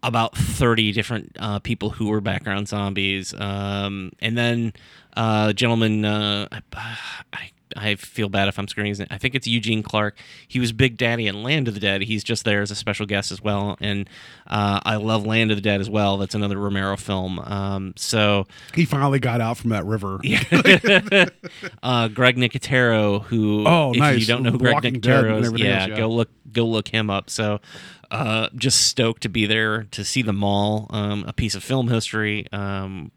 about 30 different uh, people who were background zombies. Um, and then uh, gentleman, uh, I, I, I feel bad if I'm screwing his name. I think it's Eugene Clark. He was Big Daddy in Land of the Dead. He's just there as a special guest as well. And uh, I love Land of the Dead as well. That's another Romero film. Um, so
He finally got out from that river.
uh, Greg Nicotero, who
Oh,
if
nice.
you don't know who Greg
Walking
Nicotero is, yeah,
else, yeah.
go look go look him up. So uh, just stoked to be there to see the mall, um, a piece of film history, um,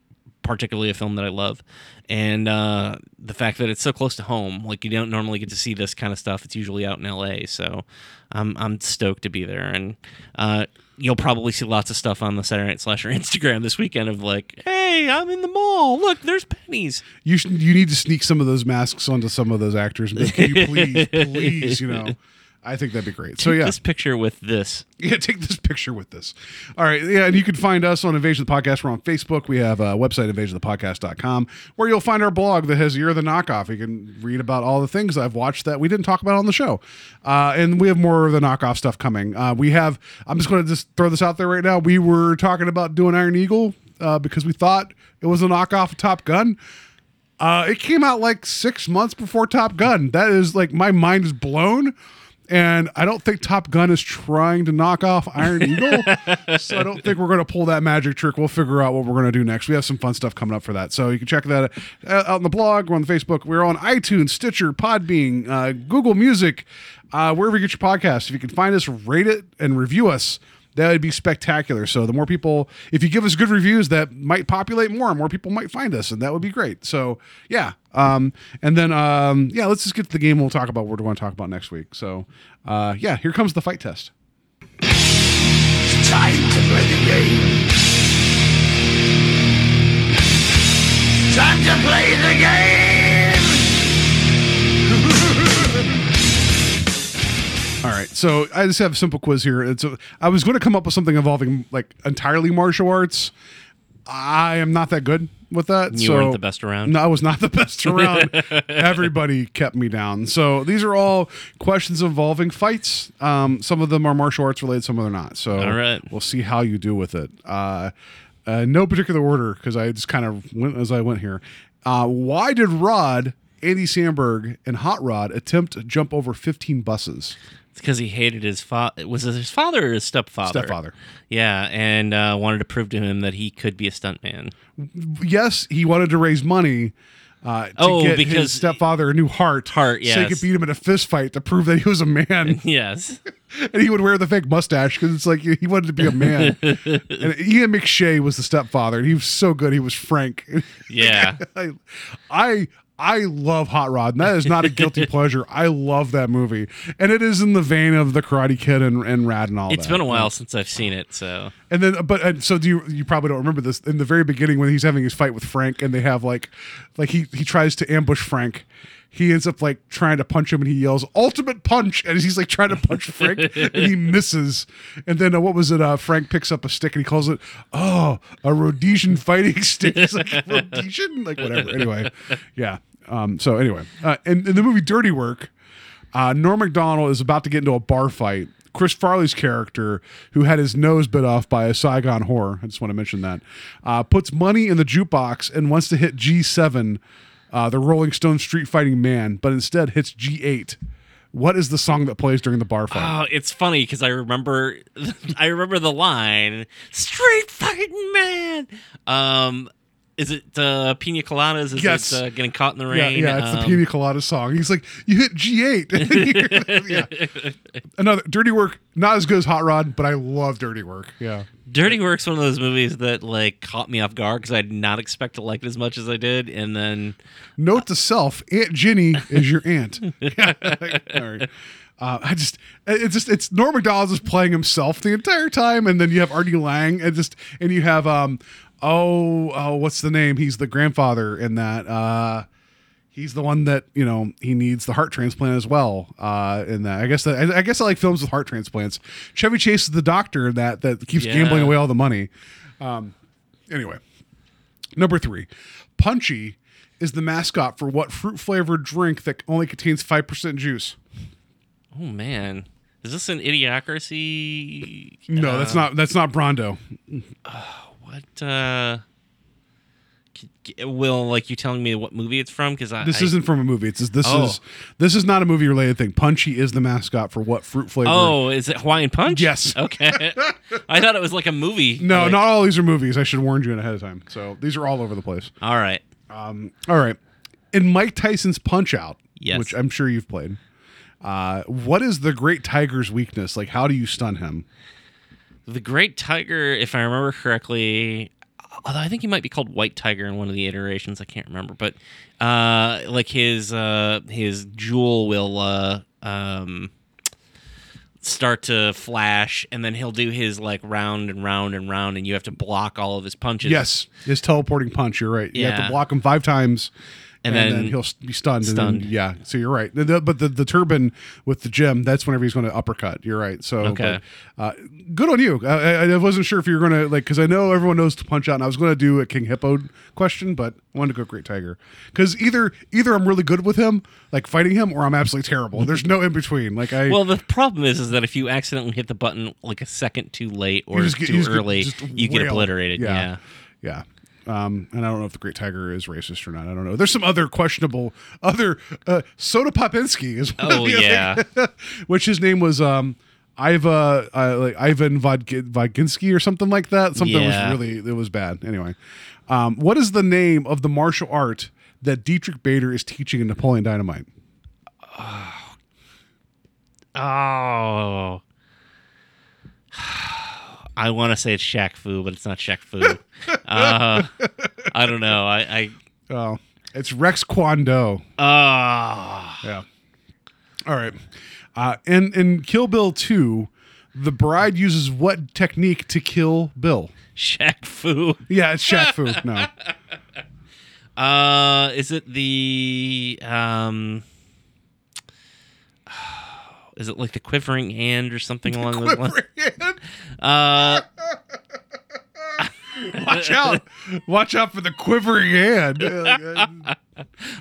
particularly a film that I love, and uh, the fact that it's so close to home. Like you don't normally get to see this kind of stuff. It's usually out in L.A. So I'm I'm stoked to be there, and uh, you'll probably see lots of stuff on the Saturday Night Slasher Instagram this weekend of like, hey, I'm in the mall. Look, there's Penney's.
You should, you need to sneak some of those masks onto some of those actors. like, Can you please, please, you know? I think that'd be great. So yeah,
this picture with this.
Yeah, take this picture with this. All right. Yeah, and you can find us on Invasion of the Podcast. We're on Facebook. We have a website, invasionofthepodcast.com, where you'll find our blog that has You're the Knockoff. You can read about all the things I've watched that we didn't talk about on the show. Uh, and we have more of the knockoff stuff coming. Uh, we have, I'm just going to just throw this out there right now. We were talking about doing Iron Eagle uh, because we thought it was a knockoff of Top Gun. Uh, it came out like six months before Top Gun. That is like my mind is blown. And I don't think Top Gun is trying to knock off Iron Eagle. so I don't think we're going to pull that magic trick. We'll figure out what we're going to do next. We have some fun stuff coming up for that. So you can check that out on the blog. We're on Facebook. We're on iTunes, Stitcher, Podbean, uh, Google Music, uh, wherever you get your podcasts. If you can find us, rate it and review us that would be spectacular. So the more people, if you give us good reviews, that might populate more, and more people might find us, and that would be great. So yeah, um, and then um, yeah, let's just get to the game. We'll talk about what we want to talk about next week. So uh, yeah, here comes the fight test.
Time to play the game. Time to play the game.
All right, so I just have a simple quiz here. It's a, I was going to come up with something involving like entirely martial arts. I am not that good with that.
You
so
weren't the best around?
No, I was not the best around. Everybody kept me down. So these are all questions involving fights. Um, some of them are martial arts related, some of them are not. So
All right.
we'll see how you do with it. Uh, uh, no particular order because I just kind of went as I went here. Uh, why did Rod, Andy Samberg, and Hot Rod attempt to jump over 15 buses?
It's because he hated his father. Was it his father or his stepfather?
Stepfather.
Yeah, and uh, wanted to prove to him that he could be a stuntman.
Yes, he wanted to raise money. Uh, to
Oh,
get
because-
his stepfather a new heart.
Heart, yeah
So he could beat him in a fist fight to prove that he was a man.
Yes.
and he would wear the fake mustache because it's like he wanted to be a man. and Ian McShane was the stepfather, and he was so good. He was Frank.
Yeah.
I, I I love Hot Rod, and that is not a guilty pleasure. I love that movie, and it is in the vein of the Karate Kid and, and Rad and all
It's
that.
been a while since I've seen it, so
And then, but and so do you? You probably don't remember this. In the very beginning, when he's having his fight with Frank, and they have like, like he he tries to ambush Frank. He ends up like trying to punch him, and he yells "ultimate punch!" and he's like trying to punch Frank, and he misses. And then uh, what was it? Uh, Frank picks up a stick and he calls it "oh, a Rhodesian fighting stick." He's like Rhodesian, like whatever. Anyway, yeah. Um. So anyway, uh, in, in the movie Dirty Work, uh, Norm Macdonald is about to get into a bar fight. Chris Farley's character, who had his nose bit off by a Saigon whore, I just want to mention that, uh, puts money in the jukebox and wants to hit G7, uh, the Rolling Stone Street Fighting Man, but instead hits G8. What is the song that plays during the bar fight?
Oh, it's funny because I remember, I remember the line "Street Fighting Man." Um, is it uh, Pina Coladas? Is
Yes.
it uh, getting caught in the rain?
yeah, it's the
Um,
Pina Colada song. He's like, you hit G8. yeah. Another Dirty Work, not as good as Hot Rod, but I love Dirty Work. Yeah.
Dirty Work's one of those movies that like caught me off guard because I did not expect to like it as much as I did, and then
Note to self: Aunt Ginny is your aunt. All right. Uh, I just, it's just, it's Norm Macdonald just playing himself the entire time, and then you have Artie Lange, and just, and you have, um, oh, oh, what's the name? He's the grandfather in that. Uh, he's the one that you know he needs the heart transplant as well. Uh, in that, I guess that, I, I guess I like films with heart transplants. Chevy Chase is the doctor that that keeps
Yeah.
gambling away all the money. Um, anyway, Number three, Punchy is the mascot for what fruit flavored drink that only contains 5% juice?
oh man, is this an idiocracy?
No, that's not that's not Brawndo.
What? uh Will like you telling me what movie it's from? Because
This
I-
isn't from a movie. It's this
Oh.
is this is not a movie related thing. Punchy is the mascot for what fruit flavor
Oh, is it Hawaiian Punch?
Yes.
Okay. I thought it was like a movie.
no,
Like-
not all these are movies. I should warn you ahead of time. So these are all over the place.
all right um,
all right In Mike Tyson's Punch Out,
Yes.
which I'm sure you've played, uh, what is the Great Tiger's weakness? Like, how do you stun him?
The Great Tiger, if I remember correctly, although I think he might be called White Tiger in one of the iterations, I can't remember, but uh, like his uh, his jewel will uh, um, start to flash, and then he'll do his like round and round and round, and you have to block all of his punches.
Yes, his teleporting punch. You're right. You have to block him five times, and,
And
then,
then
he'll be stunned. and
stunned.
then- yeah. So you're right. The- the- but the, the turban with the gem, that's whenever he's going to uppercut. You're right. So
Okay.
but, uh, good on you. I, I- wasn't sure if you were going to like because I know everyone knows to punch out, and I was going to do a King Hippo question, but I wanted to go Great Tiger because either either I'm really good with him, like fighting him, or I'm absolutely terrible. There's no in between. Like I
Well, the problem is, is that if you accidentally hit the button like a second too late or
get-
too
get-
early,
just
you get obliterated.
Yeah.
Yeah.
Yeah. Um, and I don't know if the Great Tiger is racist or not. I don't know. There's some other questionable other uh, Soda Popinski is one of
Oh,
the other-
yeah.
which his name was um Iva uh, like Ivan Vodg- Vodginski or something like that. Something
Yeah.
was really it was bad. Anyway, um, what is the name of the martial art that Dietrich Bader is teaching in Napoleon Dynamite?
Oh. I want to say it's Shaq Fu, but it's not Shaq Fu. uh, I don't know. I, I
Oh, it's Rex Kwon Do.
ah
Yeah. All right. Uh, and in Kill Bill 2, the bride uses what technique to kill Bill?
Shaq Fu.
Yeah, it's Shaq Fu. No.
Uh, is it the um? Is it like the quivering hand or something along those lines? Uh,
Watch out. Watch out for the quivering hand.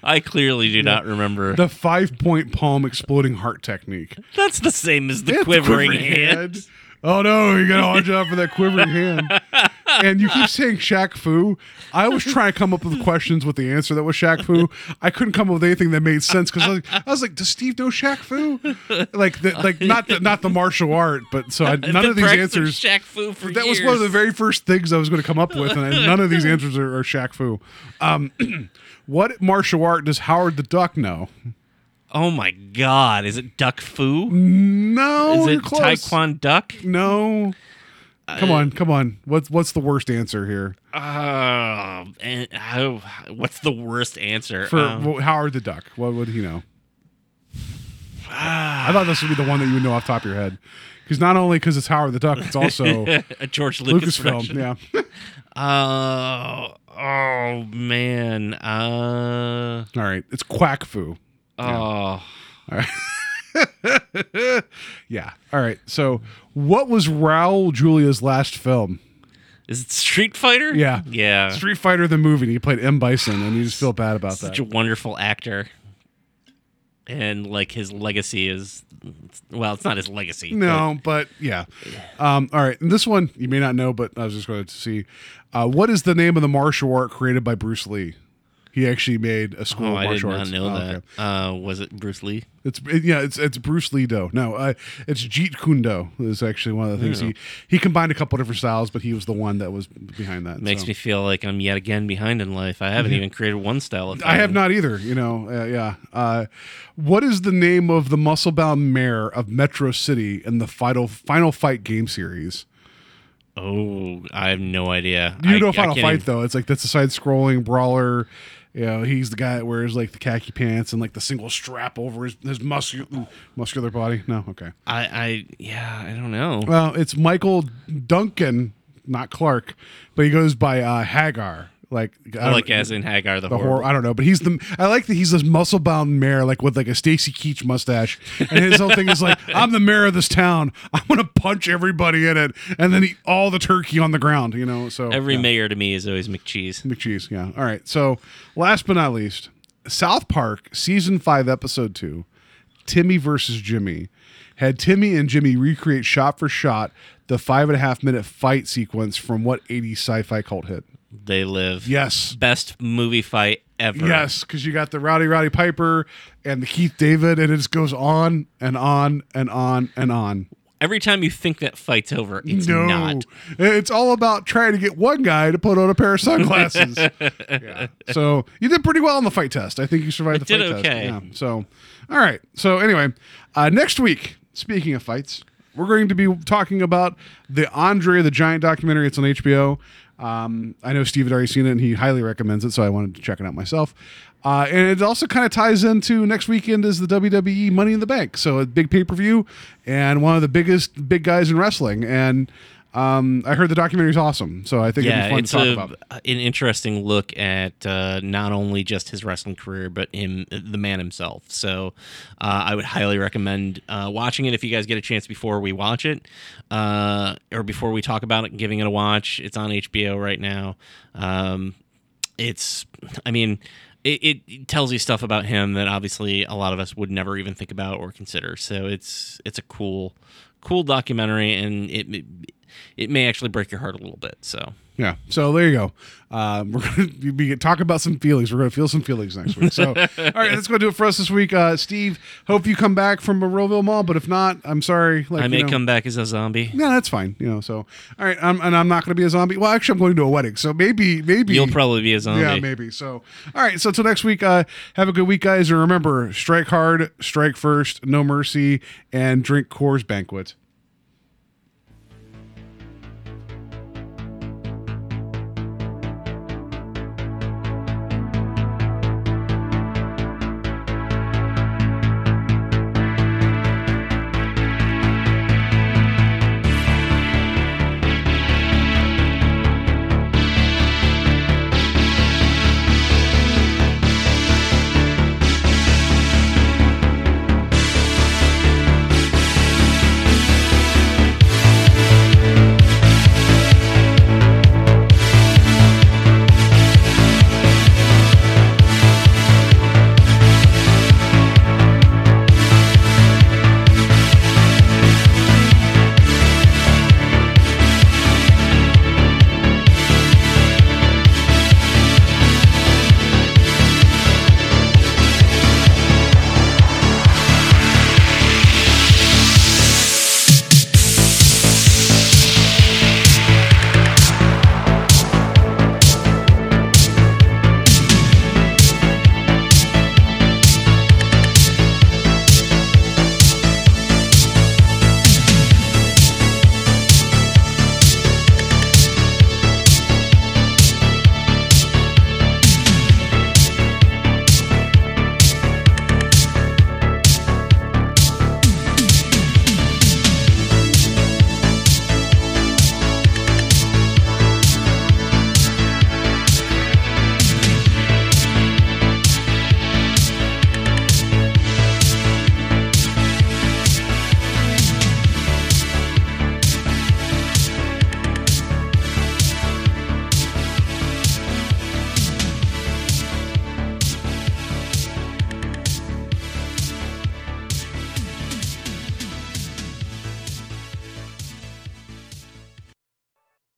I clearly do not remember.
the five point palm exploding heart technique.
That's the same as the
It's
quivering, hand.
Oh no, you gotta watch out for that quivering hand. And you keep saying Shaq Fu. I was trying to come up with questions with the answer that was Shaq Fu. I couldn't come up with anything that made sense because I, was like- I was like, "Does Steve know Shaq Fu?" Like, the, like not the not the martial art, but so I, none
Been
of these answers.
Shaq Fu for
that was one of the very first things I was going to come up with, and I, none of these answers are, are Shaq Fu. Um, what martial art does Howard the Duck know?
Oh my god! Is it Duck foo?
No,
is it
close.
Taekwondo Duck?
No. Come on, come on. What's what's the worst answer here
Uh, and how, what's the worst answer?
for
Um,
Howard the Duck? What would he know? I thought this would be the one that you would know off the top of your head, because not only because it's Howard the Duck, it's also
a George Lucas
Lucasfilm.
production.
Yeah.
Uh, oh man. Uh,
All right, it's Quack Fu.
Oh.
Yeah. All right. So, what was Raul Julia's last film?
Is it Street Fighter?
Yeah.
Yeah.
Street Fighter the movie. He played M Bison, and you just feel bad about
Such
that.
Such a wonderful actor. And like his legacy is, well, it's not his legacy. but-
No, but yeah. Um, all right. And this one you may not know, but I was just going to see. Uh, what is the name of the martial art created by Bruce Lee? He actually made a school
Oh,
of
I did
martial
not
arts.
know
Oh,
that.
okay.
Uh, was it Bruce Lee?
It's it- yeah, it's it's Bruce Lee Do. No, uh, it's Jeet Kune Do is actually one of the things he he combined a couple different styles, but he was the one that was behind that.
Makes
so.
me feel like I'm yet again behind in life. I haven't even created one style of
I have not either. You know, uh, yeah. Uh, what is the name of the muscle-bound mayor of Metro City in the final final fight game series?
Oh, I have no idea.
You know
I
Final Fight
even-
though. It's like that's a side-scrolling brawler. You know, he's the guy that wears like the khaki pants and like the single strap over his his muscular muscular body. No, okay.
I, I, yeah, I don't know.
Well, it's Michael Duncan, not Clark, but he goes by uh, Haggar. Like, I don't-
like as in Hagar the,
the
horror.
horror. I don't know, but he's the. I like that he's this muscle bound mayor, like with like a Stacy Keach mustache, and his whole thing is like, "I'm the mayor of this town. I'm gonna punch everybody in it, and then eat all the turkey on the ground." You know, so
Every
yeah.
mayor to me is always McCheese.
McCheese. Yeah. All right. So, last but not least, South Park season five, episode two, Timmy versus Jimmy, had Timmy and Jimmy recreate shot for shot the five and a half minute fight sequence from what 80s sci-fi cult hit.
They live.
Yes.
Best movie fight ever.
Yes, because you got the Rowdy Roddy Piper and the Keith David, and it just goes on and on and on and on.
Every time you think that fight's over, it's
no,
not.
it's all about trying to get one guy to put on a pair of sunglasses. yeah. So you did pretty well on the fight test. I think you survived the
did
fight test.
okay.
Yeah. So, all right. So anyway, uh, next week, speaking of fights, we're going to be talking about the Andre the Giant documentary. It's on HBO. Um, I know Steve had already seen it and he highly recommends it, so I wanted to check it out myself. Uh, and it also kind of ties into next weekend is the WWE Money in the Bank, so a big pay per view and one of the biggest big guys in wrestling. And um, I heard the documentary is awesome, so I think it'd be fun
it's
to talk
a,
about.
an interesting look at uh, not only just his wrestling career, but him, the man himself. So, uh, I would highly recommend uh, watching it if you guys get a chance before we watch it, uh, or before we talk about it and giving it a watch. It's on HBO right now. Um, it's, I mean, it, it tells you stuff about him that obviously a lot of us would never even think about or consider. So it's it's a cool, cool documentary, and it it may actually break your heart a little bit. So.
Yeah. So there you go. Um, we're going to be talk about some feelings. We're going to feel some feelings next week. So, all right, that's going to do it for us this week. Uh, Steve, hope you come back from Monroeville Mall, but if not, I'm sorry. Like,
I may
you know,
come back as a zombie.
Yeah, that's fine. You know, so all right, I'm, and I'm not going to be a zombie. Well, actually, I'm going to a wedding, so maybe, maybe
You'll probably be a zombie.
Yeah, maybe. So, all right. So, until next week, uh, have a good week, guys. And remember, strike hard, strike first, no mercy, and drink Coors Banquet.